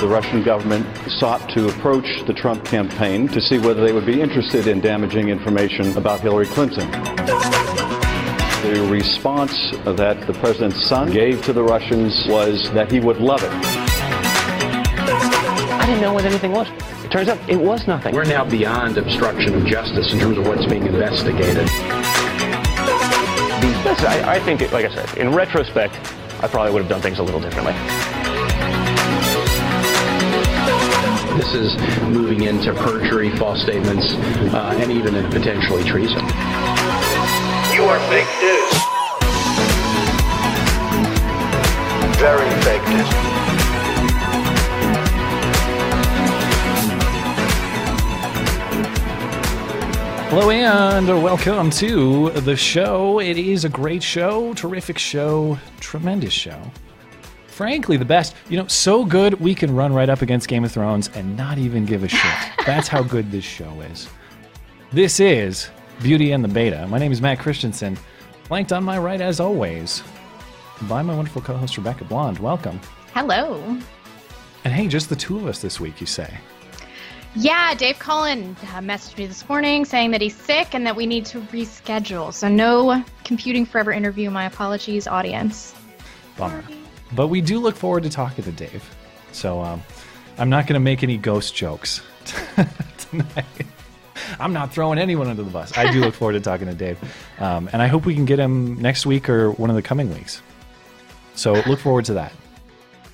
The Russian government sought to approach the Trump campaign to see whether they would be interested in damaging information about Hillary Clinton. The response that the president's son gave to the Russians was that he would love it. I didn't know what anything was. It turns out it was nothing. We're now beyond obstruction of justice in terms of what's being investigated. Listen, I, I think, like I said, in retrospect, I probably would have done things a little differently. This is moving into perjury, false statements, uh, and even in potentially treason. You are fake news. Very fake news. Hello and welcome to the show. It is a great show, terrific show, tremendous show. Frankly, the best. You know, so good we can run right up against Game of Thrones and not even give a shit. That's how good this show is. This is Beauty and the Beta. My name is Matt Christensen. Flanked on my right, as always, by my wonderful co host, Rebecca Blonde. Welcome. Hello. And hey, just the two of us this week, you say. Yeah, Dave Cullen uh, messaged me this morning saying that he's sick and that we need to reschedule. So no computing forever interview. My apologies, audience. Bummer. But we do look forward to talking to Dave. So um, I'm not going to make any ghost jokes tonight. I'm not throwing anyone under the bus. I do look forward to talking to Dave. Um, and I hope we can get him next week or one of the coming weeks. So look forward to that.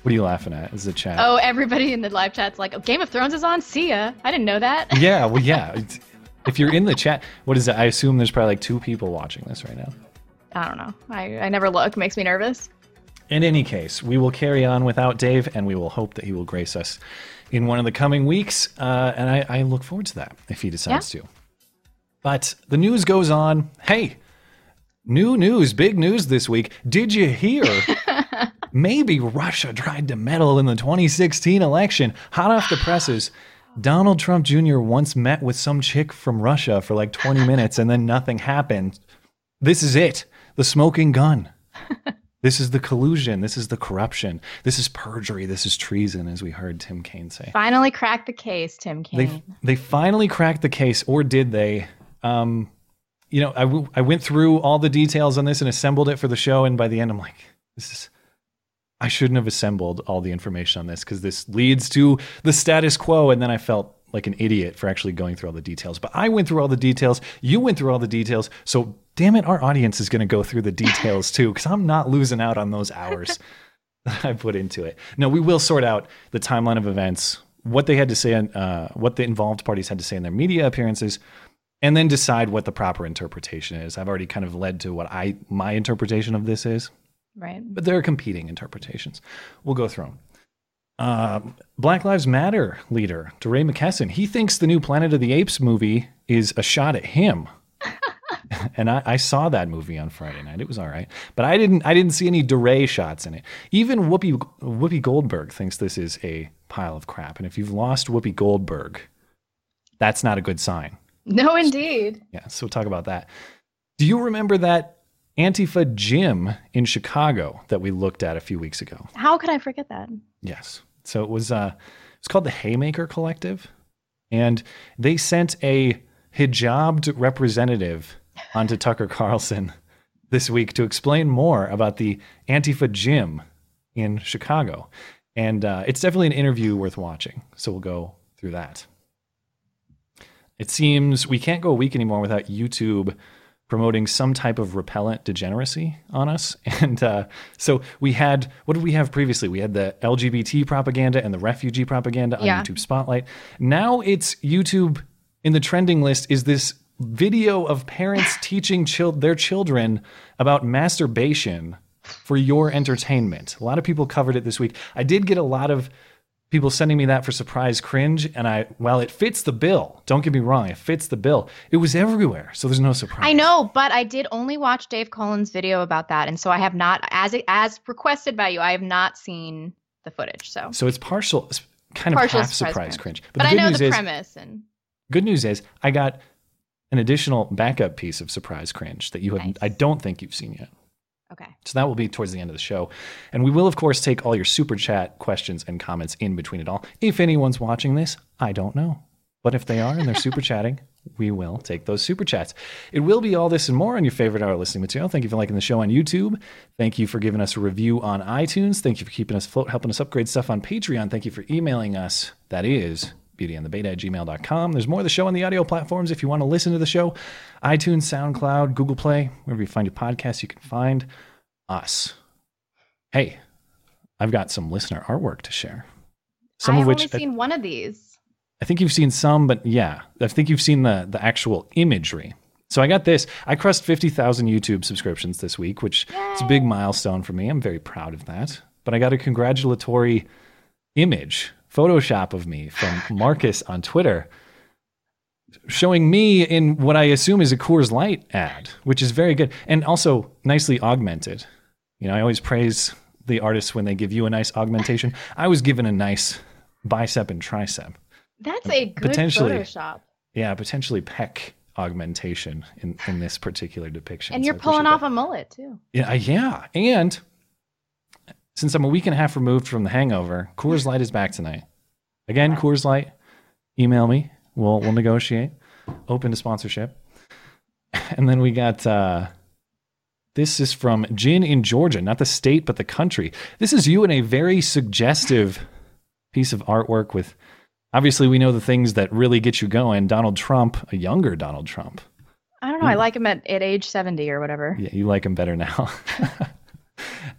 What are you laughing at? Is the chat? Oh, everybody in the live chat's like, oh, Game of Thrones is on. See ya. I didn't know that. Yeah, well, yeah. If you're in the chat, what is it? I assume there's probably like two people watching this right now. I don't know. I, I never look. Makes me nervous. In any case, we will carry on without Dave, and we will hope that he will grace us in one of the coming weeks. Uh, and I, I look forward to that if he decides to. But the news goes on. Hey, new news, big news this week. Did you hear? Maybe Russia tried to meddle in the 2016 election. Hot off the presses. Donald Trump Jr. once met with some chick from Russia for like 20 minutes and then nothing happened. This is it. The smoking gun. This is the collusion. This is the corruption. This is perjury. This is treason, as we heard Tim Kaine say. Finally cracked the case, Tim They Kaine. they finally cracked the case, or did they? Um, you know, I, w- I went through all the details on this and assembled it for the show, and by the end, I'm like, this is. I shouldn't have assembled all the information on this because this leads to the status quo, and then I felt like an idiot for actually going through all the details. But I went through all the details. You went through all the details. So damn it, our audience is going to go through the details too, because I'm not losing out on those hours that I put into it. No, we will sort out the timeline of events, what they had to say, on, uh, what the involved parties had to say in their media appearances, and then decide what the proper interpretation is. I've already kind of led to what I my interpretation of this is, right. but there are competing interpretations. We'll go through them. Uh, Black Lives Matter leader DeRay McKesson, he thinks the new Planet of the Apes movie is a shot at him. and I, I saw that movie on Friday night. It was all right, but I didn't. I didn't see any DeRay shots in it. Even Whoopi Whoopi Goldberg thinks this is a pile of crap. And if you've lost Whoopi Goldberg, that's not a good sign. No, indeed. Yeah, so we'll talk about that. Do you remember that Antifa gym in Chicago that we looked at a few weeks ago? How could I forget that? Yes. So it was uh it's called the Haymaker Collective and they sent a hijabbed representative onto Tucker Carlson this week to explain more about the Antifa gym in Chicago. And uh, it's definitely an interview worth watching. So we'll go through that. It seems we can't go a week anymore without YouTube promoting some type of repellent degeneracy on us. And uh, so we had, what did we have previously? We had the LGBT propaganda and the refugee propaganda on Yeah. YouTube Spotlight. Now it's YouTube in the trending list is this video of parents teaching chil- their children about masturbation for your entertainment. A lot of people covered it this week. I did get a lot of people sending me that for surprise cringe, and i well it fits the bill, don't get me wrong, it fits the bill. It was everywhere, so there's no surprise. I know, but I did only watch Dave Cullen's video about that, and so I have not, as as requested by you, I have not seen the footage. So, So it's partial, kind of Partial half surprise surprise, cringe. cringe. but, the I know the is, premise, and good news is, I got an additional backup piece of surprise cringe that you have. Nice. I don't think you've seen yet. Okay. So that will be towards the end of the show. And we will, of course, take all your super chat questions and comments in between it all. If anyone's watching this, I don't know. But if they are and they're super chatting, we will take those super chats. It will be all this and more on your favorite hour listening material. Thank you for liking the show on YouTube. Thank you for giving us a review on iTunes. Thank you for keeping us afloat, helping us upgrade stuff on Patreon. Thank you for emailing us. That is beautyandthebeta at gmail.com. There's more of the show on the audio platforms if you want to listen to the show. iTunes, SoundCloud, Google Play, wherever you find your podcasts, you can find us. Hey, I've got some listener artwork to share. Some I've of which I've only seen one of these. I think you've seen some, but yeah, I think you've seen the the actual imagery. So I got this. I crossed 50,000 YouTube subscriptions this week, which is a big milestone for me. I'm very proud of that. But I got a congratulatory image, Photoshop of me from Marcus on Twitter, showing me in what I assume is a Coors Light ad, which is very good and also nicely augmented. You know, I always praise the artists when they give you a nice augmentation. I was given a nice bicep and tricep. That's a good Potentially. Photoshop. Yeah, potentially pec augmentation in, in this particular depiction. And you're I pulling off that. a mullet too. Yeah, yeah. And since I'm a week and a half removed from the hangover, Coors Light is back tonight. Again, Coors Light, email me. We'll we'll negotiate. Open to sponsorship. And then we got uh this is from Gin in Georgia, not the state, but the country. This is you in a very suggestive piece of artwork with obviously we know the things that really get you going. Donald Trump, a younger Donald Trump. I don't know. I like him at, at age 70 or whatever. Yeah, you like him better now.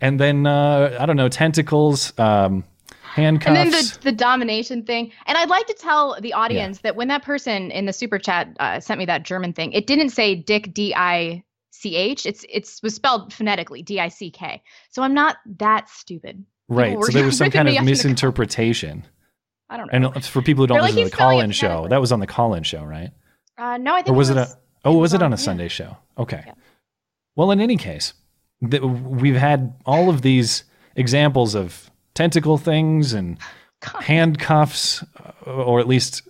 and then uh, I don't know, tentacles, um, handcuffs. And then the, the domination thing. And I'd like to tell the audience that when that person in the super chat uh, sent me that German thing, it didn't say Dick D I C H. It's it's was spelled phonetically D I C K. So I'm not that stupid. right. So there was some kind of up in the misinterpretation. I don't know. And for people who don't They're like, listen to the call-in show, that was on the call in show, right? uh, no, I think Or was it it a Oh, was it on- on a yeah. Sunday show? Okay. Yeah. Well, in any case, th- we've had all of these examples of tentacle things and handcuffs, or at least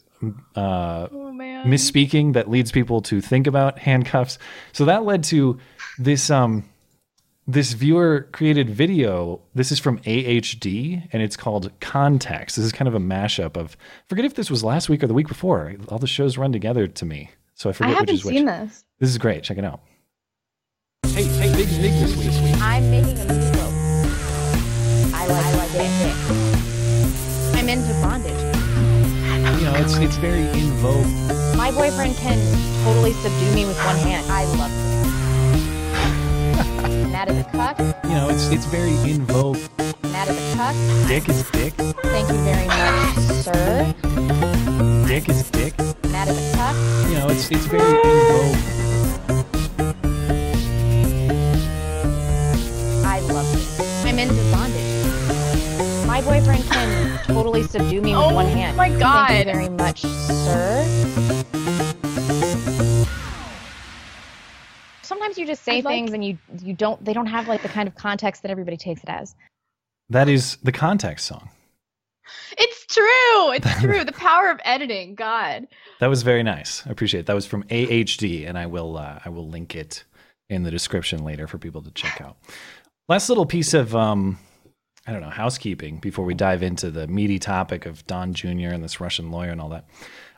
uh, Oh misspeaking that leads people to think about handcuffs. So that led to this um this viewer created video. This is from AHD and it's called Context. This is kind of a mashup of forget if this was last week or the week before. All the shows run together to me. So I I forget which haven't is which. seen this. This is great. Check it out. Hey, hey, big big this week. I'm making a meatloaf. I like, I like it. I'm into bondage. You know, it's it's very in vogue. My boyfriend can totally subdue me with one hand. I love it. Matt is a cuck. You know, it's it's very in vogue. Matt is a cuck. Dick is dick. Thank you very much, sir. Dick is dick. Matt is a cuck. You know, it's it's very in vogue. It. Into bondage. My boyfriend can totally subdue me with Oh one hand. Oh my god! Thank you very much, sir. Sometimes you just say I'd like- things and you you don't they don't have like the kind of context that everybody takes it as. That is the context song. It's true. It's true. the power of editing. God. That was very nice. I appreciate it. That was from AHD, and I will uh, I will link it in the description later for people to check out. Last little piece of um, I don't know housekeeping before we dive into the meaty topic of Don Jr. and this Russian lawyer and all that.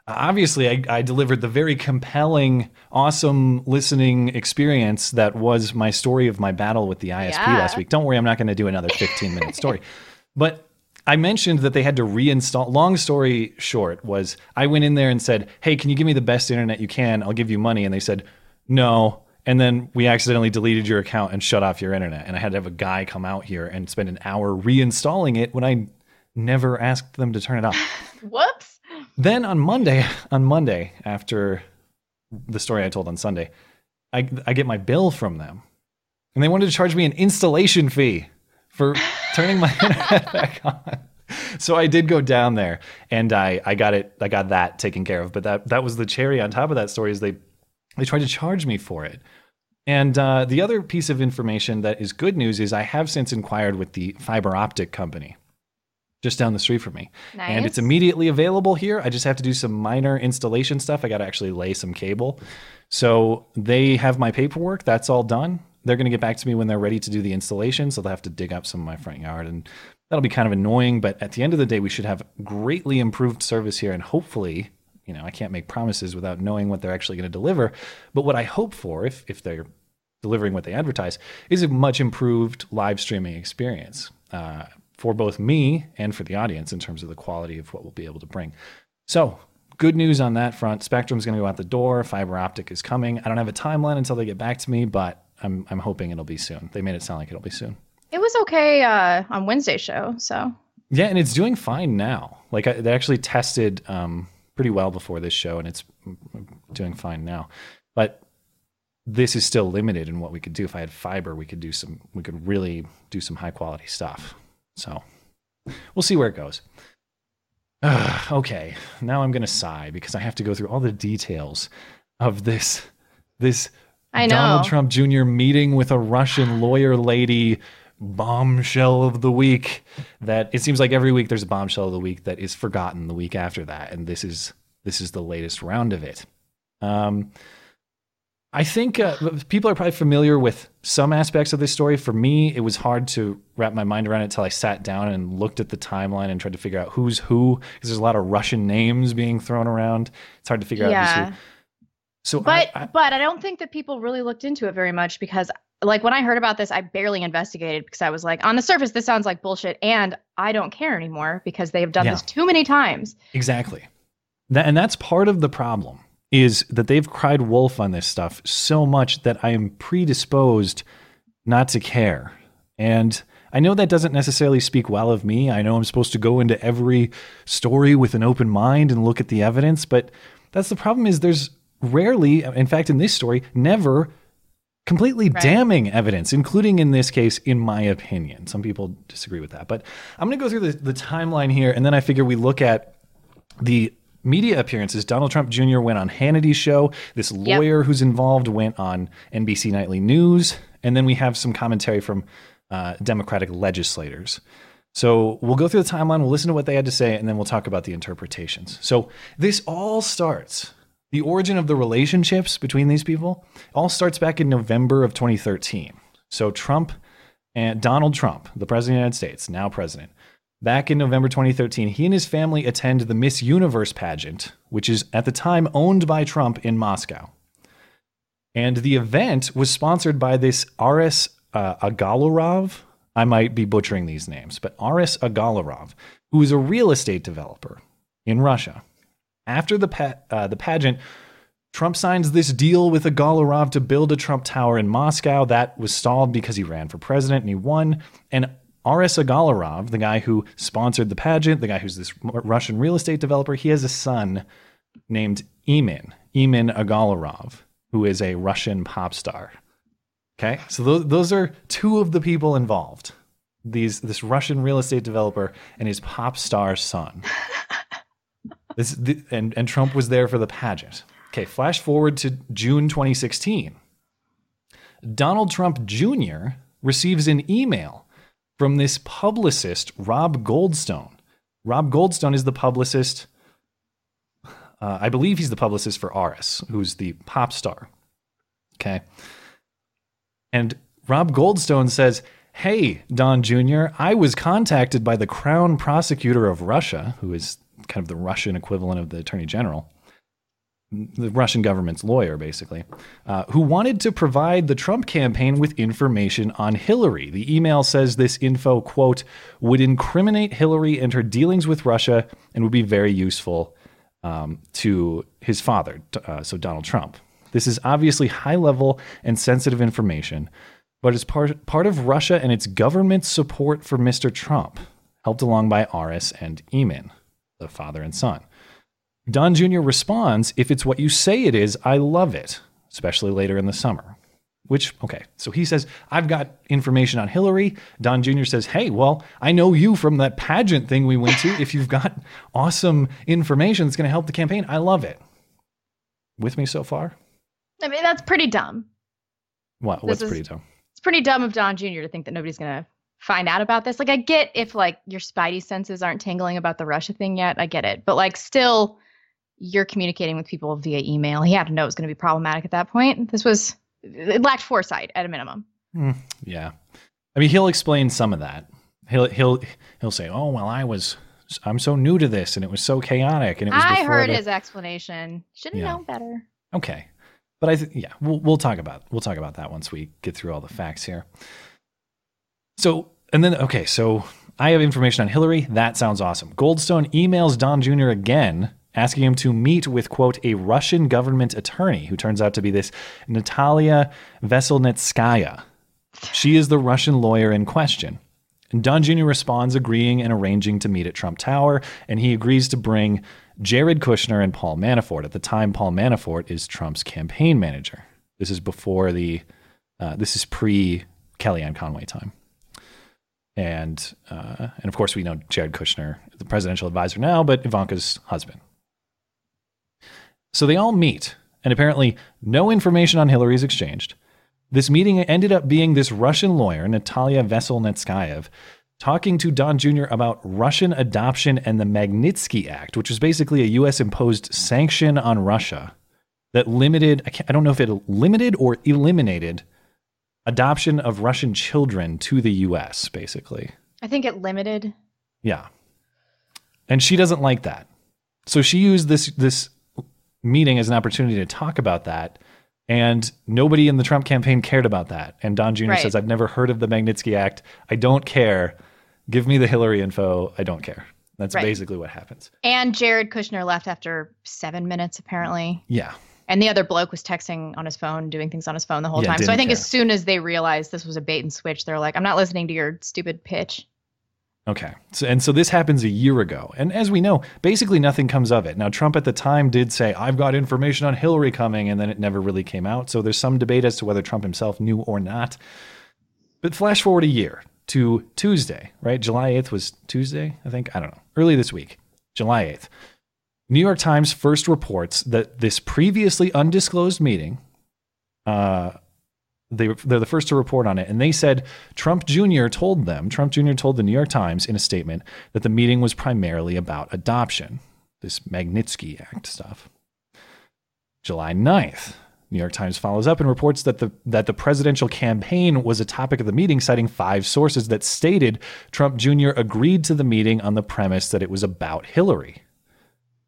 Uh, obviously, I, I delivered the very compelling, awesome listening experience that was my story of my battle with the ISP Yeah. last week. Don't worry, I'm not going to do another 15 minute story, but I mentioned that they had to reinstall. Long story short was I went in there and said, "Hey, can you give me the best internet you can? I'll give you money." And they said, "No." And then we accidentally deleted your account and shut off your internet. And I had to have a guy come out here and spend an hour reinstalling it when I never asked them to turn it off. Whoops. then on Monday, on Monday after the story I told on Sunday, I I get my bill from them, and they wanted to charge me an installation fee for turning my internet back on. So I did go down there, and I I got it I got that taken care of. But that that was the cherry on top of that story is they they tried to charge me for it. And uh, the other piece of information that is good news is I have since inquired with the fiber optic company just down the street from me. And it's immediately available here. I just have to do some minor installation stuff. I got to actually lay some cable. So they have my paperwork. That's all done. They're going to get back to me when they're ready to do the installation. So they'll have to dig up some of my front yard. And that'll be kind of annoying. But at the end of the day, we should have greatly improved service here. And hopefully, you know, I can't make promises without knowing what they're actually going to deliver. But what I hope for, if, if they're delivering what they advertise, is a much improved live streaming experience uh, for both me and for the audience in terms of the quality of what we'll be able to bring. So, good news on that front. Spectrum's going to go out the door. Fiber optic is coming. I don't have a timeline until they get back to me, but I'm, I'm hoping it'll be soon. They made it sound like it'll be soon. It was okay uh, on Wednesday's show, so Yeah, and it's doing fine now. Like I, they actually tested um, pretty well before this show, and it's doing fine now. But this is still limited in what we could do. If I had fiber, we could do some. We could really do some high quality stuff. So we'll see where it goes. Okay, now I'm gonna sigh because I have to go through all the details of this this. Donald Trump Jr. meeting with a Russian lawyer lady bombshell of the week that it seems like every week there's a bombshell of the week that is forgotten the week after that and this is this is the latest round of it um i think uh, people are probably familiar with some aspects of this story for me it was hard to wrap my mind around it until i sat down and looked at the timeline and tried to figure out who's who because there's a lot of russian names being thrown around it's hard to figure out yeah. who's who so But I, I, but I don't think that people really looked into it very much because like when I heard about this, I barely investigated because I was like, on the surface, this sounds like bullshit, and I don't care anymore because they have done Yeah. this too many times. Exactly. That, and that's part of the problem is that they've cried wolf on this stuff so much that I am predisposed not to care. And I know that doesn't necessarily speak well of me. I know I'm supposed to go into every story with an open mind and look at the evidence, but that's the problem is there's rarely, in fact in this story, never completely damning evidence, including in this case, in my opinion. Some people disagree with that. But I'm going to go through the, the timeline here, and then I figure we look at the media appearances. Donald Trump Jr. went on Hannity's show. This lawyer who's involved went on NBC Nightly News. And then we have some commentary from uh, Democratic legislators. So we'll go through the timeline, we'll listen to what they had to say, and then we'll talk about the interpretations. So this all starts the origin of the relationships between these people all starts back in November of 2013. So Trump and Donald Trump, the president of the United States, now president, back in November 2013, he and his family attend the Miss Universe pageant, which is at the time owned by Trump in Moscow. And the event was sponsored by this Aris Uh, Agalarov. I might be butchering these names, but Aris Agalarov, who is a real estate developer in Russia. After the pa- uh, the pageant, Trump signs this deal with Agalarov to build a Trump Tower in Moscow. That was stalled because he ran for president and he won. And Aris Agalarov, the guy who sponsored the pageant, the guy who's this Russian real estate developer, he has a son named Emin, Emin Agalarov, who is a Russian pop star. Okay, so those, those are two of the people involved. These this Russian real estate developer and his pop star son. This the, and and Trump was there for the pageant. Okay, flash forward to June 2016. Donald Trump Jr. receives an email from this publicist, Rob Goldstone. Rob Goldstone is the publicist. Uh, I believe he's the publicist for Aris, who's the pop star. Okay. And Rob Goldstone says, Hey, Don Jr., I was contacted by the Crown Prosecutor of Russia, who is kind of the Russian equivalent of the Attorney General, the Russian government's lawyer, basically, uh, who wanted to provide the Trump campaign with information on Hillary. The email says this info, quote, would incriminate Hillary and her dealings with Russia and would be very useful um, to his father, uh, so Donald Trump. This is obviously high level and sensitive information, but it's part, part of Russia and its government's support for Mr. Trump, helped along by Aris and Emin, the father and son. Don Jr. responds, If it's what you say it is, I love it, especially later in the summer. Which, okay, so he says, I've got information on Hillary. Don Jr. says, Hey, well, I know you from that pageant thing we went to. if you've got awesome information that's going to help the campaign, I love it. With me so far? I mean, that's pretty dumb. What, what's is- pretty dumb? It's pretty dumb of Don Jr. to think that nobody's gonna find out about this. Like, I get if like your spidey senses aren't tingling about the Russia thing yet. I get it, but like, still, you're communicating with people via email. He had to know it was going to be problematic at that point. This was it lacked foresight at a minimum. Hmm, yeah. I mean, he'll explain some of that. He'll he'll he'll say, "Oh, well, I was I'm so new to this and it was so chaotic and it was I heard the- his explanation. Should have Yeah. known better. Okay. But I th- yeah, we'll we'll talk about we'll talk about that once we get through all the facts here. So, and then okay, so I have information on Hillary. That sounds awesome. Goldstone emails Don Jr. again asking him to meet with quote a Russian government attorney who turns out to be this Natalia Veselnitskaya. She is the Russian lawyer in question. And Don Jr. responds, agreeing and arranging to meet at Trump Tower, and he agrees to bring Jared Kushner and Paul Manafort. At the time, Paul Manafort is Trump's campaign manager. This is before the, uh, this is pre Kellyanne Conway time. And uh, and of course, we know Jared Kushner, the presidential advisor now, but Ivanka's husband. So they all meet, and apparently, no information on Hillary is exchanged. This meeting ended up being this Russian lawyer, Natalia Veselnitskayev, talking to Don Jr. about Russian adoption and the Magnitsky Act, which was basically a U.S. imposed sanction on Russia that limited, I, can't, I don't know if it limited or eliminated adoption of Russian children to the U.S., basically. I think it limited. Yeah. And she doesn't like that. So she used this this meeting as an opportunity to talk about that. And nobody in the Trump campaign cared about that. And Don Jr. Right. says, I've never heard of the Magnitsky Act. I don't care. Give me the Hillary info. I don't care. That's Right. basically what happens. And Jared Kushner left after seven minutes, apparently. Yeah. And the other bloke was texting on his phone, doing things on his phone the whole Yeah, time. So I think care. as soon as they realized this was a bait and switch, they're like, I'm not listening to your stupid pitch. Okay. So, and so this happens a year ago. And as we know, basically nothing comes of it. Now, Trump at the time did say, I've got information on Hillary coming, and then it never really came out. So there's some debate as to whether Trump himself knew or not. But flash forward a year to Tuesday, right? July 8th was Tuesday, I think. I don't know. Early this week, July 8th. New York Times first reports that this previously undisclosed meeting, uh, they, they're the first to report on it. And they said Trump Jr. told them, Trump Jr. told the New York Times in a statement that the meeting was primarily about adoption, this Magnitsky Act stuff. July 9th, New York Times follows up and reports that the that the presidential campaign was a topic of the meeting, citing five sources that stated Trump Jr. agreed to the meeting on the premise that it was about Hillary,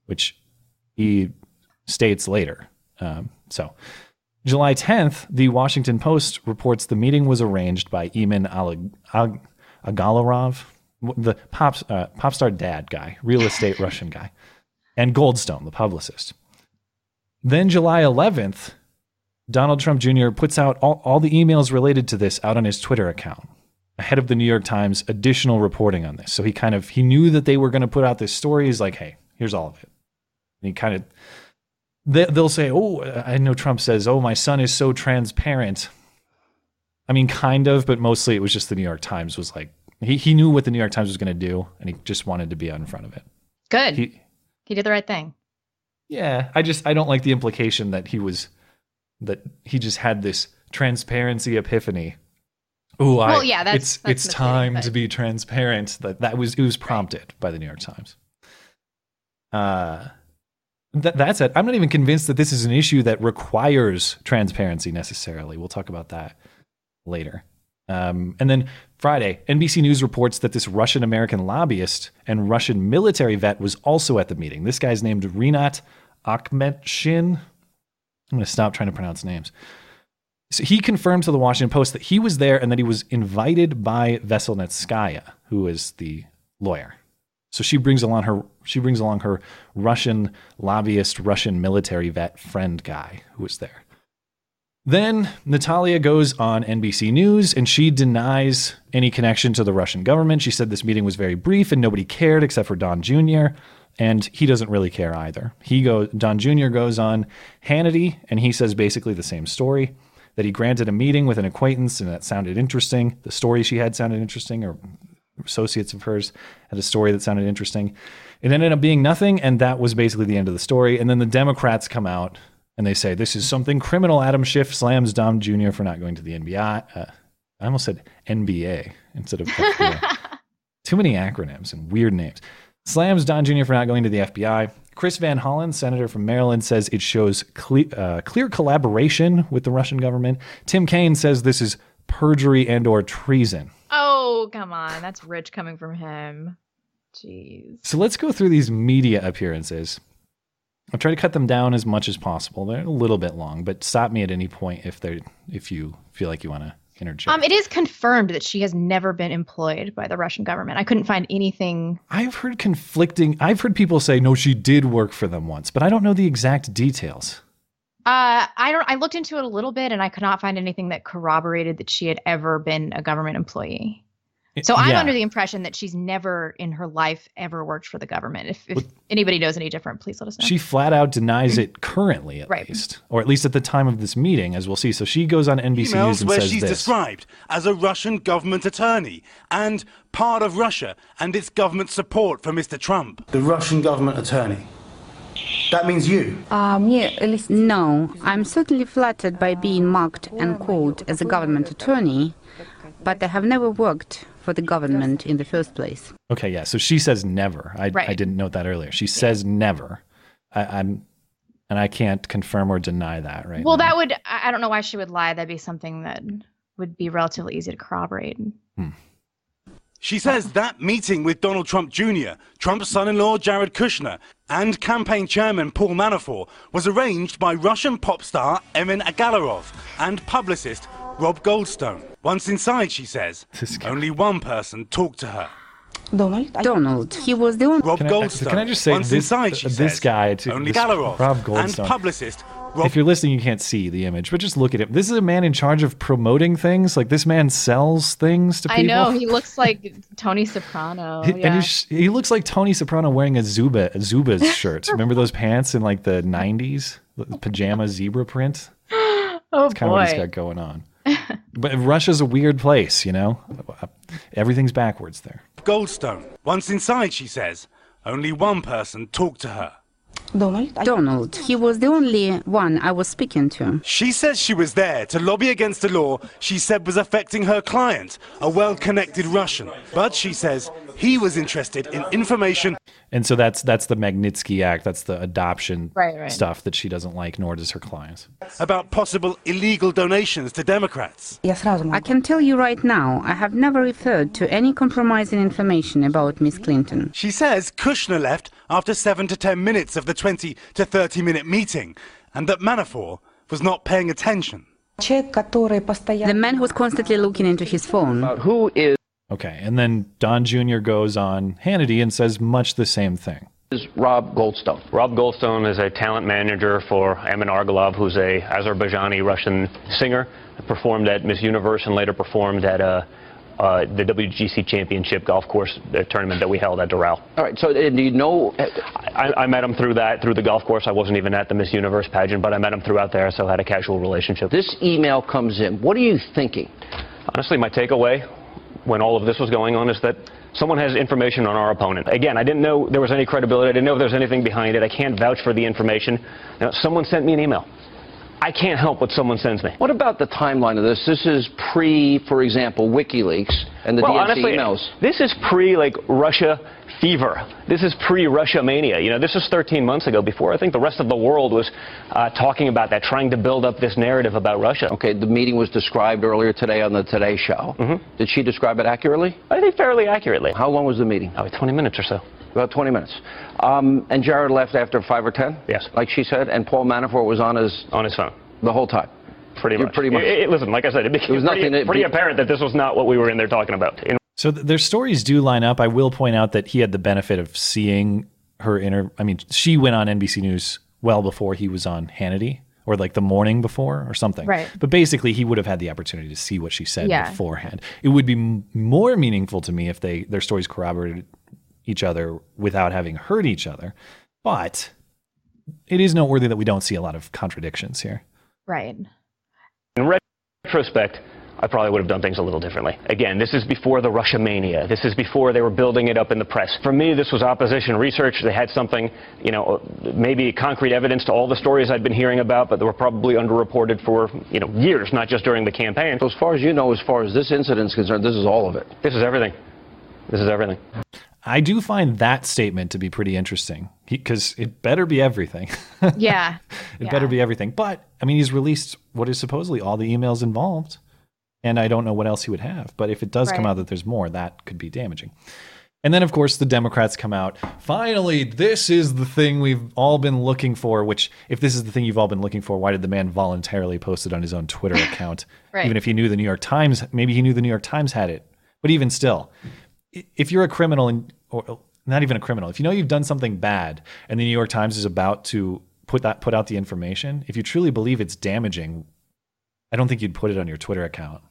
which he states later. Um, so, July 10th, the Washington Post reports the meeting was arranged by Emin Ag- Agalarov, the pop, uh, pop star dad guy, real estate Russian guy, and Goldstone, the publicist. Then July 11th, Donald Trump Jr. puts out all, all the emails related to this out on his Twitter account ahead of the New York Times additional reporting on this. So he kind of he knew that they were going to put out this story. He's like, hey, here's all of it. And he kind of they, they'll say, oh, I know Trump says, oh, my son is so transparent. I mean, kind of, but mostly it was just the New York Times was like he he knew what the New York Times was going to do, and he just wanted to be out in front of it. Good. He, He, did the right thing. yeah, I just I don't like the implication that he was that he just had this transparency epiphany. Oh, I, Well, yeah, that's- it's that's it's time but- to be transparent. That that was it was prompted by the New York Times. Uh, that that's it. I'm not even convinced that this is an issue that requires transparency necessarily. We'll talk about that later. Um, and then Friday, NBC News reports that this Russian American lobbyist and Russian military vet was also at the meeting. This guy's named Rinat Akhmetshin. I'm going to stop trying to pronounce names. So he confirmed to the Washington Post that he was there and that he was invited by Veselnitskaya, who is the lawyer. So she brings along her she brings along her Russian lobbyist, Russian military vet friend guy who was there. Then Natalia goes on NBC News and she denies any connection to the Russian government. She said this meeting was very brief and nobody cared except for Don Jr. And he doesn't really care either. He goes Don Jr. goes on Hannity and he says basically the same story that he granted a meeting with an acquaintance and that sounded interesting. The story she had sounded interesting, or associates of hers had a story that sounded interesting. It ended up being nothing, and that was basically the end of the story. And then the Democrats come out and they say this is something criminal. Adam Schiff slams Don Jr. for not going to the NBA. Uh, I almost said NBA instead of FBI. Too many acronyms and weird names. Slams Don Jr. for not going to the FBI. Chris Van Hollen, senator from Maryland, says it shows cle- uh, clear collaboration with the Russian government. Tim Kaine says this is perjury and or treason. Oh, come on. That's rich coming from him. Jeez. So let's go through these media appearances. I'll try to cut them down as much as possible. They're a little bit long, but stop me at any point if they if you feel like you want to interject. Um, it is confirmed that she has never been employed by the Russian government. I couldn't find anything. I've heard conflicting. I've heard people say no, she did work for them once, but I don't know the exact details. Uh, I don't. I looked into it a little bit, and I could not find anything that corroborated that she had ever been a government employee. So I'm Yeah. under the impression that she's never in her life ever worked for the government. If, if anybody knows any different, please let us know. She flat out denies it currently, at Right. least, or at least at the time of this meeting, as we'll see. So she goes on NBC News emails and where says she's this. described as a Russian government attorney and part of Russia and its government support for Mr. Trump. The Russian government attorney. That means you. Um, yeah, No, I'm certainly flattered by being marked and called as a government attorney, but I have never worked for the government in the first place. Okay, yeah. So she says never. I, Right. I didn't note that earlier. She says never. I, I'm, and I can't confirm or deny that right well, now. that would. I I don't know why she would lie. That'd be something that would be relatively easy to corroborate. Hmm. She says that meeting with Donald Trump Jr., Trump's son in law Jared Kushner, and campaign chairman Paul Manafort was arranged by Russian pop star Emin Agalarov and publicist Rob Goldstone. Once inside, she says, only one person talked to her. Donald? Donald. He was the only. Rob Can I- Goldstone. can I just say Once this- inside, she this says, guy to- only this Galarov Rob Goldstone, and publicist Rob if you're listening, you can't see the image, but just look at him. This is a man in charge of promoting things. Like this man sells things to people. I know he looks like Tony Soprano. He- yeah. And he, he looks like Tony Soprano wearing a Zuba a Zubaz shirt. Remember those pants in like the '90s, the pajama zebra print? oh That's kind of what he's boy. got going on. But Russia's a weird place, you know. Everything's backwards there. Goldstone. Once inside, she says, only one person talked to her. Donald? Donald. He was the only one I was speaking to. She says she was there to lobby against a law she said was affecting her client, a well connected Russian. But she says he was interested in information And so that's that's the Magnitsky Act. That's the adoption Right, right. stuff that she doesn't like, nor does her clients. about possible illegal donations to Democrats. I can tell you right now, I have never referred to any compromising information about Miss Clinton. She says Kushner left after 7 to 10 minutes of the 20 to 30 minute meeting and that Manafort was not paying attention. The man who's constantly looking into his phone. who is Okay, and then Don Jr. goes on Hannity and says much the same thing. is Rob Goldstone. Rob Goldstone is a talent manager for Emin Agalarov, who's a Azerbaijani Russian singer. Performed at Miss Universe and later performed at uh, uh, the WGC Championship golf course uh, tournament that we held at Doral. All right. So uh, do you know? I, I met him through that, through the golf course. I wasn't even at the Miss Universe pageant, but I met him throughout there, so had a casual relationship. This email comes in. What are you thinking? Honestly, my takeaway when all of this was going on is that someone has information on our opponent. Again, I didn't know there was any credibility. I didn't know if there was anything behind it. I can't vouch for the information. Now, someone sent me an email. I can't help what someone sends me. What about the timeline of this? This is pre, for example, WikiLeaks and the well, DNC honestly, emails. this is pre like Russia fever. This is pre Russia mania. You know, this is 13 months ago. Before I think the rest of the world was uh, talking about that, trying to build up this narrative about Russia. Okay, the meeting was described earlier today on the Today Show. Mm-hmm. Did she describe it accurately? I think fairly accurately. How long was the meeting? Oh, 20 minutes or so. About 20 minutes. Um, and Jared left after five or 10? Yes. Like she said, and Paul Manafort was on his on his phone the whole time. Pretty much. Pretty much. It- it- listen, like I said, it became There was pretty, nothing that- pretty apparent that this was not what we were in there talking about. In- So th- their stories do line up. I will point out that he had the benefit of seeing her inter. I mean, she went on NBC News well before he was on Hannity. or like the morning before or something. Right. But basically, he would have had the opportunity to see what she said Yeah. beforehand. It would be m- more meaningful to me if they their stories corroborated each other without having hurt each other. But it is noteworthy that we don't see a lot of contradictions here. Right. In retrospect, I probably would have done things a little differently. Again, this is before the Russia mania. This is before they were building it up in the press. For me, this was opposition research. They had something, you know, maybe concrete evidence to all the stories I'd been hearing about, but they were probably underreported for, you know, years, not just during the campaign. So as far as you know, as far as this incident's concerned, this is all of it. This is everything. This is everything. I do find that statement to be pretty interesting because it better be everything. Yeah. It better be everything. But I mean, he's released what is supposedly all the emails involved, and I don't know what else he would have. But if it does come out that there's more, that could be damaging. And then, of course, the Democrats come out. Finally, this is the thing we've all been looking for. Which, if this is the thing you've all been looking for, why did the man voluntarily post it on his own Twitter account? Right. Even if he knew the New York Times, maybe he knew the New York Times had it. But even still, if you're a criminal and or not even a criminal, if you know you've done something bad and the New York Times is about to put that put out the information, if you truly believe it's damaging, I don't think you'd put it on your Twitter account.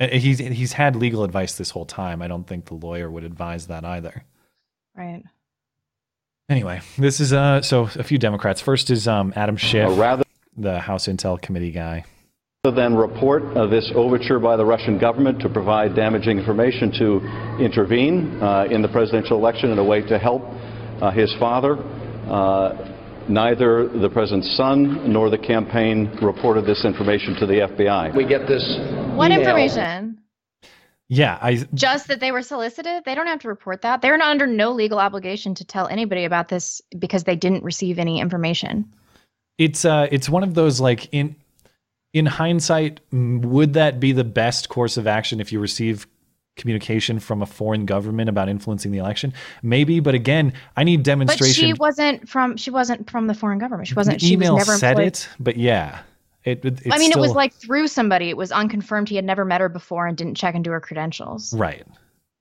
He's he's had legal advice this whole time. I don't think the lawyer would advise that either. Right. Anyway, this is uh so a few Democrats. First is um Adam Schiff, rather- the House Intel Committee guy. Rather than report uh, this overture by the Russian government to provide damaging information to intervene uh, in the presidential election in a way to help uh, his father, uh, neither the president's son nor the campaign reported this information to the FBI. We get this. What email. information? Yeah, I Just that they were solicited? They don't have to report that. They're not under no legal obligation to tell anybody about this because they didn't receive any information. it's uh it's one of those like in in hindsight would that be the best course of action if you receive communication from a foreign government about influencing the election maybe but again i need demonstration. But she wasn't from she wasn't from the foreign government. She wasn't the she email was never said employed. it but yeah it, it I mean, it was like through somebody. It was unconfirmed. He had never met her before and didn't check into her credentials. right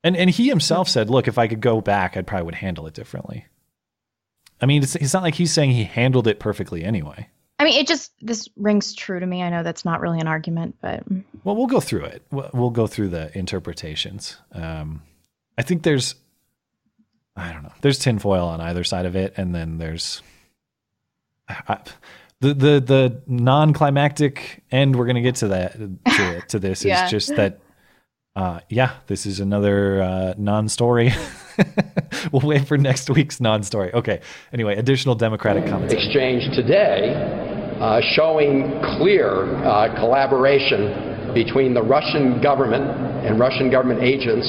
and and he himself said look if i could go back i probably would handle it differently i mean it's, it's not like he's saying he handled it perfectly anyway I mean, it just this rings true to me. I know that's not really an argument, but Well, we'll go through it. We'll, we'll go through the interpretations. Um, I think there's, I don't know, there's tinfoil on either side of it, and then there's I, the the the non-climactic end. We're gonna get to that to, to this Yeah. is just that. Uh, yeah, this is another uh, non-story. we'll wait for next week's non-story. Okay. Anyway, additional Democratic comments. exchange today uh, showing clear uh, collaboration between the Russian government and Russian government agents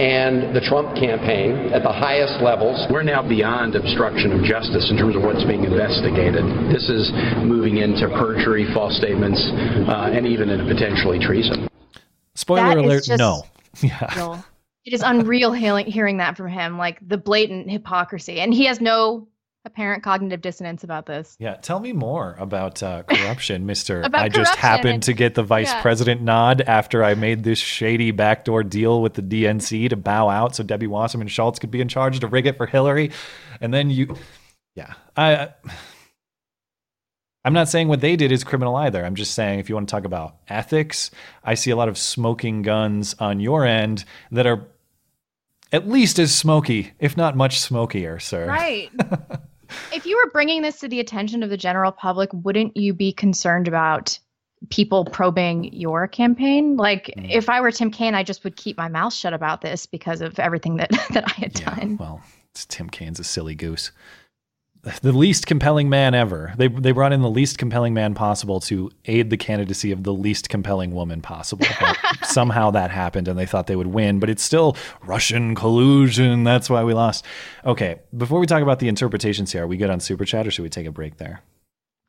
and the Trump campaign at the highest levels. We're now beyond obstruction of justice in terms of what's being investigated. This is moving into perjury, false statements, uh, and even into potentially treason. Spoiler That is alert: just No. Yeah. real. It is unreal hearing, hearing that from him, like the blatant hypocrisy, and he has no apparent cognitive dissonance about this. Yeah, tell me more about uh, corruption, Mister. About I just happened and- to get the vice yeah. president nod after I made this shady backdoor deal with the DNC to bow out so Debbie Wasserman Schultz could be in charge to rig it for Hillary, and then you, yeah, I. I'm not saying what they did is criminal either. I'm just saying if you want to talk about ethics, I see a lot of smoking guns on your end that are at least as smoky, if not much smokier, sir. Right. if you were bringing this to the attention of the general public, wouldn't you be concerned about people probing your campaign? Like, Mm. if I were Tim Kaine, I just would keep my mouth shut about this because of everything that that I had done. Well, Tim Kaine's a silly goose. The least compelling man ever. They they brought in the least compelling man possible to aid the candidacy of the least compelling woman possible. Somehow that happened and they thought they would win, but it's still Russian collusion. That's why we lost. Okay, before we talk about the interpretations here, are we good on Super Chat or should we take a break there?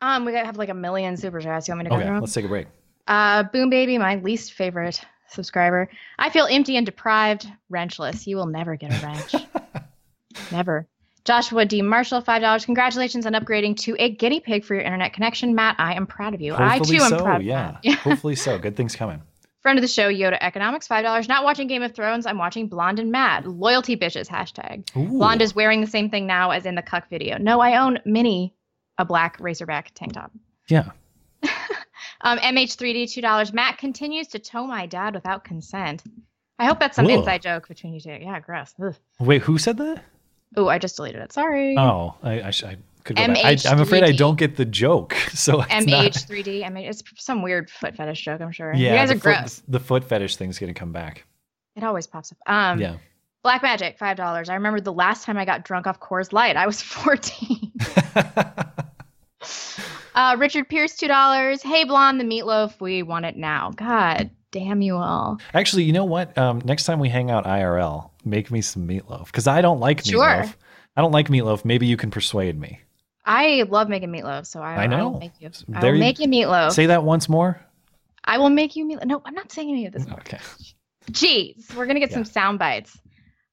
Um, we gotta have like a million super chats. You want me to go Okay, let's take a break. Uh, Boom Baby, my least favorite subscriber. I feel empty and deprived, wrenchless. You will never get a wrench. never. Joshua D. Marshall, five dollars. Congratulations on upgrading to a guinea pig for your internet connection, Matt. I am proud of you. I Hopefully too am so, proud. of yeah. Yeah. Hopefully so. Good things coming. Friend of the show, Yoda Economics, five dollars. Not watching Game of Thrones. I'm watching Blonde and Mad. Loyalty bitches hashtag. Ooh. Blonde is wearing the same thing now as in the cuck video. No, I own mini, a black racerback tank top. Yeah. Um, MH3D two dollars. Matt continues to tow my dad without consent. I hope that's some Whoa. inside joke between you two. Yeah, gross. Wait, who said that? Oh, I just deleted it. Sorry. Oh, I, I, I could go back. I, I'm afraid I don't get the joke. So it's not. MH3D. I mean, it's some weird foot fetish joke. I'm sure. Yeah, you guys the are foot, gross. The foot fetish thing's gonna come back. It always pops up. Um, yeah. Black Magic, five dollars. I remember the last time I got drunk off Coors Light. I was 14. uh, Richard Pierce, two dollars. Hey, blonde, the meatloaf. We want it now. God damn you all. Actually, you know what? Um, next time we hang out IRL, make me some meatloaf because I don't like Sure. meatloaf. I don't like meatloaf. Maybe you can persuade me. I love making meatloaf, so I, I know. will make you. I There will you- make you meatloaf. Say that once more. I will make you meatloaf. No, I'm not saying any of this. Okay. Jeez, we're gonna get some sound bites.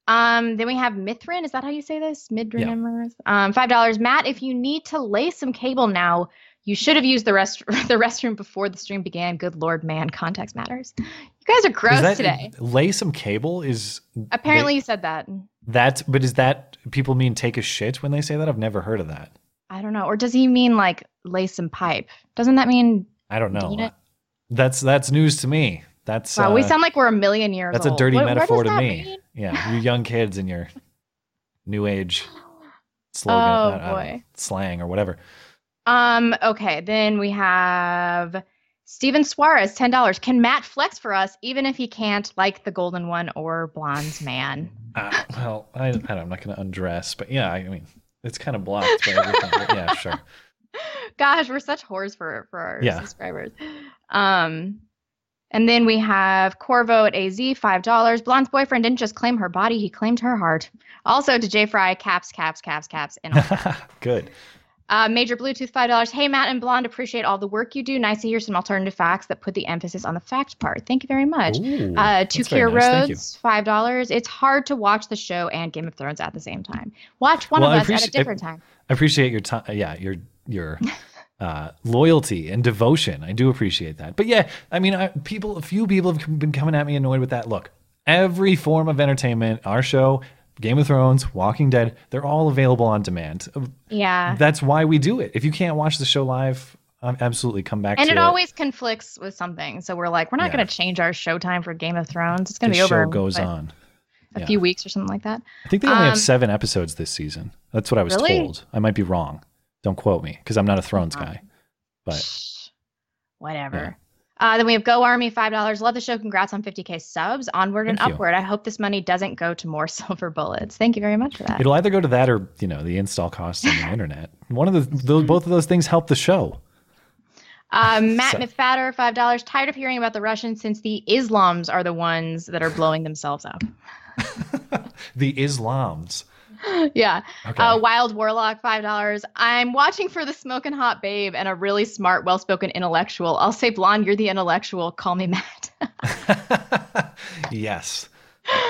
Um, then we have Mithrin. Is that how you say this? Midrin. Um, five dollars. Matt, if you need to lay some cable now, you should have used the rest the restroom before the stream began. Good lord, man, context matters. You guys are gross that- today. Lay some cable is Apparently, you said that. that, but is that people mean take a shit when they say that? I've never heard of that. I don't know. Or does he mean like lay some pipe? Doesn't that mean? I don't know. That's that's news to me. That's Wow, we uh, sound like we're a million years old. That's a dirty What- metaphor to me. mean? Yeah, you young kids and your new age slogan, Oh, I- I don't boy. slang or whatever. Um. Okay. Then we have Steven Suarez, ten dollars. Can Matt flex for us, even if he can't, like the Golden One or Blonde's Man? Uh, well, I, I don't, I'm not going to undress, but yeah, I mean, it's kind of blocked by everything. but yeah, sure. Gosh, we're such whores for for our Yeah. subscribers. Um. And then we have Corvo at AZ, five dollars. Blonde's boyfriend didn't just claim her body; he claimed her heart. Also to J Fry, caps, caps, caps, caps, and all. Good. Uh, Major Bluetooth, five dollars. Hey Matt and Blonde, appreciate all the work you do. Nice to hear some alternative facts that put the emphasis on the fact part. Thank you very much. Ooh, uh, Two Kier nice. Thank you. Rhodes, five dollars. It's hard to watch the show and Game of Thrones at the same time. Watch one Well, of us at a different time. I appreciate your time. Yeah, your your uh, loyalty and devotion. I do appreciate that. But yeah, I mean, I, people, a few people have been coming at me annoyed with that. Look, every form of entertainment, our show, Game of Thrones, Walking Dead, they're all available on demand. Yeah. That's why we do it. If you can't watch the show live, um, absolutely come back and to it it. always conflicts with something. So we're like, we're not Yeah. going to change our show time for Game of Thrones. It's going to be over show goes on. a Yeah. few weeks or something like that. I think they only Um, have seven episodes this season. That's what I was Really? told. I might be wrong. Don't quote me because I'm not a Thrones guy. But Whatever. Uh, then we have Go Army, five dollars. Love the show. Congrats on 50k subs. Onward and you. upward. I hope this money doesn't go to more silver bullets. Thank you very much for that. It'll either go to that or you know the install costs on the internet. One of the those, both of those things help the show. Um, Matt So- five dollars. Tired of hearing about the Russians since the Islams are the ones that are blowing themselves up. The Islams. yeah. Okay. Uh, Wild Warlock, five dollars. I'm watching for the smoking hot babe and a really smart, well-spoken intellectual. I'll say blonde. You're the intellectual. Call me Matt. Yes.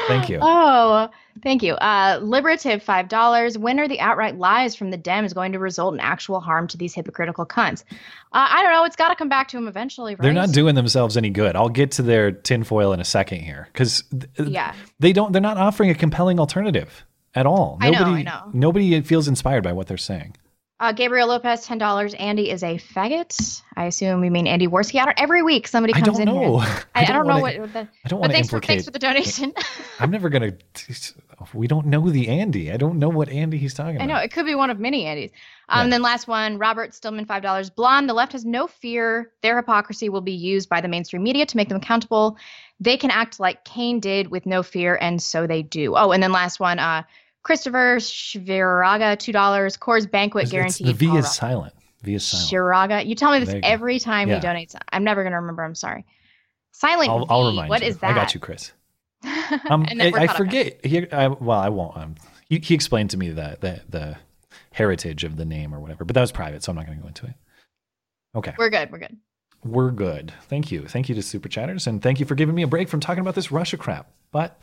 Thank you. Oh, thank you. Uh, Liberative, five dollars. When are the outright lies from the Dems going to result in actual harm to these hypocritical cunts? Uh, I don't know. It's got to come back to them eventually, right? They're not doing themselves any good. I'll get to their tinfoil in a second here because Yeah. they don't. They're not offering a compelling alternative at all. I know, Nobody, I know. Nobody feels inspired by what they're saying. Uh, Gabriel Lopez, ten dollars. Andy is a faggot. I assume we mean Andy Warski. I don't, every week somebody I comes don't in know. here. I I, I don't don't know wanna- what. what the, I don't but wanna thanks for thanks for the donation. I'm never gonna. We don't know the Andy. I don't know what Andy he's talking about. I know it could be one of many Andys. Um, Yeah. Then last one, Robert Stillman, five dollars. Blonde. The left has no fear their hypocrisy will be used by the mainstream media to make them accountable. They can act like Kane did with no fear, and so they do. Oh, and then last one, uh, Christopher Shviraga, two dollars. Coors Banquet It's- it's- the V is silent. V is silent. Shiraga. You tell me this go. every time Yeah. he donates. I'm never gonna remember. I'm sorry. Silent I'll, I'll remind What you. is that? I got you, Chris. Um, I, I forget. He, I, well, I won't. Um, he, he explained to me the the heritage of the name or whatever, but that was private, so I'm not going to go into it. Okay, We're good. We're good. we're good. Thank you. Thank you to Super Chatters, and thank you for giving me a break from talking about this Russia crap. But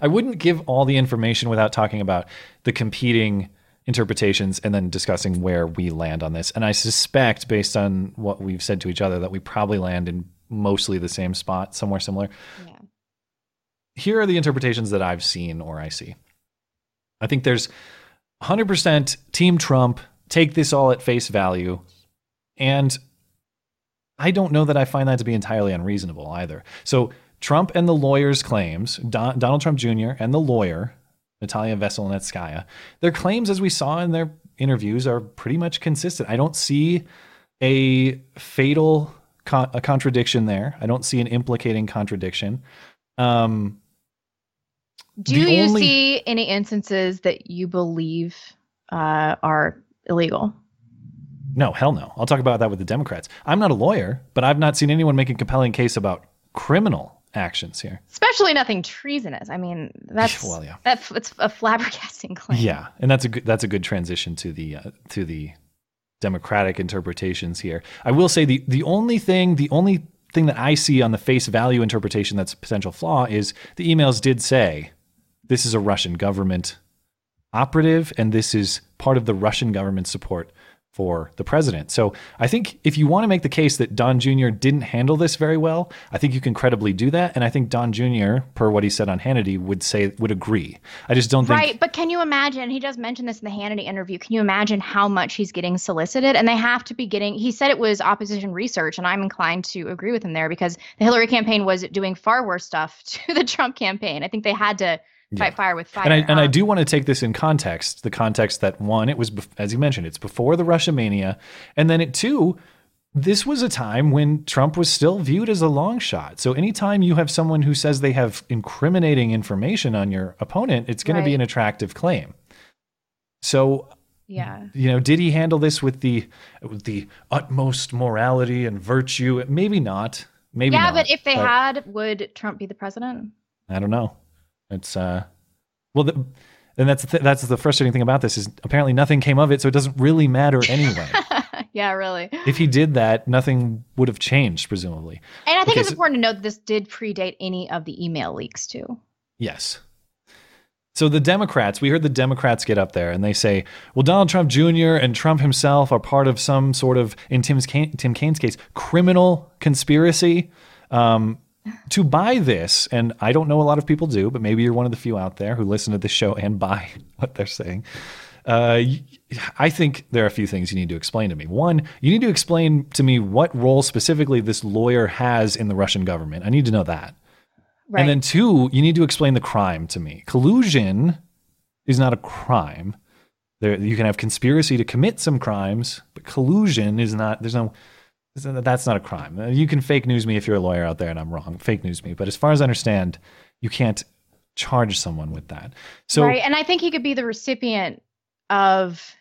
I wouldn't give all the information without talking about the competing interpretations and then discussing where we land on this. And I suspect, based on what we've said to each other, that we probably land in mostly the same spot, somewhere similar. Here are the interpretations that I've seen or I see. I think there's 100% Team Trump take this all at face value. And I don't know that I find that to be entirely unreasonable either. So Trump and the lawyer's claims, Don, Donald Trump Jr. and the lawyer, Natalia Veselnitskaya, their claims, as we saw in their interviews, are pretty much consistent. I don't see a fatal con- a contradiction there. I don't see an implicating contradiction. Um, Do you only- see any instances that you believe uh, are illegal? No, hell no. I'll talk about that with the Democrats. I'm not a lawyer, but I've not seen anyone make a compelling case about criminal actions here. Especially nothing treasonous. I mean, that's Well, yeah. That's it's a flabbergasting claim. Yeah, and that's a good that's a good transition to the uh, to the democratic interpretations here. I will say the the only thing the only thing that I see on the face value interpretation that's a potential flaw is the emails did say this is a Russian government operative and this is part of the Russian government support for the president. So I think if you want to make the case that Don Jr. didn't handle this very well, I think you can credibly do that. And I think Don Jr., per what he said on Hannity, would say would agree. I just don't think Right, but can you imagine? He does mention this in the Hannity interview. Can you imagine how much he's getting solicited? And they have to be getting. He said it was opposition research, and I'm inclined to agree with him there because the Hillary campaign was doing far worse stuff to the Trump campaign. I think they had to fight fire with fire. And I, and I Um, do want to take this in context. The context that one, it was as you mentioned, it's before the Russia mania, and then it two, this was a time when Trump was still viewed as a long shot. So anytime you have someone who says they have incriminating information on your opponent, it's going to be an attractive claim. So yeah. you know, did he handle this with the with the utmost morality and virtue? Maybe not. Maybe yeah, not, but if they had, would Trump be the president? I don't know. It's uh, well, the, and that's the th- that's the frustrating thing about this is apparently nothing came of it, so it doesn't really matter anyway. yeah, really. if he did that, nothing would have changed, presumably. And I think Okay, it's so- important to note that this did predate any of the email leaks too. Yes. So the Democrats, we heard the Democrats get up there and they say, well, Donald Trump Jr. and Trump himself are part of some sort of, in Tim's Tim Kaine's case, criminal conspiracy. Um, to buy this, and I don't know a lot of people do, but maybe you're one of the few out there who listen to this show and buy what they're saying. Uh, I think there are a few things you need to explain to me. One, you need to explain to me what role specifically this lawyer has in the Russian government. I need to know that. Right. And then two, you need to explain the crime to me. Collusion is not a crime. There, you can have conspiracy to commit some crimes, but collusion is not. There's no. That's not a crime. Uh, You can fake news me if you're a lawyer out there, and I'm wrong. Fake news me, but as far as I understand, you can't charge someone with that. So right. And I think he could be the recipient of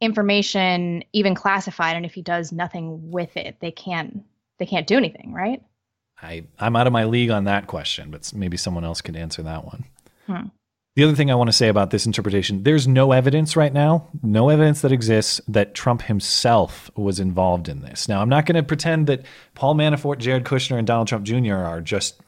information, even classified. And if he does nothing with it, they can't they can't do anything, right? I, I'm out of my league on that question, but maybe someone else could answer that one. Hmm. The other thing I want to say about this interpretation there's no evidence right now, no evidence that exists that Trump himself was involved in this. Now, I'm not going to pretend that Paul Manafort, Jared Kushner, and Donald Trump Jr. are just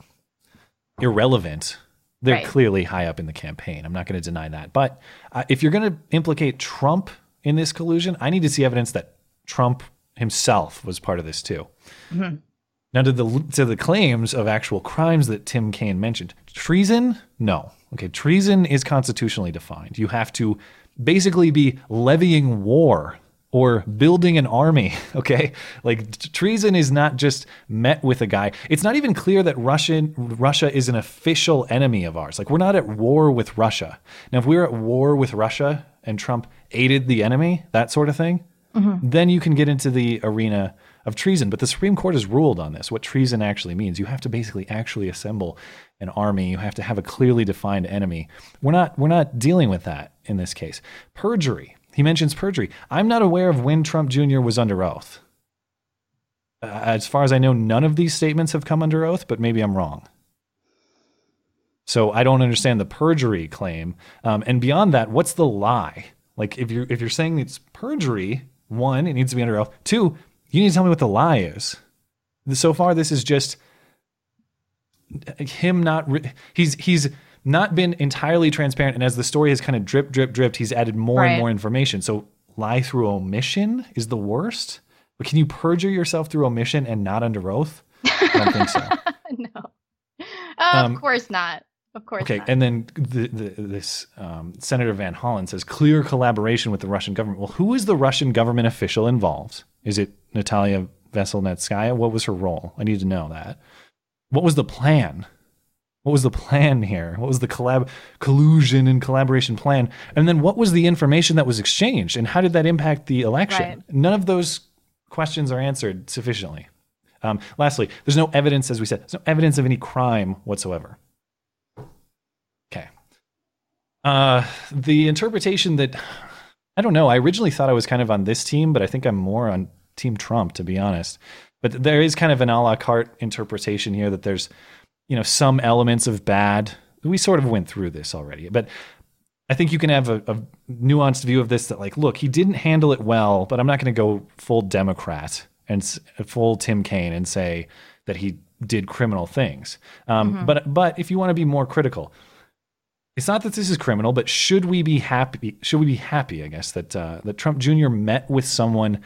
irrelevant. They're Right. clearly high up in the campaign. I'm not going to deny that. But uh, if you're going to implicate Trump in this collusion, I need to see evidence that Trump himself was part of this too. Mhm. Now, to the to the claims of actual crimes that Tim Kaine mentioned, treason, no. Okay, treason is constitutionally defined. You have to basically be levying war or building an army. Okay, like treason is not just met with a guy. It's not even clear that Russian Russia is an official enemy of ours. Like we're not at war with Russia. Now, if we were at war with Russia and Trump aided the enemy, that sort of thing, mm-hmm. then you can get into the arena of treason. But the Supreme Court has ruled on this, what treason actually means. You have to basically actually assemble an army. You have to have a clearly defined enemy. We're not we're not dealing with that in this case. Perjury. He mentions perjury. I'm not aware of when Trump Jr. was under oath. Uh, as far as I know, none of these statements have come under oath, but maybe I'm wrong. So I don't understand the perjury claim. Um, and beyond that, what's the lie? Like if you're if you're saying it's perjury, one, it needs to be under oath. Two, you need to tell me what the lie is. So far, this is just him not. Re- he's he's not been entirely transparent, and as the story has kind of drip drip dripped, he's added more and more information. So lie through omission is the worst. But can you perjure yourself through omission and not under oath? I don't think so. no. Of Um, course not. Of course. Okay, not. and then the, the, this um, Senator Van Hollen says clear collaboration with the Russian government. Well, who is the Russian government official involved? Is it Natalia Veselnitskaya? What was her role? I need to know that. What was the plan? What was the plan here? What was the collab collusion and collaboration plan? And then what was the information that was exchanged and how did that impact the election? Right. None of those questions are answered sufficiently. Um, lastly, there's no evidence, as we said, there's no evidence of any crime whatsoever. Okay. Uh, the interpretation that I don't know. I originally thought I was kind of on this team, but I think I'm more on Team Trump, to be honest. But there is kind of an a la carte interpretation here that there's, you know, some elements of bad. We sort of went through this already, but I think you can have a, a nuanced view of this that, like, look, he didn't handle it well, but I'm not going to go full Democrat and full Tim Kaine and say that he did criminal things. Um, Mhm. But but if you want to be more critical, it's not that this is criminal, but should we be happy? Should we be happy? I guess that uh, that Trump Jr. met with someone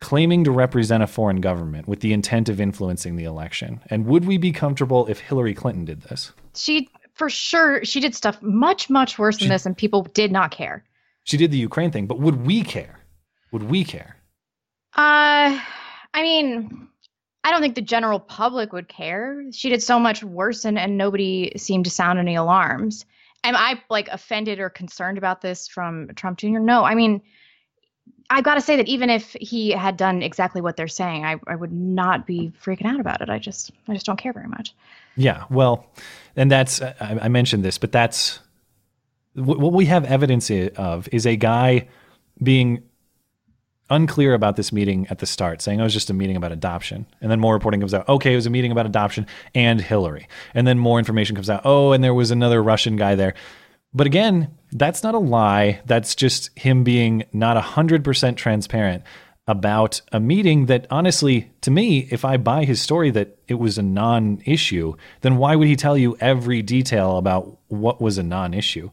claiming to represent a foreign government with the intent of influencing the election, and would we be comfortable if Hillary Clinton did this? she for sure she did stuff much much worse than this, and people did not care. She did the Ukraine thing, but would we care? Would we care? Uh, I mean, I don't think the general public would care. She did so much worse, and and nobody seemed to sound any alarms. Am I like offended or concerned about this from Trump Jr.? No, I mean. I've got to say that even if he had done exactly what they're saying, I, I would not be freaking out about it. I just I just don't care very much. Yeah, well, and that's I, I mentioned this, but that's what we have evidence of is a guy being unclear about this meeting at the start, saying oh, it was just a meeting about adoption, and then more reporting comes out. Okay, it was a meeting about adoption and Hillary, and then more information comes out. Oh, and there was another Russian guy there. But again, that's not a lie. That's just him being not 100% transparent about a meeting that honestly, to me, if I buy his story that it was a non issue, then why would he tell you every detail about what was a non issue?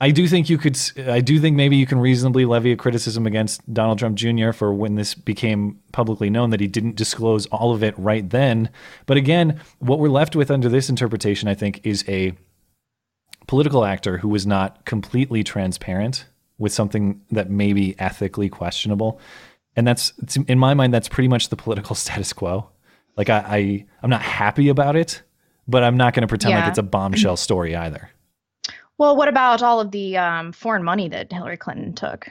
I do think you could, I do think maybe you can reasonably levy a criticism against Donald Trump Jr. for when this became publicly known that he didn't disclose all of it right then. But again, what we're left with under this interpretation, I think, is a political actor who was not completely transparent with something that may be ethically questionable. And that's in my mind, that's pretty much the political status quo. Like I, I I'm not happy about it, but I'm not going to pretend Yeah. like it's a bombshell story either. Well, what about all of the um, foreign money that Hillary Clinton took?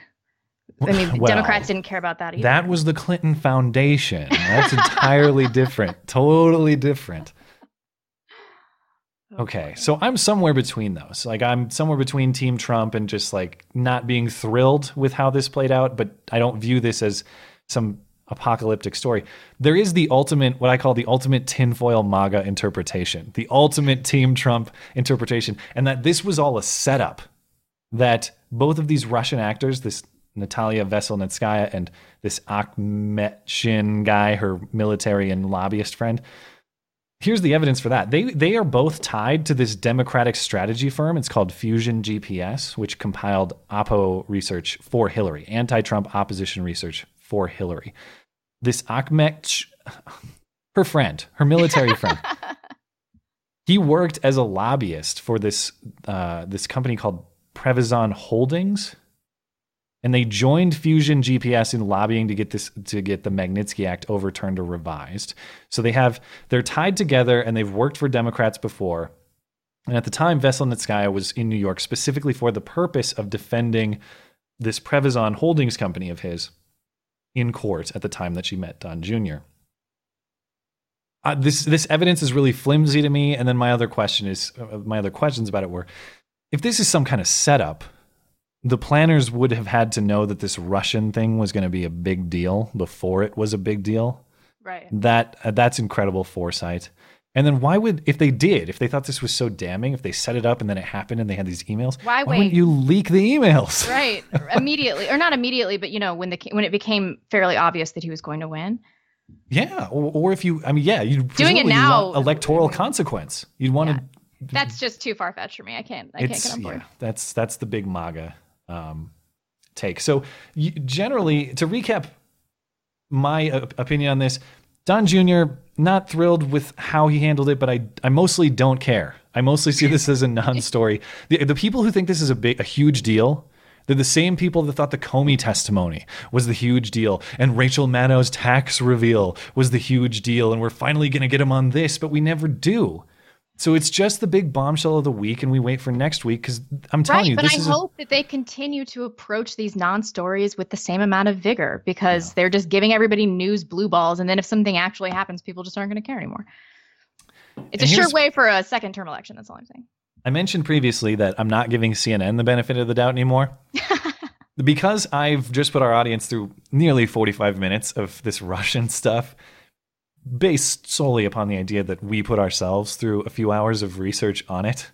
I mean, Well, Democrats didn't care about that either. That was the Clinton Foundation. That's entirely different. Totally different. Okay, so I'm somewhere between those. Like I'm somewhere between Team Trump and just like not being thrilled with how this played out, but I don't view this as some apocalyptic story. There is the ultimate, what I call the ultimate tinfoil MAGA interpretation, the ultimate Team Trump interpretation, and that this was all a setup. That both of these Russian actors, this Natalia Veselnitskaya and this Akhmetshin guy, her military and lobbyist friend, here's the evidence for that. They they are both tied to this democratic strategy firm. It's called Fusion GPS, which compiled Oppo research for Hillary, anti-Trump opposition research for Hillary. This Ahmet, her friend, her military friend, he worked as a lobbyist for this uh, this company called Prevezon Holdings. And they joined Fusion GPS in lobbying to get this to get the Magnitsky Act overturned or revised. So they have they're tied together and they've worked for Democrats before. And at the time, Veselnitskaya was in New York specifically for the purpose of defending this Prevezon Holdings company of his in court at the time that she met Don Jr. Uh, this this evidence is really flimsy to me. And then my other question is uh, my other questions about it were, if this is some kind of setup, the planners would have had to know that this Russian thing was going to be a big deal before it was a big deal. Right. That uh, that's incredible foresight. And then why would if they did, if they thought this was so damning, if they set it up and then it happened and they had these emails, Why wouldn't wait? you leak the emails? right immediately or not immediately but you know when the when it became fairly obvious that he was going to win Yeah, or, or if you, I mean, yeah, you Doing it now- electoral consequence. You'd want to. that's just too far-fetched for me i can't i can't get on board yeah, that's that's the big MAGA um, take. So you, generally, to recap my opinion on this, Don Jr. not thrilled with how he handled it, but I I mostly don't care. I mostly see this as a non-story. The, the people who think this is a big, a huge deal, they're the same people that thought the Comey testimony was the huge deal, and Rachel Maddow's tax reveal was the huge deal, and we're finally going to get him on this, but we never do. So it's just the big bombshell of the week, and we wait for next week because I'm telling right, you, but this I hope that they continue to approach these non-stories with the same amount of vigor because they're just giving everybody news blue balls, and then if something actually happens, people just aren't going to care anymore. It's And a sure way for a second term election. That's all I'm saying. I mentioned previously that I'm not giving CNN the benefit of the doubt anymore. because I've just put our audience through nearly 45 minutes of this Russian stuff, based solely upon the idea that we put ourselves through a few hours of research on it.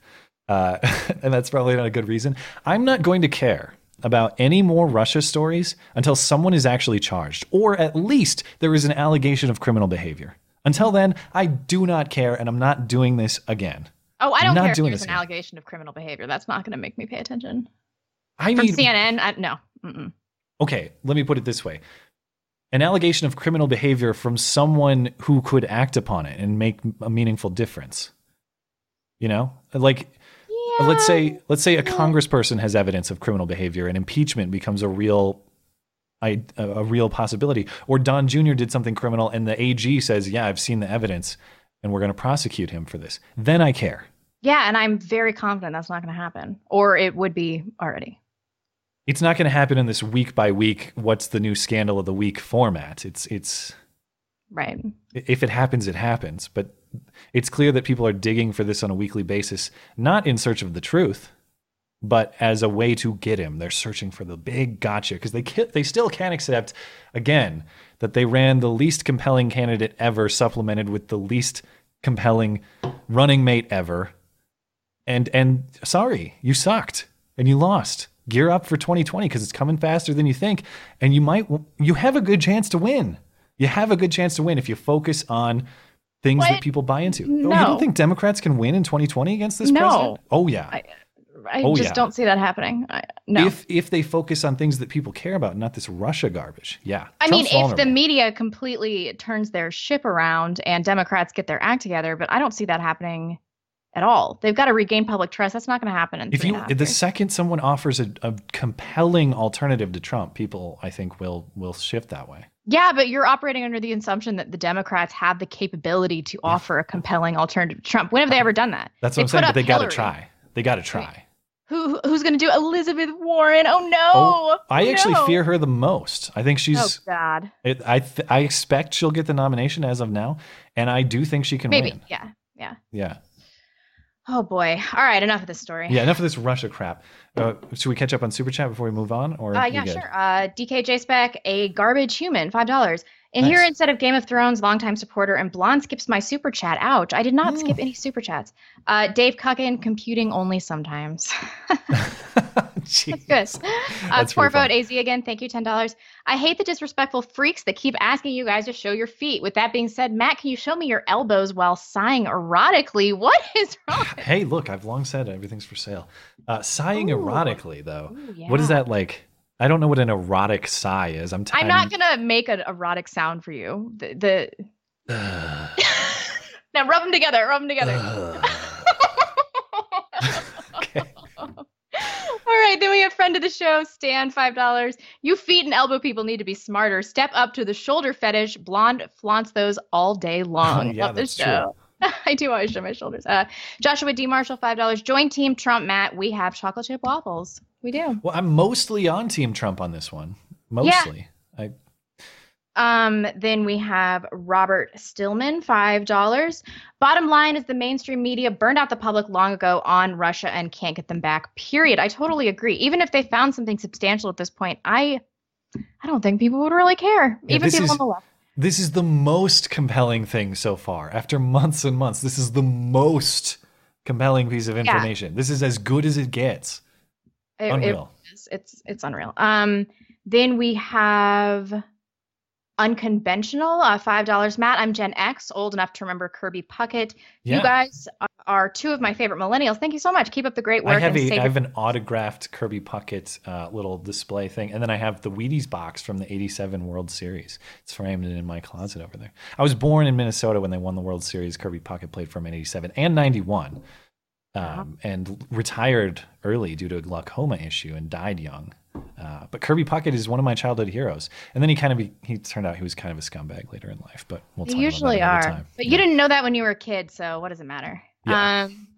Uh, and that's probably not a good reason. I'm not going to care about any more Russia stories until someone is actually charged, or at least there is an allegation of criminal behavior. Until then, I do not care, and I'm not doing this again. Oh, I don't not care if there's an again. allegation of criminal behavior. That's not going to make me pay attention. I From need CNN, I, no. Mm-mm. okay, let me put it this way. An allegation of criminal behavior from someone who could act upon it and make a meaningful difference. You know? Like let's say let's say a congressperson has evidence of criminal behavior and impeachment becomes a real a real possibility or Don Jr. did something criminal and the AG says, "Yeah, I've seen the evidence and we're going to prosecute him for this." Then I care. Yeah, and I'm very confident that's not going to happen, or it would be already. It's not going to happen in this week by week what's the new scandal of the week format. It's it's Right. if it happens, it happens. But it's clear that people are digging for this on a weekly basis, not in search of the truth, but as a way to get him. They're searching for the big gotcha because they ca- they still can't accept, again, that they ran the least compelling candidate ever, supplemented with the least compelling running mate ever. And and sorry, you sucked and you lost. Gear up for 2020 because it's coming faster than you think, and you might you have a good chance to win. You have a good chance to win if you focus on things that people buy into. Oh, you don't think Democrats can win in 2020 against this No. president? Oh yeah. I, I Oh, just yeah. don't see that happening. I, no. If if they focus on things that people care about, not this Russia garbage. Yeah. I mean, Trump's if the media completely turns their ship around and Democrats get their act together, but I don't see that happening at all. They've got to regain public trust. That's not going to happen in if you the second someone offers a, a compelling alternative to Trump, people I think will will shift that way. Yeah, but you're operating under the assumption that the Democrats have the capability to offer a compelling alternative to Trump. When have they ever done that? That's They what I'm saying. But they got to try. They got to try. Who who's going to do Elizabeth Warren? Oh no! Oh, I oh, actually no. fear her the most. I think she's. Oh. God. It, I th- I expect she'll get the nomination as of now, and I do think she can Maybe. win. Yeah. Yeah. Yeah. Oh boy. All right. Enough of this story. Yeah. Enough of this Russia crap. Uh, should we catch up on super chat before we move on, or Uh, yeah, sure. Uh, DKJ Spec, a garbage human, five dollars. And here instead of Game of Thrones, longtime supporter, and Blonde skips my super chat. Ouch! I did not skip any super chats. Uh, Dave Cuckin, computing only sometimes. That's good. Uh, That's pretty Vote AZ again. Thank you, ten dollars. I hate the disrespectful freaks that keep asking you guys to show your feet. With that being said, Matt, can you show me your elbows while sighing erotically? What is wrong? Hey, look, I've long said everything's for sale. Uh, sighing erotically, though. Ooh, What is that like? I don't know what an erotic sigh is. I'm. T- I'm not gonna make an erotic sound for you. The, the... now rub them together. Rub them together. Okay. All right, then we have friend of the show, Stan, five dollars. You feet and elbow people need to be smarter. Step up to the shoulder fetish. Blonde flaunts those all day long. Yeah, Love this that's true. show. I do always show my shoulders. Uh, Joshua D. Marshall, five dollars. Join Team Trump, Matt. We have chocolate chip waffles. We do. Well, I'm mostly on Team Trump on this one. Mostly. I Um, then we have Robert Stillman, five dollars. Bottom line is the mainstream media burned out the public long ago on Russia and can't get them back. Period. I totally agree. Even if they found something substantial at this point, I I don't think people would really care. Yeah, Even people is- on the left. This is the most compelling thing so far. After months and months, this is the most compelling piece of Yeah. information. This is as good as it gets. It- it Unreal. is. it's it's unreal. Um, then we have unconventional, uh, five dollars. Matt, I'm Gen X, old enough to remember Kirby Puckett. Yeah. You guys are- two of my favorite millennials. Thank you so much. Keep up the great work. I have and a have an autographed Kirby Puckett uh, little display thing, and then I have the Wheaties box from the '87 World Series. It's framed in my closet over there. I was born in Minnesota when they won the World Series. Kirby Puckett played for in '87 and '91. Um, and retired early due to a glaucoma issue and died young. Uh, but Kirby Puckett is one of my childhood heroes. And then he kind of be, he turned out he was kind of a scumbag later in life. But we'll talk usually about that are. time. But you didn't know that when you were a kid, so what does it matter? Yeah. Um,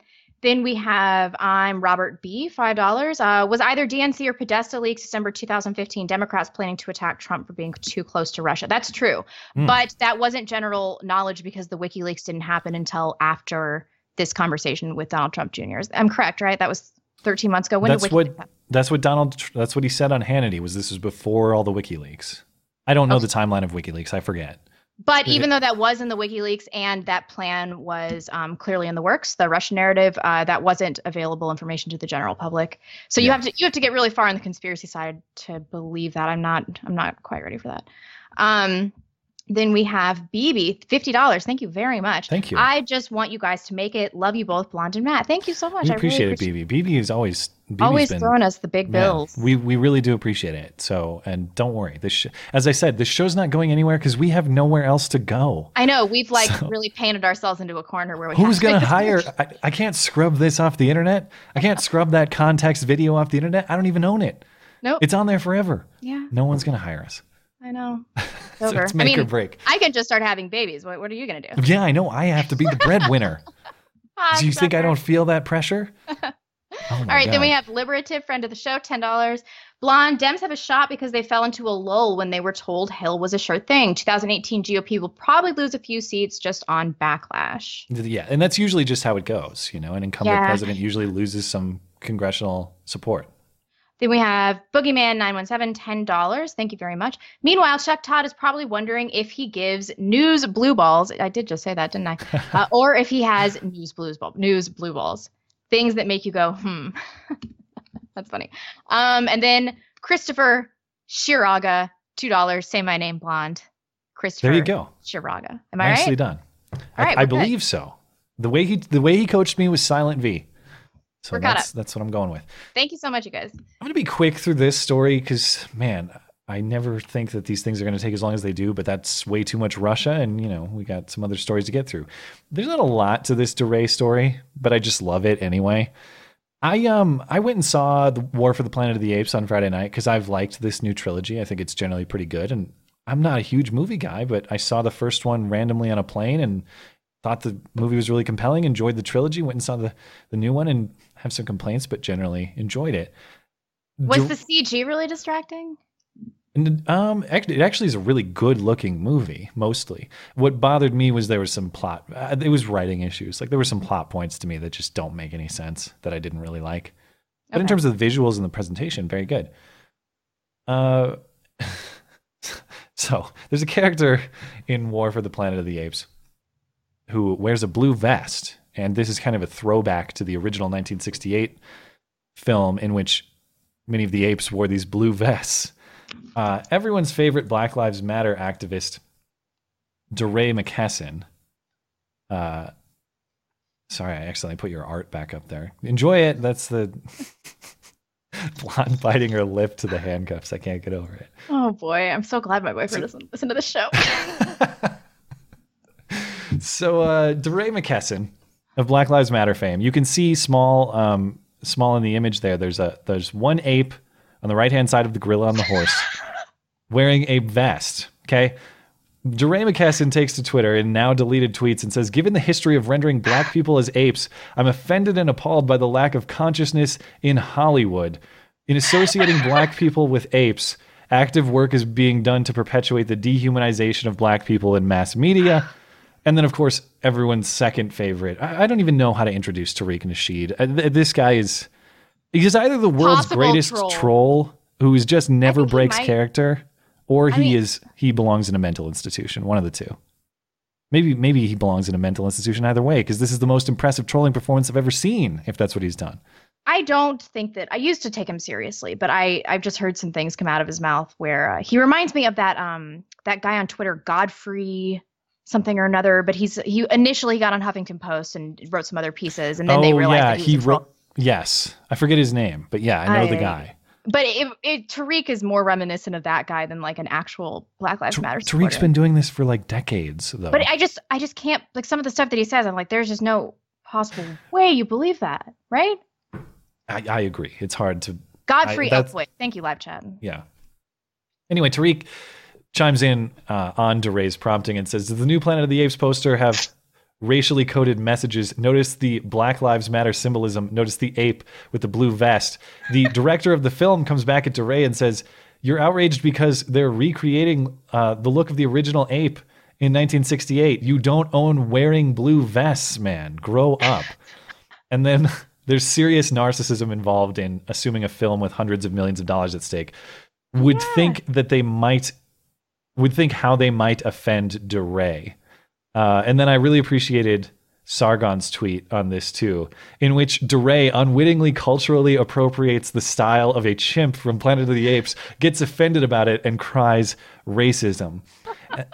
then we have I'm Robert B. Five dollars. Uh, was either DNC or Podesta leaks December 2015 Democrats planning to attack Trump for being too close to Russia? That's true, Hmm. but that wasn't general knowledge because the WikiLeaks didn't happen until after this conversation with Donald Trump Jr. I'm correct, right? That was 13 months ago. When that's what that's what Donald that's what he said on Hannity was this was before all the WikiLeaks. I don't know the timeline of WikiLeaks. I forget. But even though that was in the WikiLeaks and that plan was um, clearly in the works, the Russian narrative, uh, that wasn't available information to the general public. So you Yeah. have to you have to get really far on the conspiracy side to believe that. I'm not I'm not quite ready for that. Um, then we have BB, fifty dollars. Thank you very much. Thank you. I just want you guys to make it. Love you both, Blonde and Matt. Thank you so much. We I really appreciate it, BB. BB is always BB's Always been- throwing us the big bills. we we really do appreciate it. So and don't worry. This sh- as I said, this show's not going anywhere because we have nowhere else to go. I know we've like So- really painted ourselves into a corner where we Who's gonna to hire? I, I can't scrub this off the internet. I can't scrub that context video off the internet. I don't even own it. Nope. It's on there forever. Yeah. No one's gonna hire us. I know. So Over. it's I make mean, or break. I can just start having babies. What, what are you gonna do? Yeah, I know. I have to be the breadwinner. Do you think I don't feel that pressure? Oh All right, then we have Liberative, friend of the show, ten dollars. Blonde Dems have a shot because they fell into a lull when they were told Hill was a sure thing. 2018 GOP will probably lose a few seats just on backlash. Yeah, and that's usually just how it goes. You know, an incumbent Yeah. president usually loses some congressional support. Then we have Boogeyman 917, $10. Thank you very much. Meanwhile, Chuck Todd is probably wondering if he gives news blue balls. I did just say that, didn't I? Uh, or if he has news blues ball, news blue balls. Things that make you go, hmm. That's funny. Um, and then Christopher Shiraga, $2. Say my name, blonde. Christopher There you go. Shiraga. Am I Nicely right? done. All I, right, I good. believe so. The way he the way he coached me was silent V. So that's that's what I'm going with. Thank you so much, you guys. I'm going to be quick through this story because, man, I never think that these things are going to take as long as they do, but that's way too much Russia. And, you know, we got some other stories to get through. There's not a lot to this DeRay story, but I just love it anyway. I um I went and saw the War for the Planet of the Apes on Friday night because I've liked this new trilogy. I think it's generally pretty good, and I'm not a huge movie guy, but I saw the first one randomly on a plane and thought the movie was really compelling. Enjoyed the trilogy. Went and saw the the new one and have some complaints, but generally enjoyed it. Was the CG really distracting? and, um, it actually is a really good looking movie. Mostly, what bothered me was there was some plot. Uh, it was writing issues. Like there were some plot points to me that just don't make any sense that I didn't really like. But in terms of the visuals and the presentation, very good. Uh, so there's a character in War for the Planet of the Apes who wears a blue vest, and this is kind of a throwback to the original 1968 film in which many of the apes wore these blue vests. Uh, everyone's favorite Black Lives Matter activist, DeRay McKesson. Uh, sorry, I accidentally put your art back up there. Enjoy it. That's the blonde biting her lip to the handcuffs. I can't get over it. Oh boy, I'm so glad my boyfriend doesn't listen to the show. So, uh, DeRay McKesson of Black Lives Matter fame. You can see small, um, small in the image there. There's a there's one ape on the right hand side of the gorilla on the horse wearing a vest. Okay. DeRay McKesson takes to Twitter in now deleted tweets and says, Given the history of rendering black people as apes, I'm offended and appalled by the lack of consciousness in Hollywood. In associating black people with apes, active work is being done to perpetuate the dehumanization of black people in mass media. And then, of course, everyone's second favorite. I, I don't even know how to introduce Tariq Nasheed. Uh, th- this guy is he's either the world's Possible greatest troll. troll, who is just never think he breaks might- character, or I he mean- is he belongs in a mental institution. One of the two. Maybe maybe he belongs in a mental institution either way, because this is the most impressive trolling performance I've ever seen. If that's what he's done. I don't think that I used to take him seriously, but I I've just heard some things come out of his mouth where uh, he reminds me of that um that guy on Twitter, Godfrey something or another. But he's he initially got on Huffington Post and wrote some other pieces, and then oh they realized oh, yeah, he, he was a troll. wrote. Yes, I forget his name, but yeah, I know the guy. But it, it, Tariq is more reminiscent of that guy than like an actual Black Lives Matter Tariq's supporter. been doing this for like decades, though. But I just I just can't like some of the stuff that he says. I'm like, there's just no possible way you believe that, right? I, I agree. It's hard to. Godfrey I- Thank you, live chat. Yeah. Anyway, Tariq chimes in uh, on DeRay's prompting and says, Does the new Planet of the Apes poster have racially coded messages? Notice the Black Lives Matter symbolism. Notice the ape with the blue vest. The director of the film comes back at DeRay and says, You're outraged because they're recreating uh, the look of the original ape in 1968. You don't own wearing blue vests, man. Grow up. And then there's serious narcissism involved in assuming a film with hundreds of millions of dollars at stake would think that they might would think how they might offend DeRay. Uh, and then I really appreciated Sargon's tweet on this too, in which DeRay unwittingly culturally appropriates the style of a chimp from Planet of the Apes, gets offended about it, and cries racism.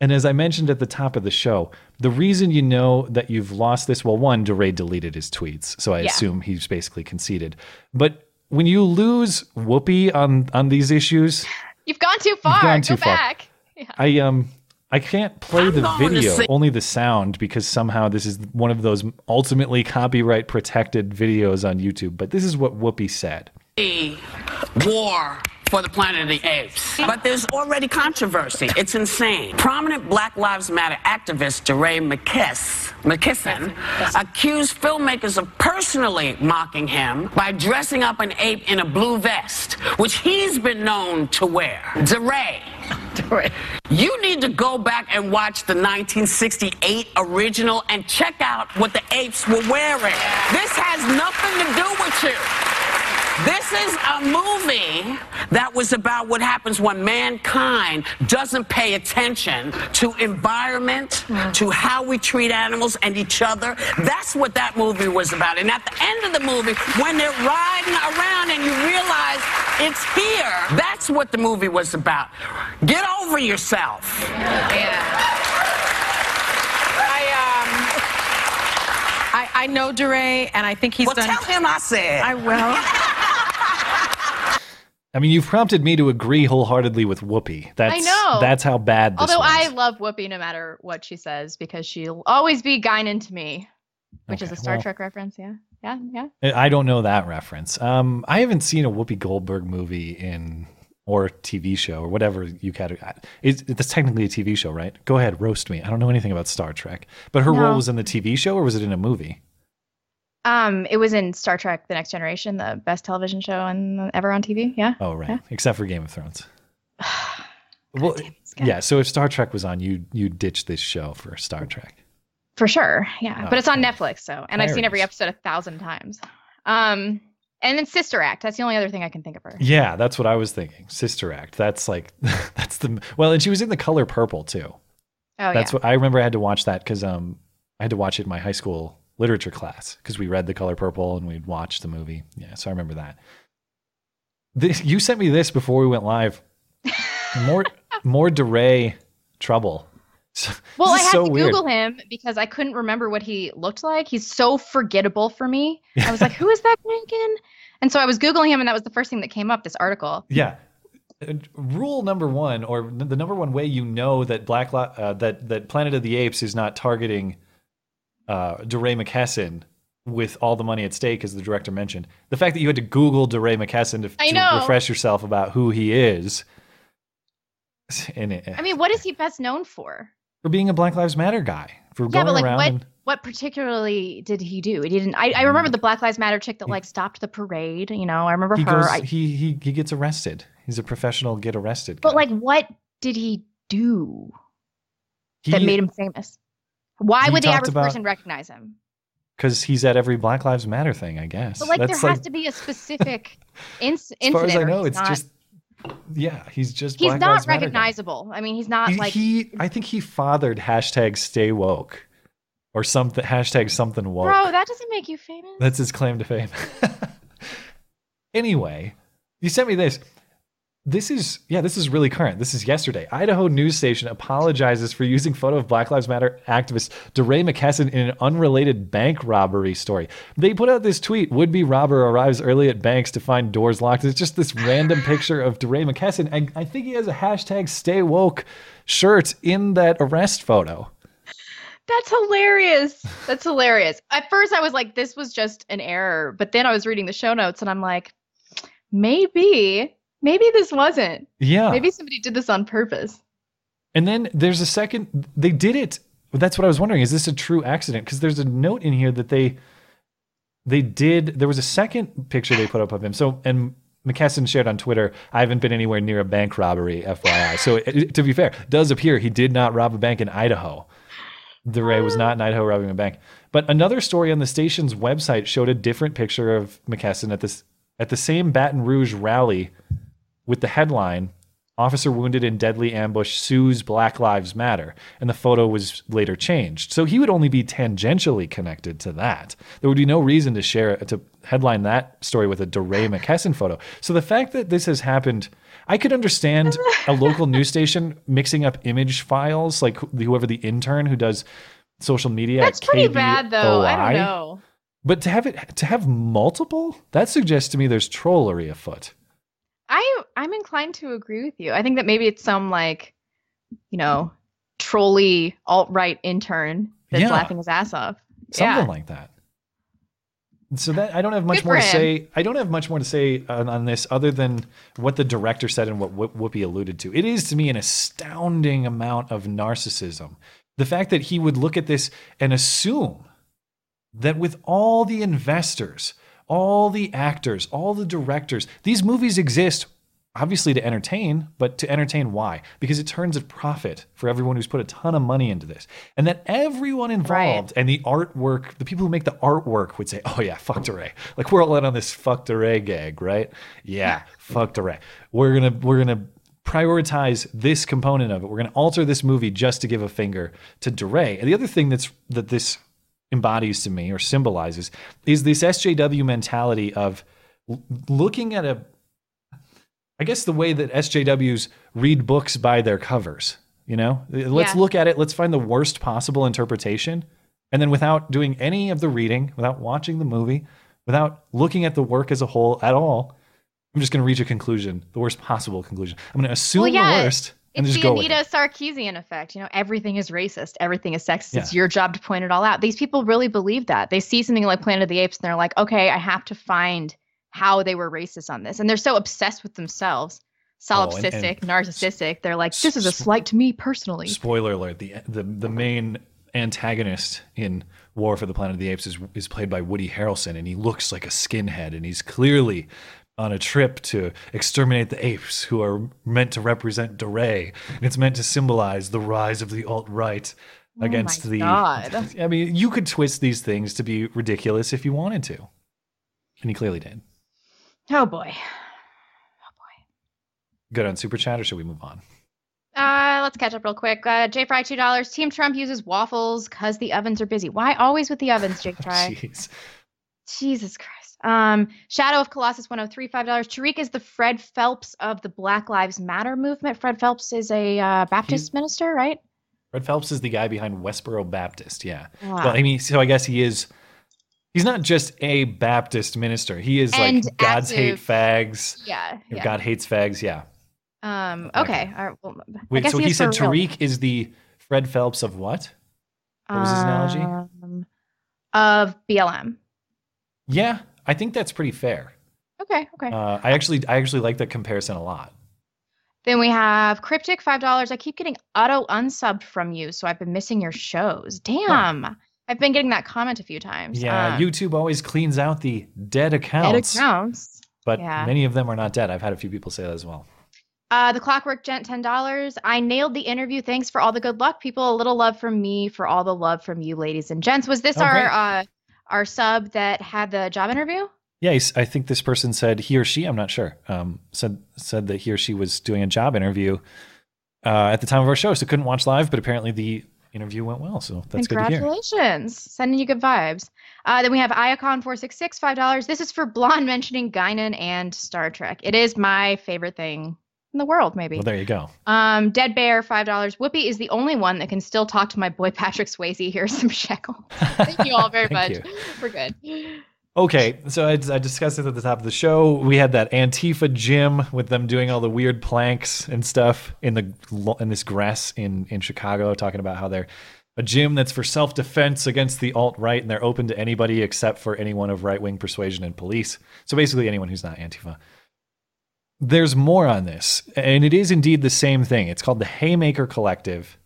And as I mentioned at the top of the show, the reason you know that you've lost this, well, one, DeRay deleted his tweets, so I Yeah. assume he's basically conceded. But when you lose Whoopi on on these issues, You've gone too far. You've gone Go too far. back. I um I can't play the going to video, say- only the sound, because somehow this is one of those ultimately copyright protected videos on YouTube. But this is what Whoopi said. a war for the Planet of the Apes. But there's already controversy. It's insane. Prominent Black Lives Matter activist DeRay McKiss, McKisson accused filmmakers of personally mocking him by dressing up an ape in a blue vest, which he's been known to wear. DeRay. You need to go back and watch the 1968 original and check out what the apes were wearing. This has nothing to do with you. This is a movie that was about what happens when mankind doesn't pay attention to environment, mm. to how we treat animals and each other. That's what that movie was about. And at the end of the movie, when they're riding around and you realize it's here, that's what the movie was about. Get over yourself. Yeah. I, um, I know DeRay, and I think he's Well, done. tell him I said. I will. I mean, you've prompted me to agree wholeheartedly with Whoopi. That's I know. that's how bad this Although was. I love Whoopi no matter what she says because she'll always be Guinan to me, which is a Star well- Trek reference. Yeah, yeah, yeah. I don't know that reference. Um, I haven't seen a Whoopi Goldberg movie in or TV show or whatever you categorize. It's, it's technically a TV show, right? Go ahead, roast me. I don't know anything about Star Trek, but her No. role was in the TV show or was it in a movie? Um, it was in Star Trek: The Next Generation, the best television show on, ever on TV. Yeah. Oh, right. Yeah. Except for Game of Thrones. well, yeah. So if Star Trek was on, you you ditch this show for Star Trek. For sure. Yeah. Oh, but it's on Netflix, so and I've seen every episode a thousand times. Um, and then Sister Act. That's the only other thing I can think of her. Yeah, that's what I was thinking. Sister Act. That's like that's the well, and she was in the color purple too. Oh that's yeah. what I remember. I had to watch that because um I had to watch it in my high school literature class because we read the color purple and we'd watch the movie. Yeah, so I remember that. This, you sent me this before we went live. More more DeRay trouble. So- Well, I had so to weird. Google him because I couldn't remember what he looked like. He's so forgettable for me. I was like, who is that guy again? And so I was Googling him, and that was the first thing that came up this article. Yeah. Uh, Rule number one, or the number one way you know that Black uh, that that Planet of the Apes is not targeting uh, DeRay McKesson with all the money at stake, as the director mentioned, the fact that you had to Google DeRay McKesson to, to refresh yourself about who he is, it, I mean, what is he best known for? for being a Black Lives Matter guy, for Yeah, going like, around what and what particularly did he do? He didn't. I, I remember the Black Lives Matter chick that like stopped the parade. You know, I remember he her. goes, I, he he he gets arrested. He's a professional get arrested. but like, what did he do that made him famous? Why would the average about- person recognize him? because he's at every Black Lives Matter thing, I guess. But like, That's there has to be a specific inc- as far incident. as I know, it's not- just yeah, he's just he's Black not recognizable. I mean, he's not He, like he, I think he fathered hashtag Stay Woke or something. Hashtag something woke. bro. That doesn't make you famous. That's his claim to fame. anyway, you sent me this. This is yeah, this is really current. This is yesterday. Idaho news station apologizes for using photo of Black Lives Matter activist DeRay McKesson in an unrelated bank robbery story. They put out this tweet: "Would-be robber arrives early at banks to find doors locked." It's just this random picture of DeRay McKesson. I, I think he has a hashtag Stay Woke shirt in that arrest photo. That's hilarious. That's hilarious. At first, I was like, this was just an error. But then I was reading the show notes and I'm like, maybe, maybe this wasn't. Yeah. Maybe somebody did this on purpose. And then there's a second, they did it. That's what I was wondering. Is this a true accident? Because there's a note in here that they, they did, there was a second picture they put up of him. So, and McKesson shared on Twitter, I haven't been anywhere near a bank robbery, FYI. So, it, to be fair, does appear he did not rob a bank in Idaho. DeRay was not in Idaho robbing a bank. But another story on the station's website showed a different picture of McKesson at this at the same Baton Rouge rally with the headline Officer wounded in deadly ambush sues Black Lives Matter. And the photo was later changed. So he would only be tangentially connected to that. There would be no reason to share to headline that story with a DeRay McKesson photo. So the fact that this has happened, I could understand a local news station mixing up image files, like whoever the intern who does social media. That's at pretty bad, though. I don't know. But to have it to have multiple, that suggests to me there's trollery afoot. I I'm inclined to agree with you. I think that maybe it's some like, you know, trolly alt right intern that's Yeah. laughing his ass off. something yeah. like that. So that I don't have much Good more to say. I don't have much more to say on, on this other than what the director said and what Whoop- Whoopi alluded to. It is to me an astounding amount of narcissism. The fact that he would look at this and assume that with all the investors, all the actors, all the directors, these movies exist obviously to entertain, but to entertain why? Because it turns a profit for everyone who's put a ton of money into this. And that everyone involved and the artwork, the people who make the artwork would say, oh yeah, fuck DeRay. Like we're all in on this fuck DeRay gag, right? Yeah, fuck DeRay. We're gonna we're gonna prioritize this component of it. We're gonna alter this movie just to give a finger to DeRay. And the other thing that's that this embodies to me or symbolizes is this SJW mentality of looking at a I guess the way that SJWs read books by their covers, you know? Let's Yeah. look at it, let's find the worst possible interpretation and then without doing any of the reading, without watching the movie, without looking at the work as a whole at all, I'm just going to reach a conclusion, the worst possible conclusion. I'm going to assume Well, yeah, the worst and It's the with it. Anita Sarkeesian effect. You know, everything is racist, everything is sexist. It's your job to point it all out. These people really believe that. They see something like Planet of the Apes and they're like, okay, I have to find how they were racist on this. And they're so obsessed with themselves, Oh, and- solipsistic, and narcissistic. They're like, this is a slight to me personally. Spoiler alert: the the the main antagonist in War for the Planet of the Apes is is played by Woody Harrelson, and he looks like a skinhead, and he's clearly on a trip to exterminate the apes who are meant to represent DeRay, and it's meant to symbolize the rise of the alt right Oh against my the. God. I mean, you could twist these things to be ridiculous if you wanted to, and he clearly did. Oh boy. Oh boy. Good on super chat, or should we move on? Uh, let's catch up real quick. Uh, J Fry two dollars. Team Trump uses waffles because the ovens are busy. Why always with the ovens, J Fry? Jeez. Jesus Christ. Um, Shadow of Colossus 103, $5. Tariq is the Fred Phelps of the Black Lives Matter movement. Fred Phelps is a uh, Baptist minister, right? Fred Phelps is the guy behind Westboro Baptist. Yeah. Wow. Well, I mean, so I guess he is. He's not just a Baptist minister. He is And like God's hate fags. Yeah. Yeah. God hates fags. Yeah. Um, okay. All right. Well, I Wait. So he he said for real. Tariq is the Fred Phelps of what? What was his analogy? Um, of BLM. Yeah, I think that's pretty fair. Okay. Okay. Uh, I actually, I actually like that comparison a lot. Then we have Cryptic, $5. I keep getting auto unsubbed from you, so I've been missing your shows. Damn. I've been getting that comment a few times. Yeah, Um, YouTube always cleans out the dead accounts, Dead accounts. but Yeah. many of them are not dead. I've had a few people say that as well. Uh, the Clockwork Gent, ten dollars. I nailed the interview. Thanks for all the good luck, people. A little love from me for all the love from you, ladies and gents. Was this Oh, our uh, our sub that had the job interview? Yeah, I think this person said he or she, I'm not sure, um, said said that he or she was doing a job interview uh, at the time of our show, so couldn't watch live, but apparently the interview went well, so that's good to hear. Congratulations, sending you good vibes. Uh, then we have Iacon four six six five dollars. This is for Blonde mentioning Guinan and Star Trek. It is my favorite thing in the world, maybe. Well, there you go. Um, Dead Bear, five dollars. Whoopi is the only one that can still talk to my boy Patrick Swayze. Here's some shekel. Thank you all very much. Thank We're good. Okay, so I, I discussed it at the top of the show. We had that Antifa gym with them doing all the weird planks and stuff in the in this grass in in Chicago, talking about how they're a gym that's for self defense against the alt right, and they're open to anybody except for anyone of right wing persuasion and police. So basically, anyone who's not Antifa. There's more on this, and it is indeed the same thing. It's called the Haymaker Collective.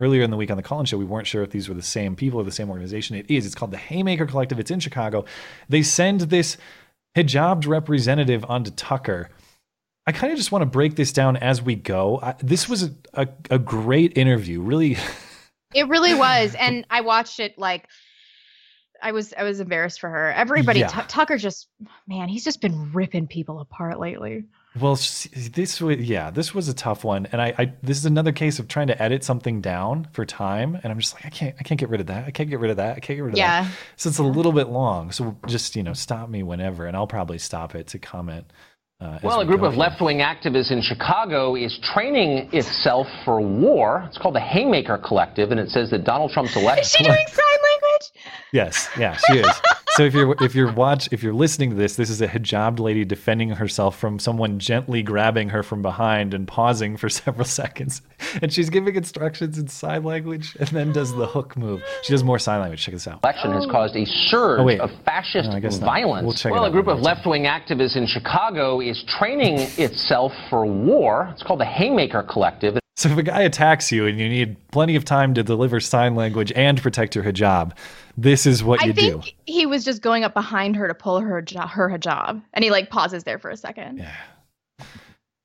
Earlier in the week on the Colin Show, we weren't sure if these were the same people or the same organization. It is. It's called the Haymaker Collective. It's in Chicago. They send this hijabbed representative onto Tucker. I kind of just want to break this down as we go. I, this was a, a, a great interview. Really, It really was, and I watched it like I was I was embarrassed for her. Everybody, Yeah. Tu- Tucker just man, he's just been ripping people apart lately. Well, this was yeah, this was a tough one, and I, I this is another case of trying to edit something down for time, and I'm just like I can't I can't get rid of that, I can't get rid of that, I can't get rid of Yeah. that. So it's a little bit long. So just you know stop me whenever, and I'll probably stop it to comment. Uh, Well, we a group of left wing activists in Chicago is training itself for war. It's called the Haymaker Collective, and it says that Donald Trump's election. Is she doing sign language? Yes, yeah, she is. so if you're if you're watch if you're listening to this, this is a hijabbed lady defending herself from someone gently grabbing her from behind and pausing for several seconds, and she's giving instructions in sign language, and then does the hook move. She does more sign language. Check this out. election has caused a surge Oh, of fascist No, I guess not. violence. We'll check well, a group of left wing activists in Chicago is training itself for war. It's called the Haymaker Collective. So if a guy attacks you and you need plenty of time to deliver sign language and protect your hijab, this is what I you think do. he was just going up behind her to pull her hijab, her hijab, and he like pauses there for a second. Yeah.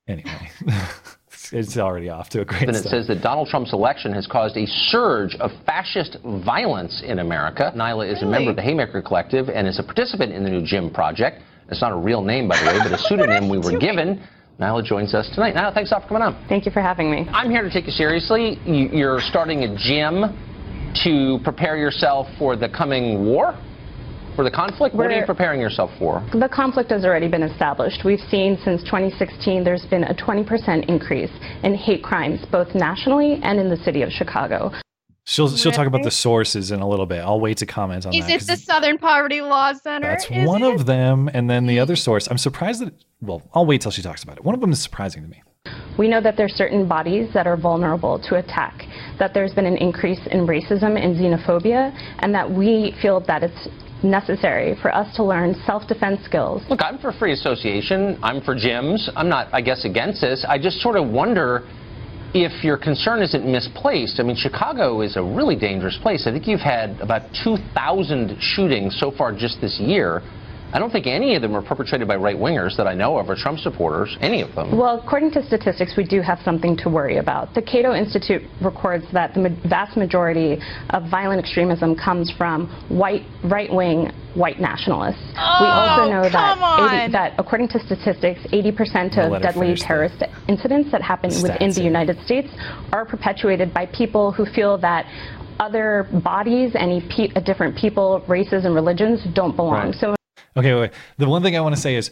Anyway, it's already off to a great And it says that Donald Trump's election has caused a surge of fascist violence in America. Nyla is a member of the Haymaker Collective and is a participant in the new Gym Project. It's not a real name, by the way, but a pseudonym we were given. Nyla joins us tonight. Nyla, thanks a lot for coming on. Thank you for having me. I'm here to take you seriously. You- You're starting a gym to prepare yourself for the coming war, for the conflict. What are you preparing yourself for? The conflict has already been established. We've seen since 2016 there's been a 20% increase in hate crimes, both nationally and in the city of Chicago. She'll she'll talk about the sources in a little bit. I'll wait to comment on Is that. it 'cause the Southern Poverty Law Center? That's Is one it? of them, and then the other source. I'm surprised that. Well, I'll wait till she talks about it. One of them is surprising to me. We know that there's certain bodies that are vulnerable to attack, that there's been an increase in racism and xenophobia, and that we feel that it's necessary for us to learn self-defense skills. Look, I'm for free association. I'm for gyms. I'm not, I guess, against this. I just sort of wonder if your concern isn't misplaced. I mean, Chicago is a really dangerous place. I think you've had about 2,000 shootings so far just this year. I don't think any of them are perpetrated by right wingers that I know of or Trump supporters, any of them. Well, according to statistics, we do have something to worry about. The Cato Institute records that the vast majority of violent extremism comes from white, right-wing, white nationalists. Oh, we also know that, 80, that, according to statistics, 80% of deadly finish the terrorist incidents that happen within the. United States are perpetuated by people who feel that other bodies, any pe- uh, different people, races, and religions don't belong. Right. So Okay, wait. The one thing I want to say is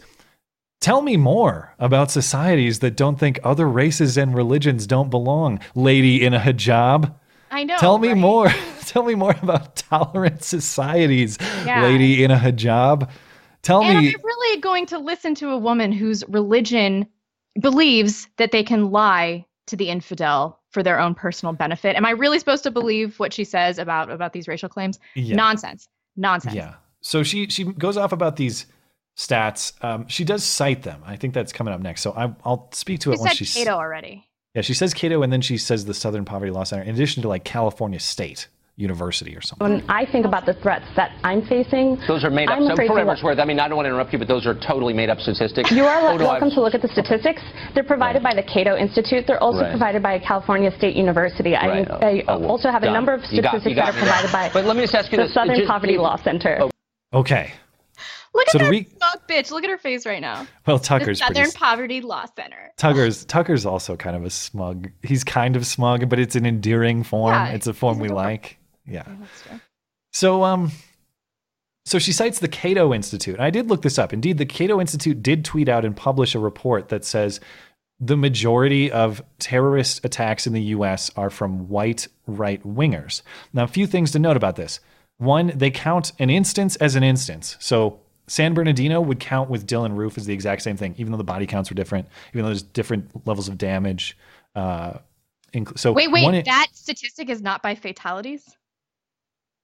tell me more about societies that don't think other races and religions don't belong. Lady in a hijab. I know. Tell me right? more. tell me more about tolerant societies. Yeah. Lady in a hijab. Tell And me. am I really going to listen to a woman whose religion believes that they can lie to the infidel for their own personal benefit? Am I really supposed to believe what she says about about these racial claims? Yeah. Nonsense. Nonsense. Yeah. So she she goes off about these stats. Um, she does cite them. I think that's coming up next. So I, I'll speak to She it once said she's. Cato already. Yeah, she says Cato, and then she says the Southern Poverty Law Center, in addition to like California State University or something. when I think about the threats that I'm facing, Those are made up. I'm So afraid for to whatever worth, I mean, I don't want to interrupt you, but those are totally made up statistics. You are Oh, welcome I've- to look at the statistics. They're provided by the Cato Institute. They're also Right. provided by California State University. Right. I, I Oh, well, also have a number of You got- statistics you got that are me there. provided by But let me just ask you the this. Southern Just- Poverty Law Center. Okay. Look at So to that smug bitch. Look at her face right now. Well, Tucker's pretty. Southern s- Poverty Law Center. Tucker's Tucker's also kind of a smug. He's kind of smug, but it's an endearing form. Yeah, it's a form we like. Yeah. So um so she cites the Cato Institute. And I did look this up. Indeed, the Cato Institute did tweet out and publish a report that says the majority of terrorist attacks in the US are from white right wingers. Now, a few things to note about this. One, they count an instance as an instance. So San Bernardino would count with Dylann Roof as the exact same thing, even though the body counts were different, even though there's different levels of damage. Uh, inc- so wait, wait, one that statistic is not by fatalities.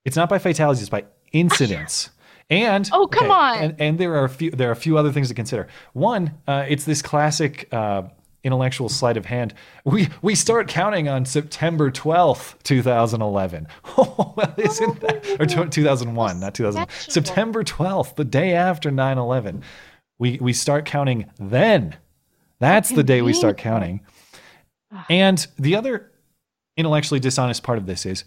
it's not by fatalities, it's by incidents. And Oh, come on. And, and there are a few there are a few other things to consider. One, uh, it's this classic uh, intellectual sleight of hand. We we start counting on September twelfth, two thousand eleven. Oh, well, isn't that or two thousand one, not two thousand? September twelfth, the day after 9-11. We we start counting then. That's the day we start counting. And the other intellectually dishonest part of this is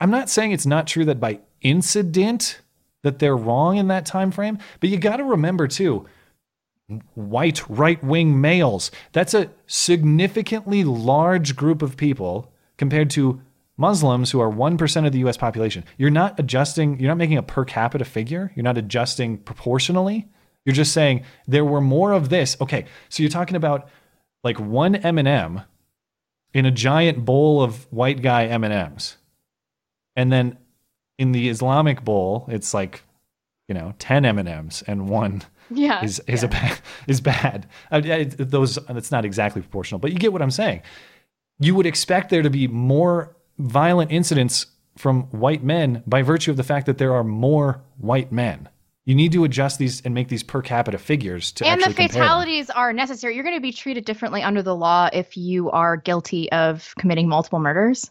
I'm not saying it's not true that by incident that they're wrong in that time frame, but you got to remember too white right-wing males. That's a significantly large group of people compared to Muslims who are 1% of the US population. You're not adjusting, you're not making a per capita figure, you're not adjusting proportionally. You're just saying there were more of this. Okay, so you're talking about like one M&M in a giant bowl of white guy M&Ms. And then in the Islamic bowl, it's like, you know, 10 M&Ms and one Yeah, is is a bad, is bad. Yeah, it- those it's not exactly proportional, but you get what I'm saying. You would expect there to be more violent incidents from white men by virtue of the fact that there are more white men. You need to adjust these and make these per capita figures to and the fatalities are necessary. You're going to be treated differently under the law if you are guilty of committing multiple murders.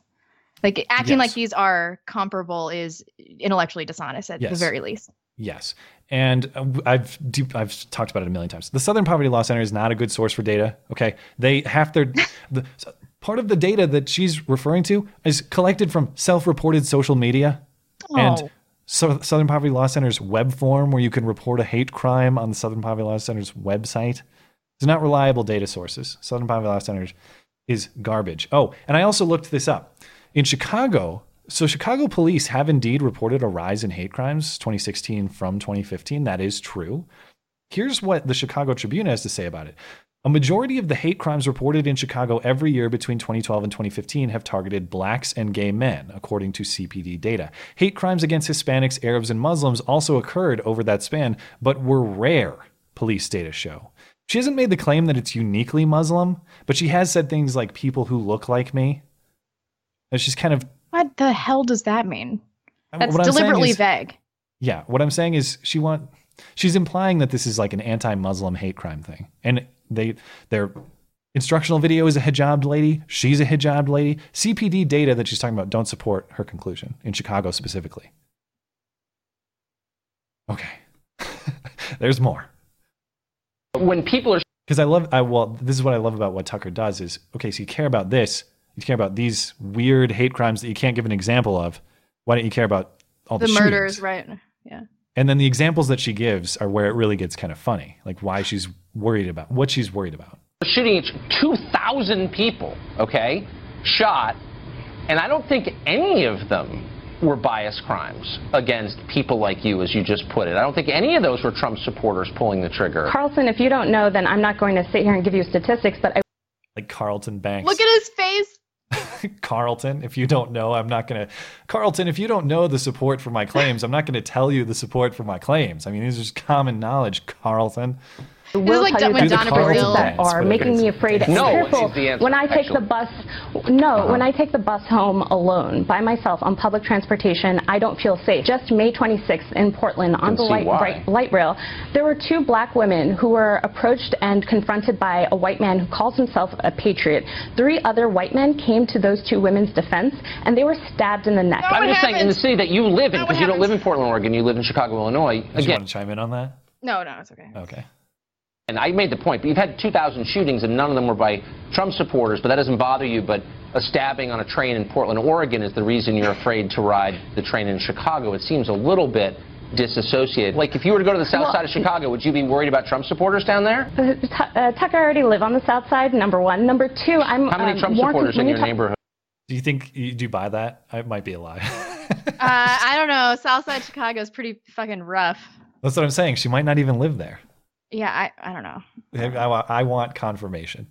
Like acting like these are comparable is intellectually dishonest at the very least. Yes. And I've deep, I've talked about it a million times. The Southern Poverty Law Center is not a good source for data. Okay, they have their the, so part of the data that she's referring to is collected from self-reported social media, and Oh. so Southern Poverty Law Center's web form where you can report a hate crime on the Southern Poverty Law Center's website. It's not reliable data sources. Southern Poverty Law Center is garbage. Oh, and I also looked this up. In Chicago, so Chicago police have indeed reported a rise in hate crimes 2016 from 2015. That is true. Here's what the Chicago Tribune has to say about it. A majority of the hate crimes reported in Chicago every year between 2012 and 2015 have targeted blacks and gay men, according to CPD data. Hate crimes against Hispanics, Arabs, and Muslims also occurred over that span, but were rare, police data show. She hasn't made the claim that it's uniquely Muslim, but she has said things like people who look like me. And she's kind of What the hell does that mean? That's what deliberately is- vague. Yeah, what I'm saying is she want she's implying that this is like an anti-Muslim hate crime thing. And they their instructional video is a hijab lady, she's a hijab lady. CPD data that she's talking about don't support her conclusion in Chicago specifically. Okay. There's more. When people are Because I love I well, this is what I love about what Tucker does is okay, so you care about this, you care about these weird hate crimes that you can't give an example of. Why don't you care about all the, The, shootings? murders, right? Yeah. And then the examples that she gives are where it really gets kind of funny, like why she's worried about what she's worried about. shooting each 2,000 people, okay, shot, and I don't think any of them were bias crimes against people like you, as you just put it. I don't think any of those were Trump supporters pulling the trigger. Carlson, if you don't know, then I'm not going to sit here and give you statistics, but I Like Carlton Banks. Look at his face. Carlton, if you don't know, I'm not going to. Carlton, if you don't know the support for my claims, I'm not going to tell you the support for my claims. I mean, these are just common knowledge, Carlton. I will like tell you when that Donna the stories Brazile- that are making me afraid No, fearful is the answer, when I take the bus. No, Uh-huh. when I take the bus home alone by myself on public transportation, I don't feel safe. Just May 26th in Portland on the light, bright, light rail, there were two black women who were approached and confronted by a white man who calls himself a patriot. Three other white men came to those two women's defense, and they were stabbed in the neck. I'm just saying, in the city that you live in, because it you don't live in. Portland, Oregon, you live in Chicago, Illinois. Do you want to chime in on that? No, no, it's okay. Okay. And I made the point, but you've had 2,000 shootings, and none of them were by Trump supporters, but that doesn't bother you. But a stabbing on a train in Portland, Oregon is the reason you're afraid to ride the train in Chicago. It seems a little bit disassociated. Like, if you were to go to the south Well- side of Chicago, would you be worried about Trump supporters down there? Uh, uh, Tucker, I already live on the south side, number one. Number two, I'm How many um, Trump more supporters con- in you your talk- neighborhood? Do you think you do you buy that? It might be a lie. Uh, I don't know. South side Chicago is pretty fucking rough. That's what I'm saying. She might not even live there. Yeah, I, I don't know. I, wa- I want confirmation.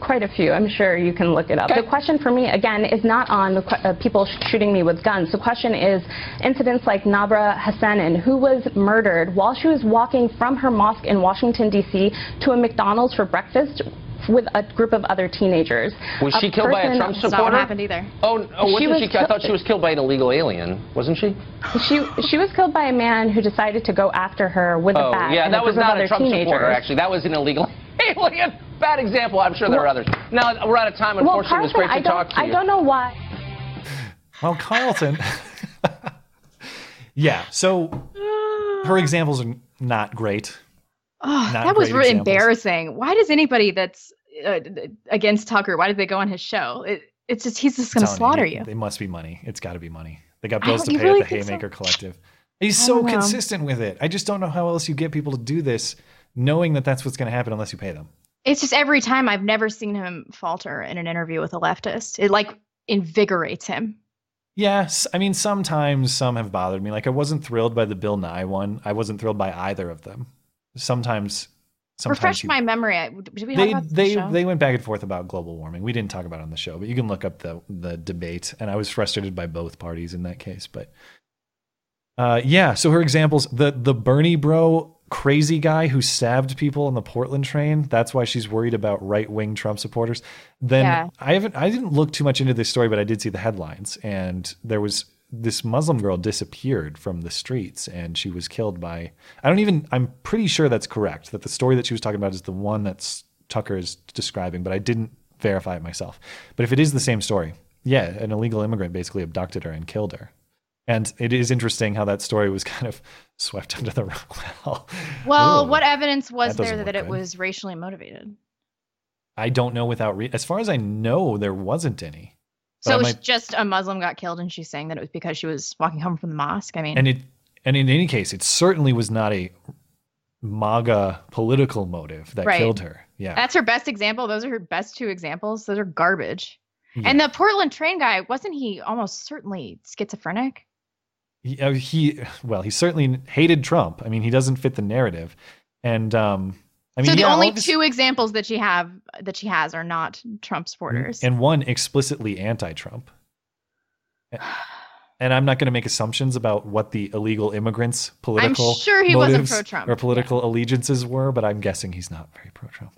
Quite a few. I'm sure you can look it up. The question for me, again, is not on the que- uh, people sh- shooting me with guns. The question is incidents like Nabra Hassanen, who was murdered while she was walking from her mosque in Washington, D.C. to a McDonald's for breakfast with a group of other teenagers. Was she killed by a Trump That's not supporter? happened either. Oh, oh She wasn't was she? I thought she was killed by an illegal alien, wasn't she? She she was killed by a man who decided to go after her with a oh, bat. yeah, that was group of not a Trump teenagers. supporter. Actually, that was an illegal alien. Bad example. I'm sure there are others. Now we're out of time. Well, Unfortunately, it was great to I don't, talk to I don't know why. Well, Carlton. yeah. So her examples are not great. Oh, Not that was really examples. embarrassing. Why does anybody that's uh, against Tucker? Why did they go on his show? It, it's just he's just going to slaughter you. They must be money. It's got to be money. They got bills to pay really at the think so? Haymaker Collective. He's so consistent with it. I just don't know how else you get people to do this, knowing that that's what's going to happen unless you pay them. It's just every time I've never seen him falter in an interview with a leftist. It like invigorates him. Yes, I mean sometimes some have bothered me. Like I wasn't thrilled by the Bill Nye one. I wasn't thrilled by either of them. Sometimes, sometimes Refresh he- my memory. Did we they about they the they went back and forth about global warming. We didn't talk about it on the show, but you can look up the the debate. And I was frustrated by both parties in that case. But uh, yeah, so her examples: the the Bernie bro crazy guy who stabbed people on the Portland train. That's why she's worried about right wing Trump supporters. Then Yeah. I haven't I didn't look too much into this story, but I did see the headlines, and there was this Muslim girl disappeared from the streets and she was killed by I don't even I'm pretty sure that's correct that the story that she was talking about is the one that Tucker is describing but I didn't verify it myself but if it is the same story yeah an illegal immigrant basically abducted her and killed her and it is interesting how that story was kind of swept under the rug well well, ooh, what evidence was that there that it good. was racially motivated? I don't know without re- as far as I know there wasn't any So might- just a Muslim got killed, and she's saying that it was because she was walking home from the mosque. I mean, and it and in any case it certainly was not a maga political motive that Right. killed her yeah that's her best example. Those are her best two examples. Those are garbage. Yeah. And the Portland train guy wasn't he almost certainly schizophrenic? he, uh, he well he certainly hated trump i mean he doesn't fit the narrative and um i mean so the yeah, only two examples that she have that she has are not Trump supporters. and one explicitly anti-trump. And i'm not going to make assumptions about what the illegal immigrants political sure he wasn't pro-Trump, or political allegiances were but i'm guessing he's not very pro-trump.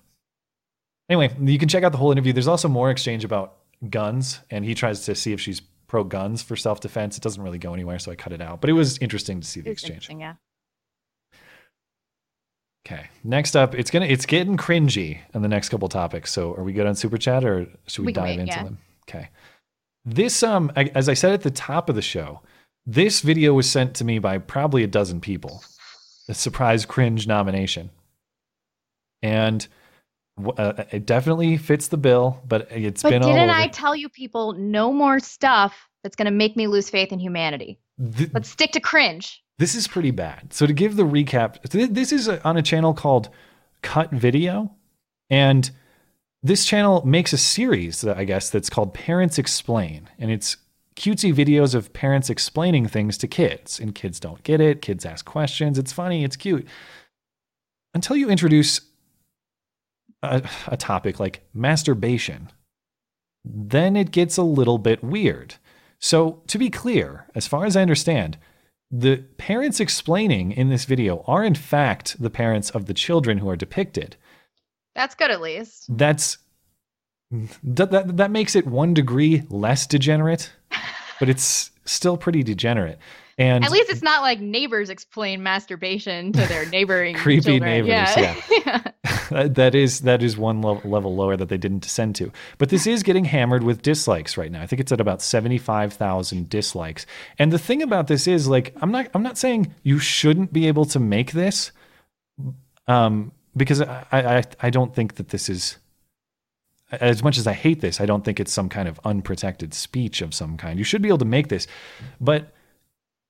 Anyway you can check out the whole interview. There's also more exchange about guns and he tries to see if she's pro guns for self-defense. It doesn't really go anywhere so i cut it out. But it was interesting to see the exchange. interesting, yeah. Okay. Next up, it's gonna it's getting cringy on the next couple topics. So are we good on super chat or should we, We dive wait, into yeah. them? Okay. This um I, as I said at the top of the show, this video was sent to me by probably a dozen people. A surprise cringe nomination. And uh, it definitely fits the bill, but it's But been all didn't. I tell you people no more stuff that's going to make me lose faith in humanity? Th- Let's stick to cringe. This is pretty bad. So to give the recap, this is on a channel called Cut Video, and this channel makes a series I guess that's called Parents Explain, and it's cutesy videos of parents explaining things to kids, and kids don't get it. Kids ask questions. It's funny. It's cute. Until you introduce a, a topic like masturbation, then it gets a little bit weird. So, to be clear, as far as I understand, the parents explaining in this video are in fact the parents of the children who are depicted. That's good at least. That's that that, that makes it one degree less degenerate, but it's still pretty degenerate. And At least it's not like neighbors explain masturbation to their neighboring Creepy children. neighbors, Yeah. that that is that is one level, level lower that they didn't descend to. But this is getting hammered with dislikes right now. I think it's at about seventy five thousand dislikes. And the thing about this is like I'm not I'm not saying you shouldn't be able to make this, um, because I I I don't think that this is. As much as I hate this, I don't think it's some kind of unprotected speech of some kind. You should be able to make this, but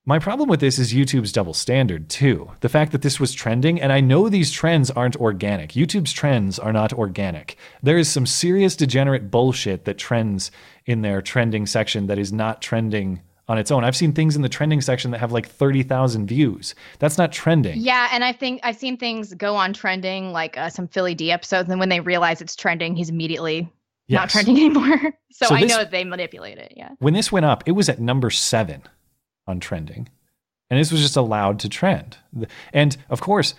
my problem with this is YouTube's double standard, too. The fact that this was trending, and I know these trends aren't organic. YouTube's trends are not organic. There is some serious degenerate bullshit that trends in their trending section that is not trending on its own. I've seen things in the trending section that have like 30,000 views. That's not trending. Yeah, and I think I've seen things go on trending, like uh, some Philly D episodes, and when they realize it's trending, he's immediately not trending anymore. so, So I this- know they manipulate it. Yeah. When this went up, it was at number seven on trending. And this was just allowed to trend. And of course,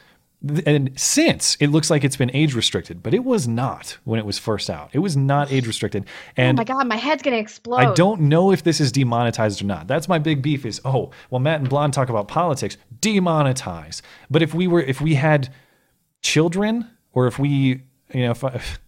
and since it looks like it's been age restricted, but it was not when it was first out. It was not age restricted. Oh and oh my god, my head's gonna explode. I don't know if this is demonetized or not. That's my big beef is, oh, well, Matt and Blonde talk about politics, demonetize. But if we were, if we had children or if we, you know, if, if,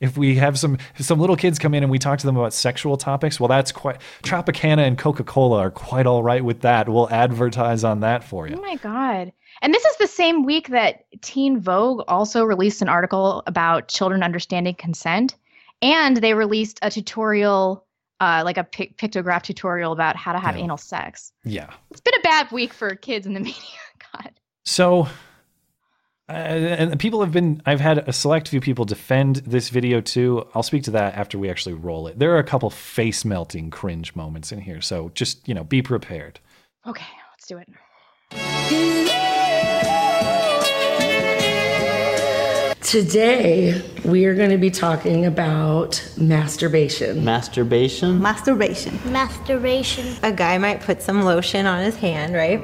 if we have some, if some little kids come in and we talk to them about sexual topics, well, that's quite, Tropicana and Coca-Cola are quite all right with that. We'll advertise on that for you. Oh my god. And this is the same week that Teen Vogue also released an article about children understanding consent. And they released a tutorial, uh, like a pic- pictograph tutorial about how to have anal sex. Yeah. It's been a bad week for kids in the media. God. So, uh, and people have been, I've had a select few people defend this video too. I'll speak to that after we actually roll it. There are a couple face melting cringe moments in here. So just, you know, be prepared. Okay, let's do it. Today, we are going to be talking about masturbation. Masturbation? Masturbation. Masturbation. A guy might put some lotion on his hand, right?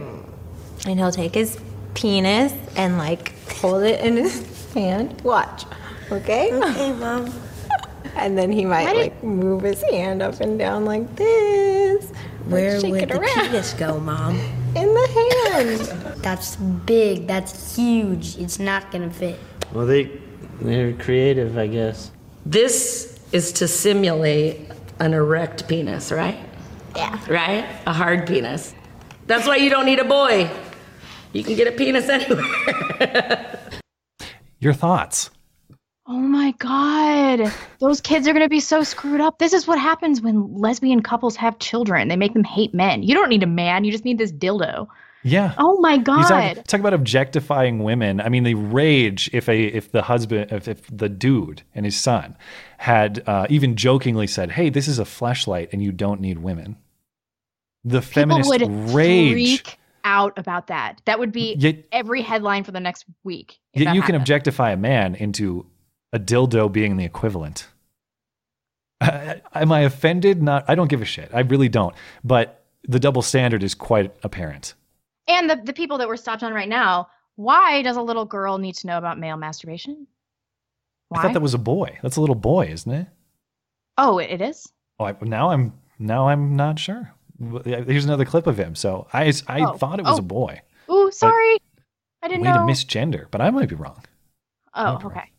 And he'll take his penis and like hold it in his hand. Watch. Okay? Okay, mom. And then he might like move his hand up and down like this. Where shake would it the around. penis go, Mom? In the hand. That's big. That's huge. It's not gonna fit. Well, they they're creative, I guess. This is to simulate an erect penis, right? Yeah. Right? A hard penis. That's why you don't need a boy. You can get a penis anywhere. Your thoughts? Oh my god. Those kids are going to be so screwed up. This is what happens when lesbian couples have children. They make them hate men. You don't need a man, you just need this dildo. Yeah. Oh my god. talk, talk about objectifying women. I mean, they rage if a if the husband if, if the dude and his son had uh, even jokingly said, "Hey, this is a flashlight, and you don't need women." The People feminist would rage. Out about that. That would be Yet- every headline for the next week. if Yet that you can objectify a man into a dildo being the equivalent. Am I offended? Not. I don't give a shit. I really don't. But the double standard is quite apparent. And the, the people that we're stopped on right now, why does a little girl need to know about male masturbation? Why? I thought that was a boy. That's a little boy, isn't it? oh, it, it is? Oh, I, now I'm now I'm not sure. Here's another clip of him. So I I Oh. thought it was Oh. a boy. Ooh, sorry. I didn't Way know. to misgender, but I might be wrong. oh, okay.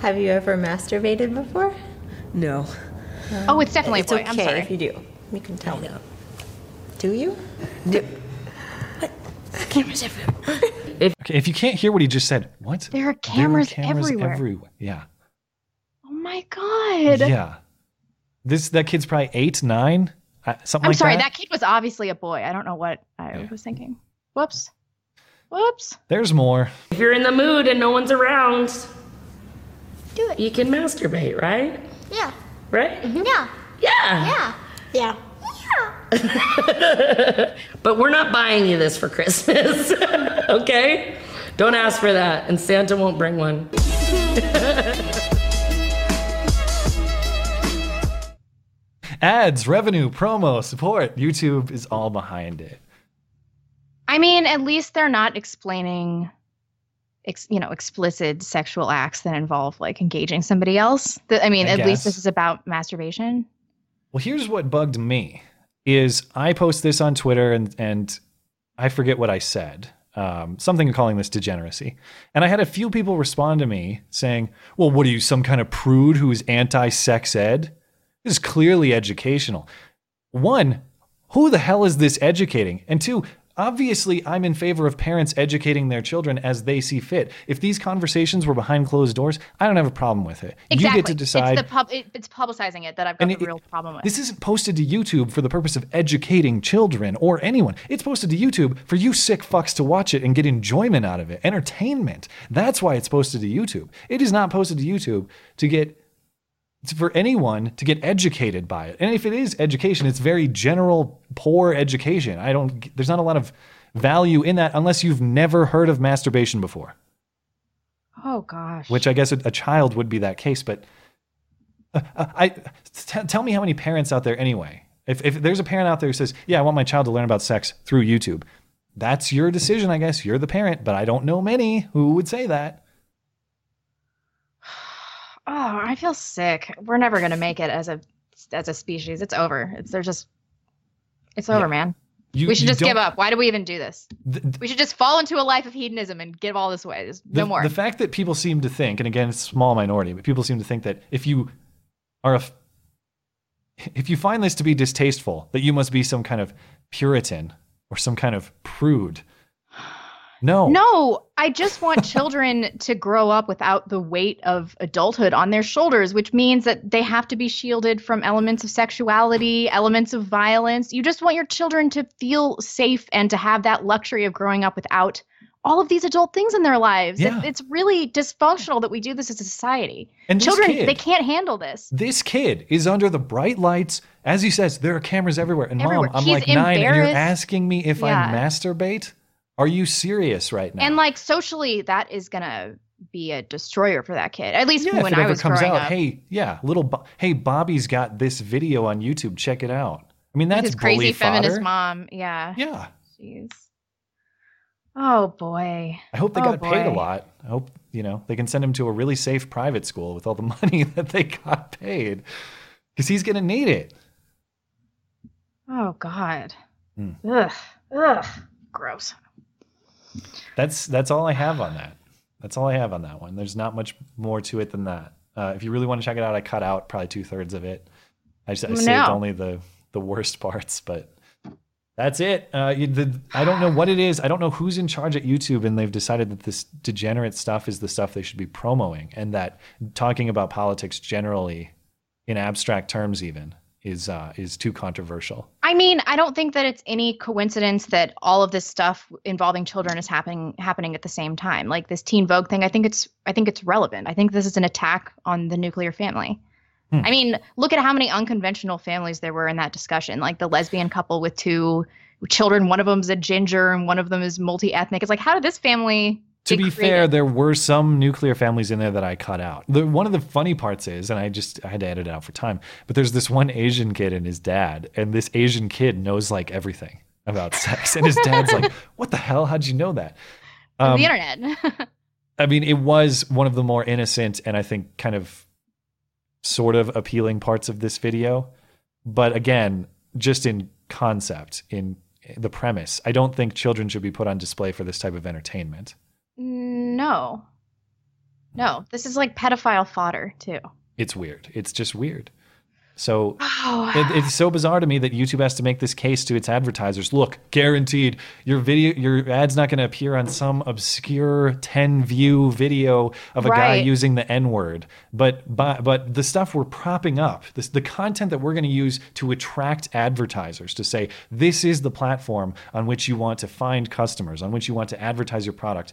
Have you ever masturbated before? No. Oh, it's definitely a boy. okay I'm sorry. if you do. You can tell me. Do you? No. Cameras everywhere. Okay, if you can't hear what he just said, what? There are cameras, There are cameras everywhere. everywhere. Yeah. Oh my god. Yeah. This that kid's probably eight, nine, uh, something I'm like sorry, that. that. kid was obviously a boy. I don't know what I was thinking. Whoops. Whoops. There's more. If you're in the mood and no one's around, do it. You can masturbate, right? Yeah. Right? Yeah. Yeah. Yeah. Yeah. But we're not buying you this for Christmas, okay? Don't ask for that, and Santa won't bring one. Ads, revenue, promo, support. YouTube is all behind it. I mean, at least they're not explaining, ex, you know, explicit sexual acts that involve like engaging somebody else. I mean, I at least this is about masturbation. Well, here's what bugged me is I post this on Twitter and and I forget what I said. Um, something calling this degeneracy. And I had a few people respond to me saying, Well, what are you, some kind of prude who's anti sex ed? This is clearly educational. One, who the hell is this educating? And two, obviously I'm in favor of parents educating their children as they see fit. If these conversations were behind closed doors, I don't have a problem with it. Exactly. You get to decide. It's the pub. It, it's publicizing it that I've got it- real problem with. This isn't posted to YouTube for the purpose of educating children or anyone. It's posted to YouTube for you sick fucks to watch it and get enjoyment out of it, entertainment. That's why it's posted to YouTube. It is not posted to YouTube to get for anyone to get educated by it. And if it is education, it's very general, poor education. I don't. There's not a lot of value in that unless you've never heard of masturbation before. oh gosh. Which I guess a, a child would be that case, but uh, uh, I t- tell me how many parents out there anyway. If if there's a parent out there who says, "Yeah, I want my child to learn about sex through YouTube," that's your decision, I guess. You're the parent, but I don't know many who would say that. Oh, I feel sick. We're never gonna make it as a as a species. It's over. It's they're just it's over, man. You- we should just give up. Why do we even do this? we should just fall into a life of hedonism and give all this away. There's The, no more. the fact that people seem to think, and again, it's a small minority, but people seem to think that if you are a, if you find this to be distasteful, that you must be some kind of Puritan or some kind of prude. No. No, I just want children to grow up without the weight of adulthood on their shoulders, which means that they have to be shielded from elements of sexuality, elements of violence. You just want your children to feel safe and to have that luxury of growing up without all of these adult things in their lives. It- Yeah. it's really dysfunctional that we do this as a society. And children, kid- they can't handle this. This kid is under the bright lights. As he says, there are cameras everywhere. And Everywhere. mom, I'm He's like nine, and you're asking me if I masturbate? Are you serious right now? And like socially, that is gonna be a destroyer for that kid. At least yeah, when I was comes growing out, up. hey, yeah, little, Bo- hey, Bobby's got this video on YouTube. Check it out. I mean, that's crazy bully feminist fodder. mom. Yeah. Yeah. Jeez. Oh boy. I hope they Oh, got paid a lot. I hope you know they can send him to a really safe private school with all the money that they got paid, because he's gonna need it. Oh God. Hmm. Ugh. Ugh. Gross. That's that's all I have on that. That's all I have on that one. There's not much more to it than that. Uh, if you really want to check it out, I cut out probably two thirds of it. I, just, I saved No. only the the worst parts, but that's it. Uh, you, the, I don't know what it is. I don't know who's in charge at YouTube, and they've decided that this degenerate stuff is the stuff they should be promoting, and that talking about politics generally, in abstract terms, even is uh, is too controversial. I mean, I don't think that it's any coincidence that all of this stuff involving children is happening happening at the same time. Like this Teen Vogue thing, I think it's I think it's relevant. I think this is an attack on the nuclear family. Hmm. I mean, look at how many unconventional families there were in that discussion. Like the lesbian couple with two children, one of them's a ginger and one of them is multi-ethnic. It's like how did this family to be fair, there were some nuclear families in there that I cut out. The, one of the funny parts is, and I just I had to edit it out for time, but there's this one Asian kid and his dad, and this Asian kid knows like everything about sex, and his dad's like, "What the hell? How'd you know that?" On Um, the internet. I mean, it was one of the more innocent and I think kind of sort of appealing parts of this video. But again, just in concept, in the premise, I don't think children should be put on display for this type of entertainment. No. No, this is like pedophile fodder too. It's weird. It's just weird. So Oh. it, it's so bizarre to me that YouTube has to make this case to its advertisers. Look, guaranteed, your video, your ad's not going to appear on some obscure 10 view video of a guy using the N word. But, but but the stuff we're propping up, this, the content that we're going to use to attract advertisers to say this is the platform on which you want to find customers, on which you want to advertise your product.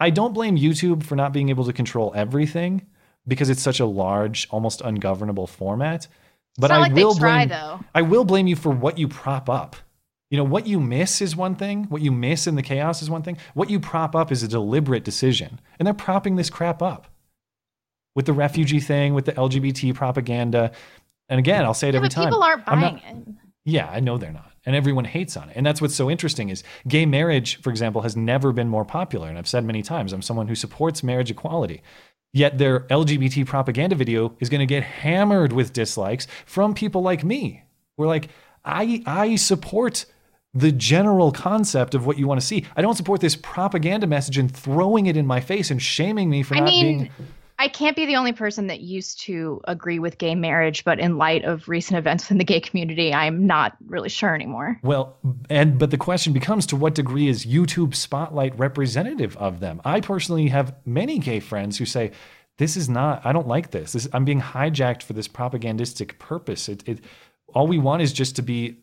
I don't blame YouTube for not being able to control everything because it's such a large, almost ungovernable format. But I like will try, blame though. I will blame you for what you prop up. You know, what you miss is one thing, what you miss in the chaos is one thing. What you prop up is a deliberate decision. And they're propping this crap up. With the refugee thing, with the LGBT propaganda. And again, I'll say it Yeah, every but time. people aren't buying not- it. yeah, I know they're not. And everyone hates on it. And that's what's so interesting is gay marriage, for example, has never been more popular. And I've said many times, I'm someone who supports marriage equality. Yet their LGBT propaganda video is going to get hammered with dislikes from people like me. We're like, I I support the general concept of what you want to see. I don't support this propaganda message and throwing it in my face and shaming me for I not mean, being I can't be the only person that used to agree with gay marriage, but in light of recent events in the gay community, I'm not really sure anymore. Well, and but the question becomes to what degree is YouTube Spotlight representative of them? I personally have many gay friends who say, "This is not. I don't like this. this I'm being hijacked for this propagandistic purpose. It, it all we want is just to be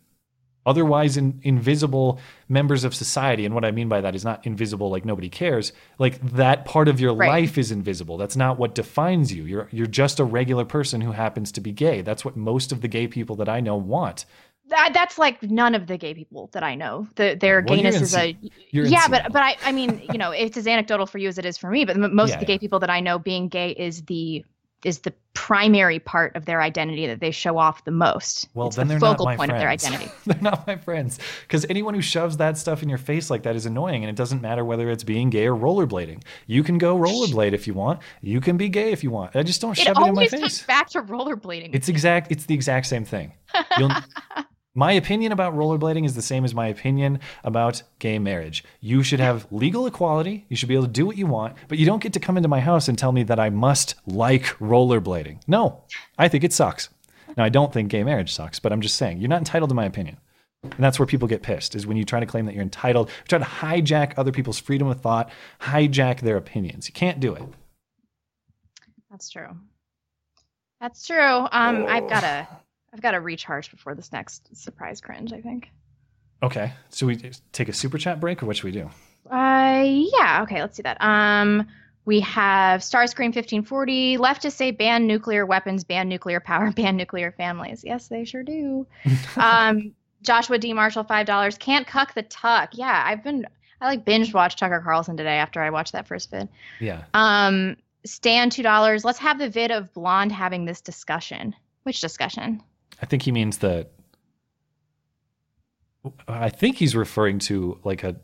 otherwise in, invisible members of society. And what I mean by that is not invisible like nobody cares. Like that part of your Right. life is invisible. That's not what defines you. You're you're just a regular person who happens to be gay. That's what most of the gay people that I know want. That, that's like none of the gay people that I know. The, their Well, gayness is a yeah, but but I I mean you know it's as anecdotal for you as it is for me. But most Yeah, of the gay people that I know being gay is the is the primary part of their identity that they show off the most. Well, it's then the they're focal not my point of their friends. identity. they're not my friends. Because anyone who shoves that stuff in your face like that is annoying, and it doesn't matter whether it's being gay or rollerblading. You can go rollerblade if you want. You can be gay if you want. I just don't It shove it in my always face. comes back to rollerblading. It's exact. It's the exact same thing. My opinion about rollerblading is the same as my opinion about gay marriage. You should have legal equality. You should be able to do what you want, but you don't get to come into my house and tell me that I must like rollerblading. No, I think it sucks. Now I don't think gay marriage sucks, but I'm just saying you're not entitled to my opinion. And that's where people get pissed is when you try to claim that you're entitled, you try to hijack other people's freedom of thought, hijack their opinions. You can't do it. That's true. That's true. Um, I've got to, I've got to recharge before this next surprise cringe. I think. Okay. So we take a super chat break or what should we do? Uh, yeah. Okay, let's do that. Um, we have Starscream 1540. Leftists say ban nuclear weapons, ban nuclear power, ban nuclear families. Yes, they sure do. um, Joshua D. Marshall, five dollars. Can't cuck the tuck. Yeah, I've been. I like binge watched Tucker Carlson today after I watched that first vid. Yeah. Um, Stan, two dollars. Let's have the vid of Blonde having this discussion. Which discussion? I think he means that. I think he's referring to like a,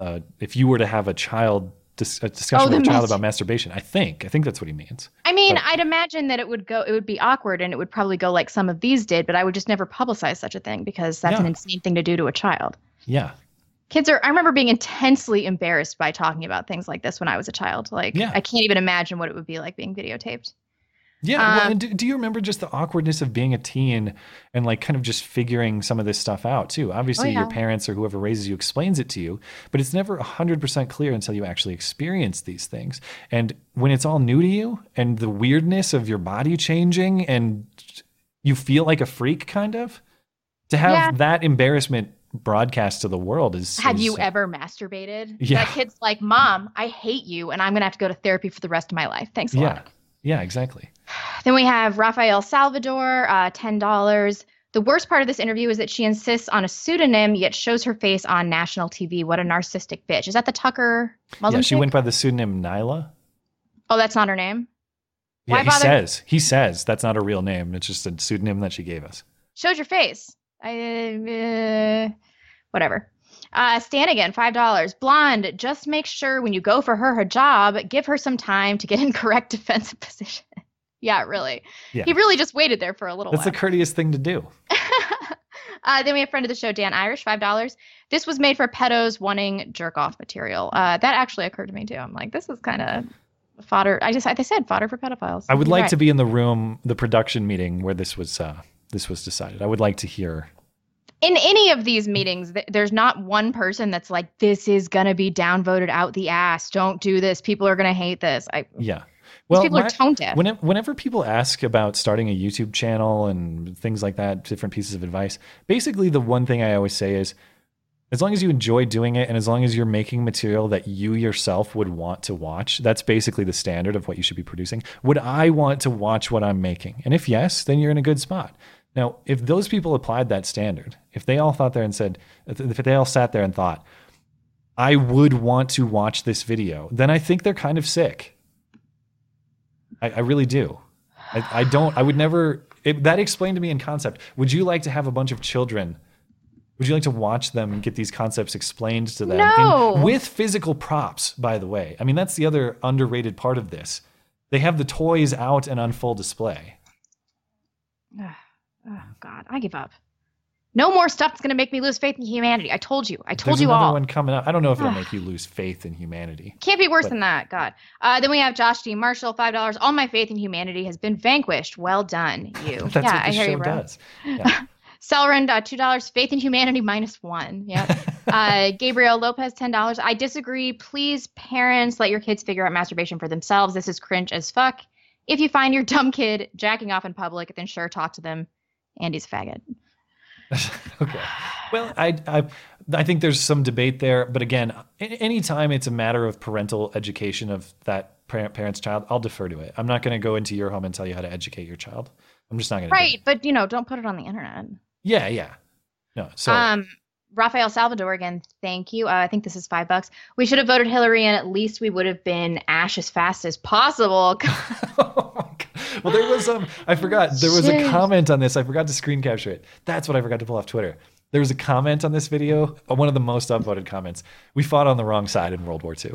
uh, if you were to have a child dis- a discussion Oh, with a child mas- about masturbation. I think. I think that's what he means. I mean, But- I'd imagine that it would go. It would be awkward, and it would probably go like some of these did. But I would just never publicize such a thing because that's an insane thing to do to a child. Yeah. Kids are. I remember being intensely embarrassed by talking about things like this when I was a child. Like, Yeah. I can't even imagine what it would be like being videotaped. Yeah. well, Um, and do, do you remember just the awkwardness of being a teen and like kind of just figuring some of this stuff out too? Obviously, your Oh, yeah. parents or whoever raises you explains it to you, but it's never 100% clear until you actually experience these things. And when it's all new to you and the weirdness of your body changing and you feel like a freak, kind of, to have Yeah. that embarrassment broadcast to the world is. Have is- you ever masturbated? Yeah. That kid's like, Mom, I hate you, and I'm gonna have to go to therapy for the rest of my life. Thanks a lot. Yeah. Exactly. Then we have Rafael Salvador, uh, ten dollars. The worst part of this interview is that she insists on a pseudonym, yet shows her face on national TV. What a narcissistic bitch! Is that the Tucker Muslim? yeah, she chick? went by the pseudonym Nyla. Oh, that's not her name. Yeah, Why he bother- says he says that's not a real name. It's just a pseudonym that she gave us. Shows your face. I, uh, whatever. Uh, Stan again, five dollars. Blonde. Just make sure when you go for her hijab, give her some time to get in correct defensive position. yeah, really. Yeah. He really just waited there for a little That's while. the courteous thing to do. Uh, then we have friend of the show, Dan Irish, five dollars. This was made for pedos wanting jerk off material. Uh, that actually occurred to me too. I'm like, this is kind of fodder. I just, they said fodder for pedophiles. I would You're like right. to be in the room, the production meeting where this was uh, this was decided. I would like to hear. In any of these meetings. th- There's not one person that's like, this is gonna be downvoted out the ass. Don't do this. People are gonna hate this. I Yeah. people are tone deaf. Whenever, whenever people ask about starting a YouTube channel and things like that, different pieces of advice, basically the one thing I always say is as long as you enjoy doing it and as long as you're making material that you yourself would want to watch, that's basically the standard of what you should be producing. Would I want to watch what I'm making? And if yes, then you're in a good spot. Now, if those people applied that standard, if they all thought there and said, if they all sat there and thought, I would want to watch this video, then I think they're kind of sick. I, I really do. I, I don't. I would never. It, that explained to me in concept. Would you like to have a bunch of children? Would you like to watch them get these concepts explained to them No. And with physical props? By the way, I mean that's the other underrated part of this. They have the toys out and on full display. Oh God, I give up. No more stuff that's gonna make me lose faith in humanity. I told you. I told There's you another all. one coming up. I don't know if it'll make you lose faith in humanity. Can't be worse But- than that. God. Uh, then we have Josh D. Marshall, five dollars. All my faith in humanity has been vanquished. Well done, you. That's yeah, what I hear show you, bro. does. Yeah. Selrend, uh, two dollars. Faith in humanity minus one. Yep. uh, Gabriel Lopez, ten dollars. I disagree. Please, parents, let your kids figure out masturbation for themselves. This is cringe as fuck. If you find your dumb kid jacking off in public, then sure, talk to them. Andy's a faggot. okay. Well, I, I I think there's some debate there, but again, anytime it's a matter of parental education of that parent, parent's child, I'll defer to it. I'm not going to go into your home and tell you how to educate your child. I'm just not going to. Right, but you know, don't put it on the internet. Yeah, yeah. No. So um, Rafael Salvador again. Thank you. Uh, I think this is five bucks. We should have voted Hillary, and at least we would have been ash as fast as possible. well, there was um, I forgot there was a comment on this. I forgot to screen capture it. That's what I forgot to pull off Twitter. There was a comment on this video, uh, one of the most upvoted comments. We fought on the wrong side in World War II.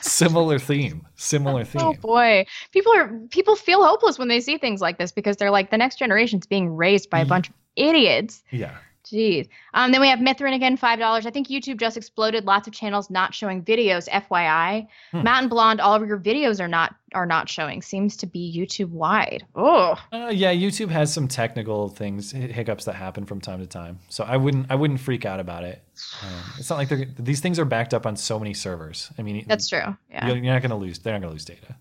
similar theme, similar theme. Oh boy, people are people feel hopeless when they see things like this because they're like the next generation's being raised by a bunch of idiots. Yeah. Jeez. Um, then we have Mithrin again, five dollars. I think YouTube just exploded. Lots of channels not showing videos. FYI, Hmm. Mountain Blonde, all of your videos are not are not showing. Seems to be YouTube wide. Oh, Uh, yeah, YouTube has some technical things, hiccups that happen from time to time. So I wouldn't, I wouldn't freak out about it. Um, it's not like these things are backed up on so many servers. I mean, that's true. Yeah. you're, you're not going to lose. They're not going to lose data.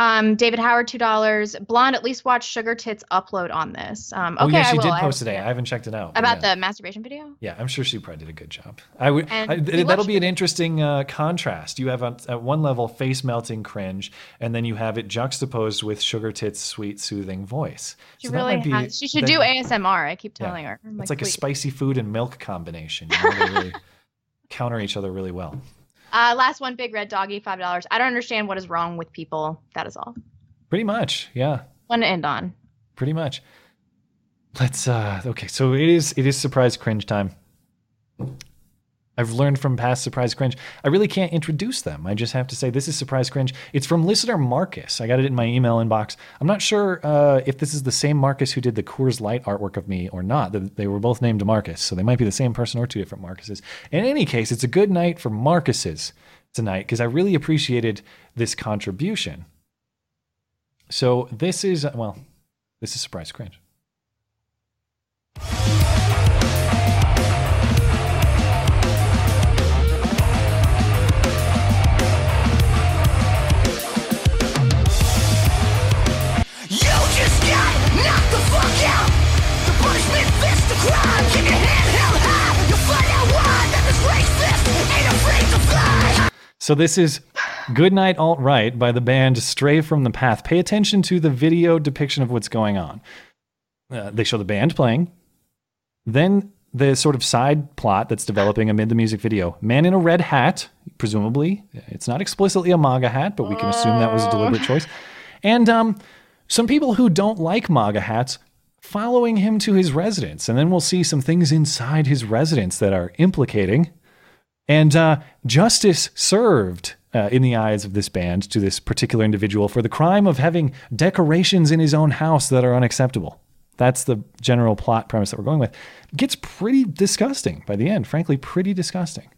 Um, David Howard, two dollars. Blonde, at least watch Sugar Tits upload on this. Um, okay, oh yeah, I she did I- post today. I haven't checked it out. about yeah. the masturbation video. Yeah, I'm sure she probably did a good job. I would. I, that'll be an interesting uh, contrast. You have on, at one level face melting cringe, and then you have it juxtaposed with Sugar Tits' sweet soothing voice. She So really be- has. She should that- do ASMR. I keep yeah. telling her. I'm It's like a spicy food and milk combination. You know, they really counter each other really well. Uh, last one, Big Red Doggy, five dollars. I don't understand what is wrong with people. That is all. Pretty much, yeah. One to end on. Pretty much. Let's uh okay, so it is it is surprise cringe time. I've learned from past surprise cringe. I really can't introduce them. I just have to say this is surprise cringe. It's from listener Marcus. I got it in my email inbox. I'm not sure uh, if this is the same Marcus who did the Coors Light artwork of me or not. They- were both named Marcus, so they might be the same person or two different Marcuses. In any case, it's a good night for Marcuses tonight because I really appreciated this contribution. So this is well, this is surprise cringe. So this is Goodnight Alt Right by the band Stray from the Path. Pay attention to the video depiction of what's going on. Uh, they show the band playing, then the sort of side plot that's developing amid the music video. Man in a red hat, presumably. It's not explicitly a MAGA hat, but we can assume that was a deliberate choice. And um, some people who don't like MAGA hats following him to his residence. And then we'll see some things inside his residence that are implicating and uh, justice served uh, in the eyes of this band to this particular individual for the crime of having decorations in his own house that are unacceptable. That's the general plot premise that we're going with. It gets pretty disgusting by the end, frankly, pretty disgusting.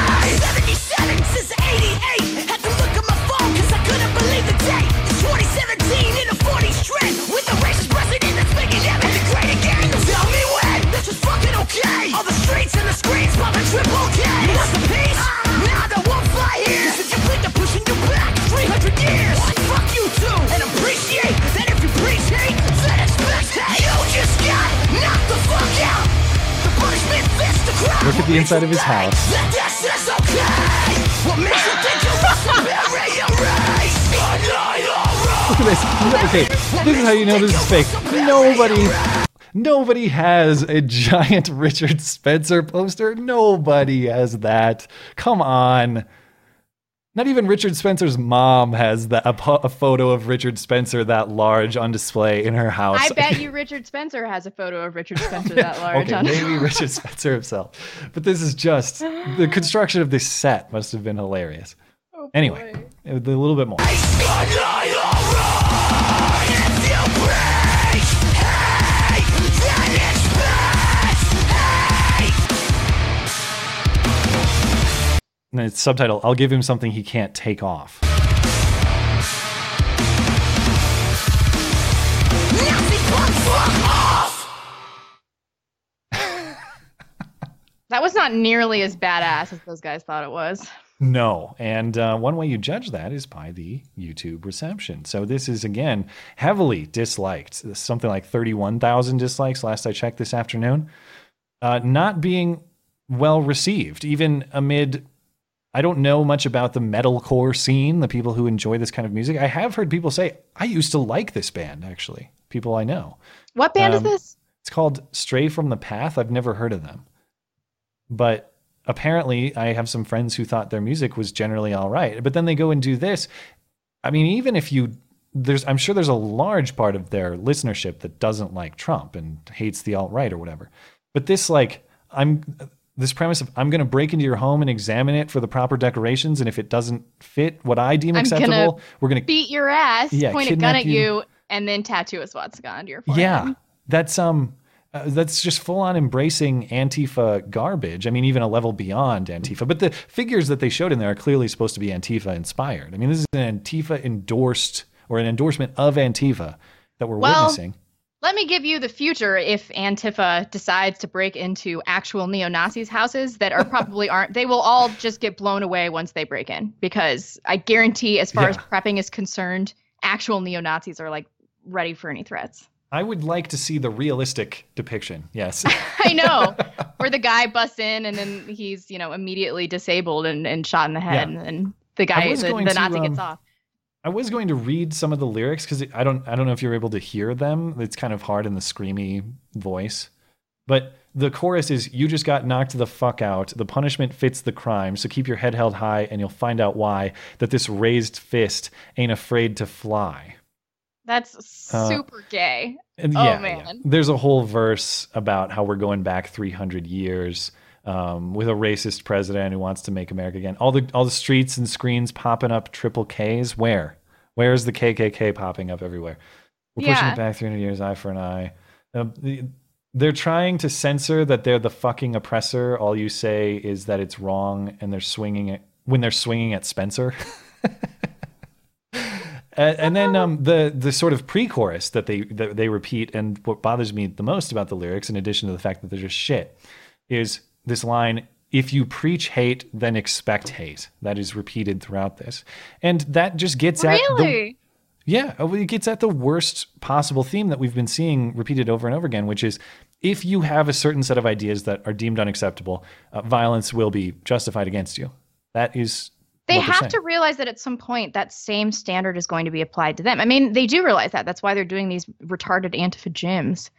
77 since 88. Had to look at my phone 'cause I couldn't believe the date. It's 2017 in a 40s trend. With the racist president that's making everything this fucking okay. All the streets and the screens popping triple K. What's the peace? Nah, that won't fly here. Since you think they're pushing you back 300 years. Fuck you too. And appreciate that if you preach hate, then expect hate. You just got knocked the fuck out. The punishment fits the crowd. Look at the inside of his house. That this is okay. What makes you think you're Berry your race? Good night, alt right. Look at this. Okay, this is how you know this is fake. Nobody, nobody has a giant Richard Spencer poster. Nobody has that. Come on. Not even Richard Spencer's mom has that a, po- a photo of Richard Spencer that large on display in her house. I bet you Richard Spencer has a photo of Richard Spencer that large. okay, on maybe Richard Spencer himself. But this is just the construction of this set must have been hilarious. Oh, anyway, a little bit more. And it's subtitle, I'll give him something he can't take off. Nazi punk, fuck off. That was not nearly as badass as those guys thought it was. No. And uh, one way you judge that is by the YouTube reception. So this is, again, heavily disliked. Something like 31,000 dislikes last I checked this afternoon. Uh, not being well received, even amid. I don't know much about the metalcore scene, the people who enjoy this kind of music. I have heard people say, I used to like this band, actually. People I know. What band Um, is this? It's called Stray from the Path. I've never heard of them. But apparently, I have some friends who thought their music was generally all right. But then they go and do this. I mean, even if you there's I'm sure there's a large part of their listenership that doesn't like Trump and hates the alt right or whatever. But this like I'm this premise of I'm going to break into your home and examine it for the proper decorations, and if it doesn't fit what I deem I'm acceptable, gonna we're going to beat your ass, Yeah, point a gun at you. you, and then tattoo a swastika onto your forehead. Yeah, that's um, uh, that's just full on embracing Antifa garbage. I mean, even a level beyond Antifa. But the figures that they showed in there are clearly supposed to be Antifa inspired. I mean, this is an Antifa endorsed or an endorsement of Antifa that we're Well, witnessing. Let me give you the future if Antifa decides to break into actual neo Nazis' houses that are probably aren't. They will all just get blown away once they break in because I guarantee, as far as prepping is concerned, actual neo Nazis are like ready for any threats. I would like to see the realistic depiction. Yes. I know. Where the guy busts in and then he's, you know, immediately disabled and, and shot in the head, Yeah. and then the guy, the, the to, Nazi gets um, off. I was going to read some of the lyrics because I don't I don't know if you're able to hear them. It's kind of hard in the screamy voice. But the chorus is you just got knocked the fuck out. The punishment fits the crime. So keep your head held high and you'll find out why that this raised fist ain't afraid to fly. That's uh, super gay. And oh yeah, man. yeah. There's a whole verse about how we're going back 300 years um, with a racist president who wants to make America again. All the all the streets and screens popping up triple Ks. Where? Where's the KKK popping up everywhere? We're pushing Yeah. it back 300 years, eye for an eye. Uh, they're trying to censor that they're the fucking oppressor. All you say is that it's wrong, and they're swinging it when they're swinging at Spencer. And, and then um, the the sort of pre-chorus that they that they repeat, and what bothers me the most about the lyrics, in addition to the fact that they're just shit, is this line: "If you preach hate, then expect hate." That is repeated throughout this, and that just gets at the yeah, uh, it gets at the worst possible theme that we've been seeing repeated over and over again, which is if you have a certain set of ideas that are deemed unacceptable, uh, violence will be justified against you. That is They have saying. to realize that at some point that same standard is going to be applied to them. I mean, they do realize that. That's why they're doing these retarded Antifa gyms.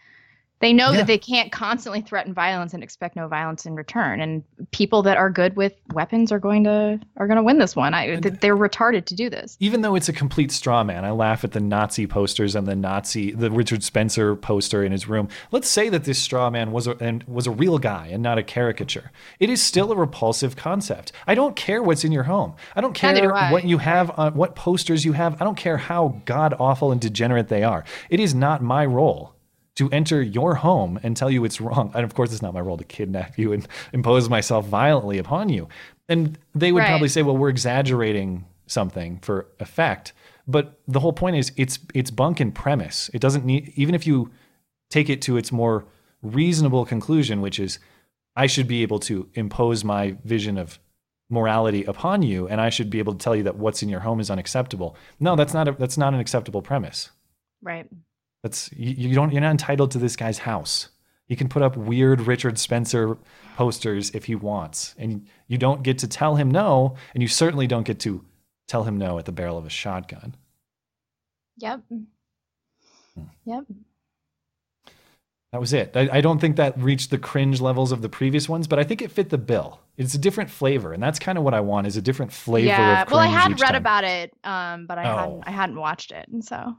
They know Yeah. that they can't constantly threaten violence and expect no violence in return. And people that are good with weapons are going to are going to win this one. I, th- they're retarded to do this. even though it's a complete straw man, I laugh at the Nazi posters and the Nazi, the Richard Spencer poster in his room. Let's say that this straw man was a, and was a real guy and not a caricature. It is still a repulsive concept. I don't care what's in your home. I don't care do I. what you have, on, what posters you have. I don't care how god awful and degenerate they are. It is not my role to enter your home and tell you it's wrong. And of course, it's not my role to kidnap you and impose myself violently upon you. And they would Right. probably say, well, we're exaggerating something for effect. But the whole point is it's it's bunk and premise. It doesn't need even if you take it to its more reasonable conclusion, which is I should be able to impose my vision of morality upon you and I should be able to tell you that what's in your home is unacceptable. No, that's not a, that's not an acceptable premise. Right. That's you, you don't you're not entitled to this guy's house. He can put up weird Richard Spencer posters if he wants, and you don't get to tell him no, and you certainly don't get to tell him no at the barrel of a shotgun. Yep. Yep. That was it. I, I don't think that reached the cringe levels of the previous ones, but I think it fit the bill. It's a different flavor, and that's kind of what I want: is a different flavor yeah. Well, I had read time. about it, um, but I Oh. hadn't I hadn't watched it, and so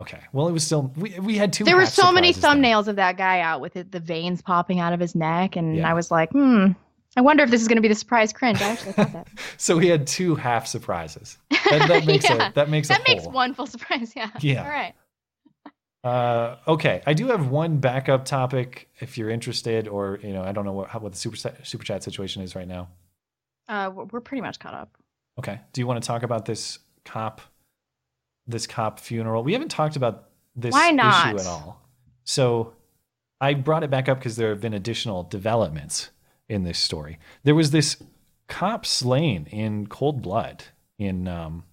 Okay. Well, it was still we we had two. there were so many there. thumbnails of that guy out with it, the veins popping out of his neck, and Yeah. I was like, hmm. I wonder if this is going to be the surprise cringe. I actually thought that. So we had two half surprises. That, that makes Yeah. a that makes that makes whole. one full surprise. Yeah. Yeah. All right. Uh, okay, I do have one backup topic if you're interested, or you know, I don't know what, how, what the super super chat situation is right now. Uh, we're pretty much caught up. Okay, do you want to talk about this cop, this cop funeral? We haven't talked about this Why not? issue at all. So I brought it back up because there have been additional developments in this story. There was this cop slain in cold blood in um,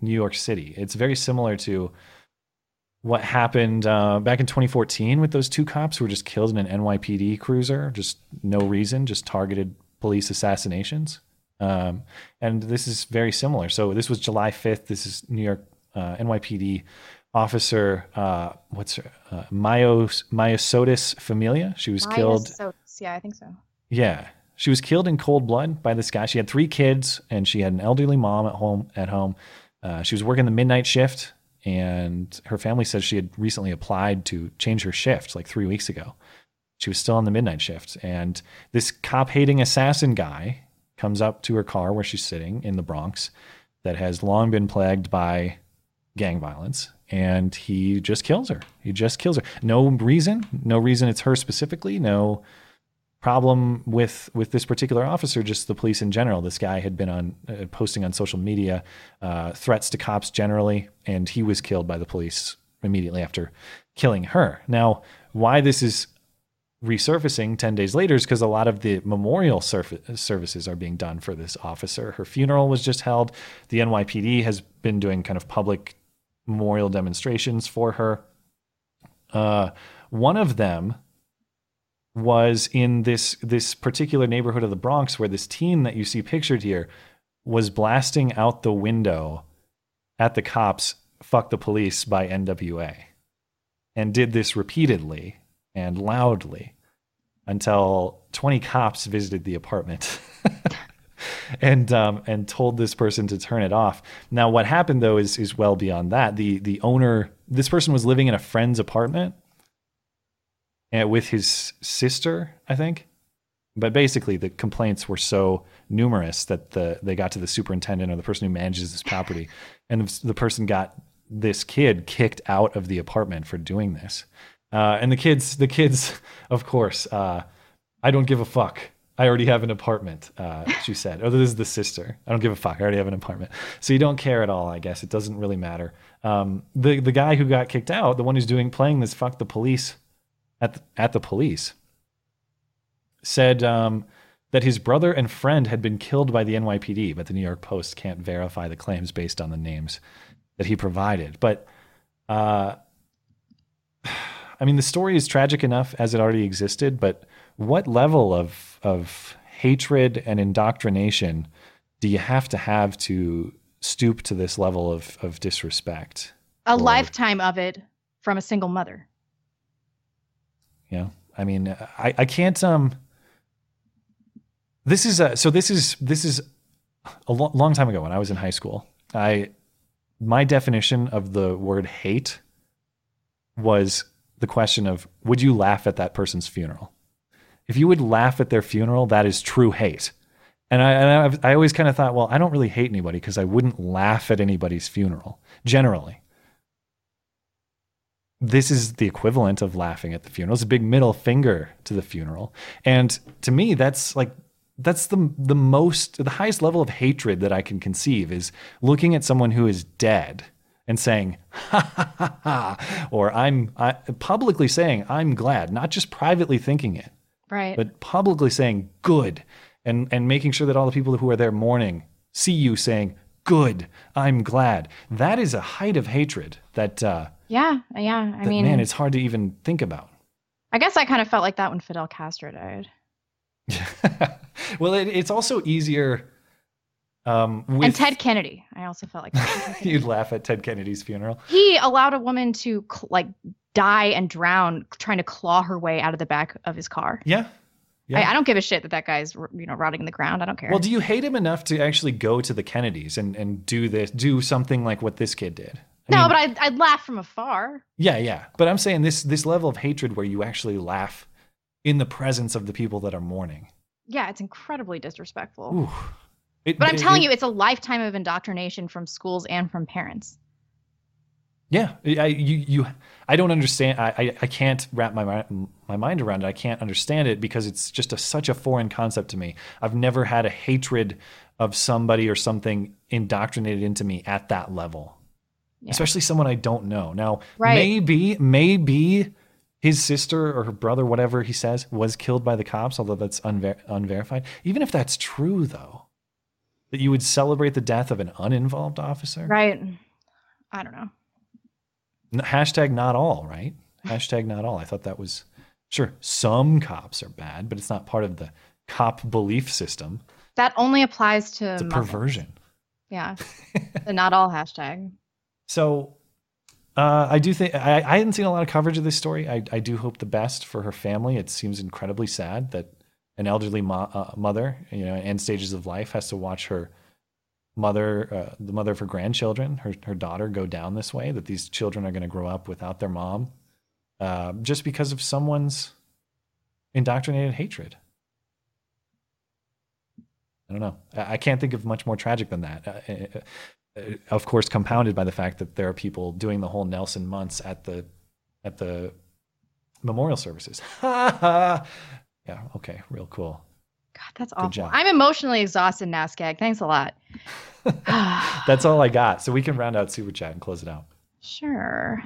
New York City. It's very similar to what happened uh, back in 2014 with those two cops who were just killed in an NYPD cruiser, just no reason, just targeted police assassinations. Um, and this is very similar. So this was July 5th. This is New York uh, NYPD officer. Uh, what's her? Uh, Myos Miosotis Familia. She was killed. Yeah, I think so. Yeah. She was killed in cold blood by this guy. She had three kids and she had an elderly mom at home at home. Uh, she was working the midnight shift and her family says she had recently applied to change her shift like three weeks ago. She was still on the midnight shift, and this cop hating assassin guy comes up to her car where she's sitting in the Bronx that has long been plagued by gang violence and he just kills her. He just kills her. No reason, no reason it's her specifically, no problem with with this particular officer, just the police in general. This guy had been on uh, posting on social media uh, threats to cops generally and he was killed by the police immediately after killing her. Now, why this is resurfacing 10 days later is because a lot of the memorial surf- services are being done for this officer. Her funeral was just held. The NYPD has been doing kind of public memorial demonstrations for her. Uh, one of them was in this this particular neighborhood of the Bronx where this teen that you see pictured here was blasting out the window at the cops fuck the police by NWA and did this repeatedly and loudly until 20 cops visited the apartment and um, and told this person to turn it off. Now, what happened though is is well beyond that. The the owner, this person was living in a friend's apartment and with his sister, I think. But basically, the complaints were so numerous that the they got to the superintendent or the person who manages this property, and the person got this kid kicked out of the apartment for doing this. Uh, and the kids, the kids, of course, uh, I don't give a fuck. I already have an apartment, uh, she said. Oh, this is the sister. I don't give a fuck. I already have an apartment. So you don't care at all, I guess. It doesn't really matter. Um, the the guy who got kicked out, the one who's doing playing this fuck the police at the, at the police, said um, that his brother and friend had been killed by the NYPD, but the New York Post can't verify the claims based on the names that he provided. But uh, I mean, the story is tragic enough as it already existed, but what level of of hatred and indoctrination do you have to have to stoop to this level of of disrespect? A lifetime of it from a single mother. Yeah, I mean, I I can't um. This is a so this is this is a lo- long time ago when I was in high school. I my definition of the word hate was the question of would you laugh at that person's funeral? If you would laugh at their funeral, that is true hate. And I, and I've, I always kind of thought, well, I don't really hate anybody because I wouldn't laugh at anybody's funeral generally. This is the equivalent of laughing at the funeral. It's a big middle finger to the funeral. And to me, that's like, that's the, the most, the highest level of hatred that I can conceive is looking at someone who is dead and saying, ha ha ha ha, or I'm I, publicly saying, I'm glad, not just privately thinking it, Right. but publicly saying good and, and making sure that all the people who are there mourning see you saying, good, I'm glad. That is a height of hatred that, uh, yeah, yeah. I that mean, man, it's hard to even think about. I guess I kind of felt like that when Fidel Castro died. Well, it, it's also easier. Um, with, and Ted Kennedy, I also felt like that. you'd laugh at Ted Kennedy's funeral. he allowed a woman to like die and drown trying to claw her way out of the back of his car. Yeah. Yeah. I, I don't give a shit that that guy's you know rotting in the ground. I don't care. Well, do you hate him enough to actually go to the Kennedys and, and do this, do something like what this kid did? I no, mean, but I'd, I'd laugh from afar. yeah, yeah. But I'm saying this this level of hatred where you actually laugh in the presence of the people that are mourning. Yeah, it's incredibly disrespectful. Ooh. It- But I'm it- telling it- you, it's a lifetime of indoctrination from schools and from parents. Yeah, I you you I don't understand. I I, I can't wrap my my mind around it. I can't understand it because it's just a, such a foreign concept to me. I've never had a hatred of somebody or something indoctrinated into me at that level, especially someone I don't know. Now, Right. maybe maybe his sister or her brother, whatever he says, was killed by the cops, although that's unver- unverified. Even if that's true, though, that you would celebrate the death of an uninvolved officer, Right. I don't know. Hashtag not all, right? Hashtag not all. I thought that was sure. Some cops are bad, but it's not part of the cop belief system. That only applies to It's a Muslims. perversion. Yeah. the not all hashtag. So uh, I do think I, I hadn't seen a lot of coverage of this story. I, I do hope the best for her family. It seems incredibly sad that an elderly mo- uh, mother, you know, end stages of life, has to watch her mother, uh, the mother of her grandchildren, her her daughter, go down this way. That these children are going to grow up without their mom, uh, just because of someone's indoctrinated hatred. I don't know. I can't think of much more tragic than that. Uh, uh, uh, of course, compounded by the fact that there are people doing the whole Nelson Muntz at the at the memorial services. yeah. Okay. Real cool. God, that's Good awful. job. I'm emotionally exhausted, NASCAG. Thanks a lot. That's all I got. So we can round out super chat and close it out. Sure.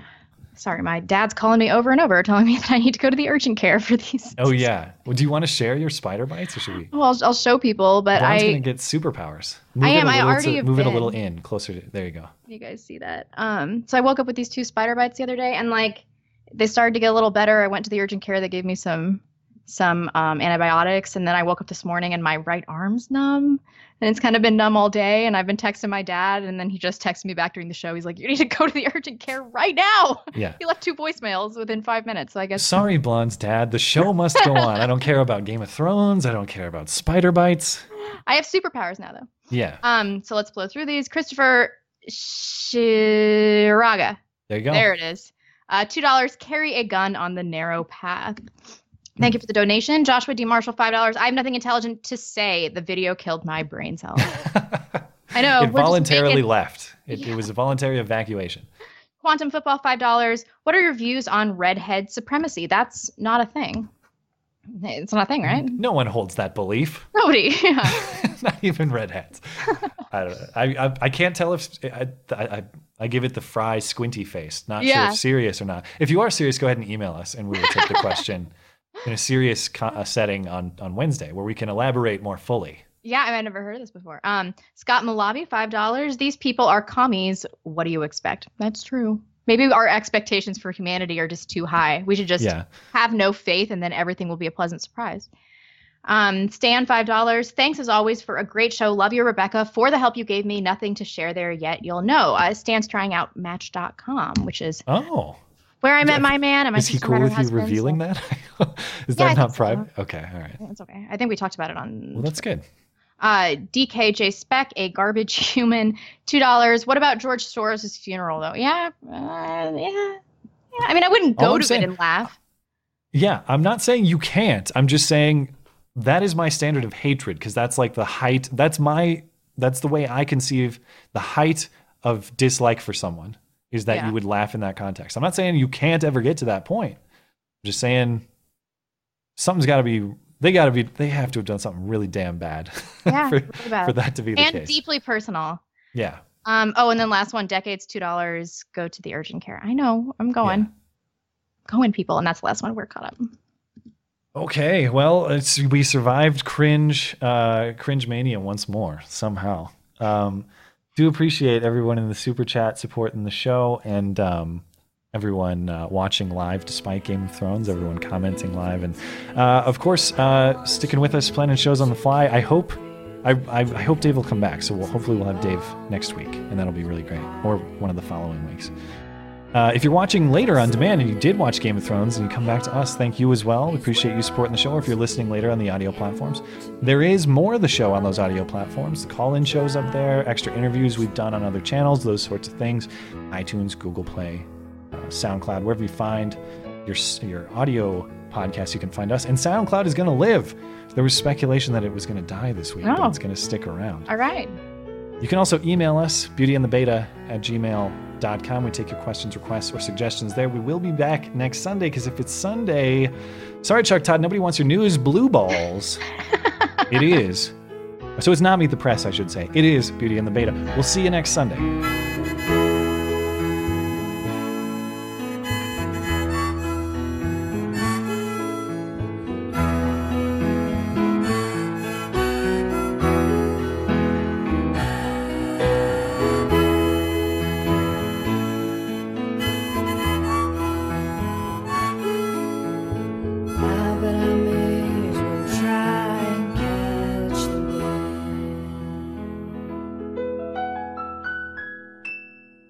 Sorry, my dad's calling me over and over, telling me that I need to go to the urgent care for these. Oh yeah. Well, do you want to share your spider bites, or should we? Well, I'll, I'll show people, but Dawn's I. gonna get superpowers. I a am. I already to- move it a little in, closer. To, there you go. You guys see that? Um, so I woke up with these two spider bites the other day, and like they started to get a little better. I went to the urgent care. They gave me some some um, antibiotics, and then I woke up this morning and my right arm's numb, and it's kind of been numb all day. And I've been texting my dad, and then he just texted me back during the show. He's like, "You need to go to the urgent care right now." Yeah. He left two voicemails within five minutes. So I guess Sorry, Blonde's dad. The show must go on. I don't care about Game of Thrones. I don't care about spider bites. I have superpowers now, though. Yeah. Um, so let's blow through these. Christopher Shiraga. There you go. There it is. Uh, two dollars. Carry a gun on the narrow path. Thank you for the donation, Joshua D. Marshall. Five dollars. I have nothing intelligent to say. The video killed my brain cells. I know. it voluntarily making- left. It, it was a voluntary evacuation. Quantum football. Five dollars. What are your views on redhead supremacy? That's not a thing. It's not a thing, right? No one holds that belief. Nobody. Yeah. Not even redheads. I don't know. I, I I can't tell if I, I I give it the fry squinty face. Not sure if serious or not. If you are serious, go ahead and email us, and we will take the question in a serious co- uh, setting on on Wednesday, where we can elaborate more fully. Yeah, I've never heard of this before. Um, Scott Malabi, five dollars. These people are commies. What do you expect? That's true. Maybe our expectations for humanity are just too high. We should just Yeah. have no faith, and then everything will be a pleasant surprise. Um, Stan, five dollars. Thanks as always for a great show. Love you, Rebecca. For the help you gave me, nothing to share there yet. You'll know. Uh, Stan's trying out Match.com, which is Oh, where I met my man and my is he cool with you husband, revealing so- that? is Yeah, that not think so. private? Okay, all right. That's okay. I think we talked about it on Well, that's good. Uh, DKJ Spec, a garbage human, two dollars. What about George Soros' funeral though? Yeah, uh, yeah, yeah. I mean, I wouldn't go to saying- it and laugh. Yeah, I'm not saying you can't. I'm just saying that is my standard of hatred because that's like the height. That's my. That's the way I conceive the height of dislike for someone is that Yeah. you would laugh in that context. I'm not saying you can't ever get to that point. I'm just saying something's got to be. They got to be. They have to have done something really damn bad Yeah, for, really bad. for that to be the and case. deeply personal. yeah. Um. Oh, and then last one, decades, two dollars. Go to the urgent care. I know. I'm going. Going, people, and that's the last one. We're caught up. Okay, well, it's, we survived cringe, uh, cringe mania once more somehow. Um, do appreciate everyone in the super chat supporting the show and um, everyone uh, watching live despite Game of Thrones, everyone commenting live, and uh, of course uh, sticking with us, planning shows on the fly. I hope, I, I, I hope Dave will come back. So we'll, hopefully we'll have Dave next week, and that'll be really great, or one of the following weeks. Uh, if you're watching later on demand and you did watch Game of Thrones and you come back to us, thank you as well. We appreciate you supporting the show. Or if you're listening later on the audio platforms, there is more of the show on those audio platforms. The call in shows up there, extra interviews we've done on other channels, those sorts of things. iTunes, Google Play, uh, SoundCloud, wherever you find your, your audio podcast, you can find us. And SoundCloud is going to live. There was speculation that it was going to die this week, but Oh. it's going to stick around. All right. You can also email us, beautyandthebeta at gmail.com. We take your questions, requests, or suggestions there. We will be back next Sunday because if it's Sunday, sorry, Chuck Todd, nobody wants your news. Blue balls. it is. So it's not Meet the Press, I should say. It is Beauty and the Beta. We'll see you next Sunday.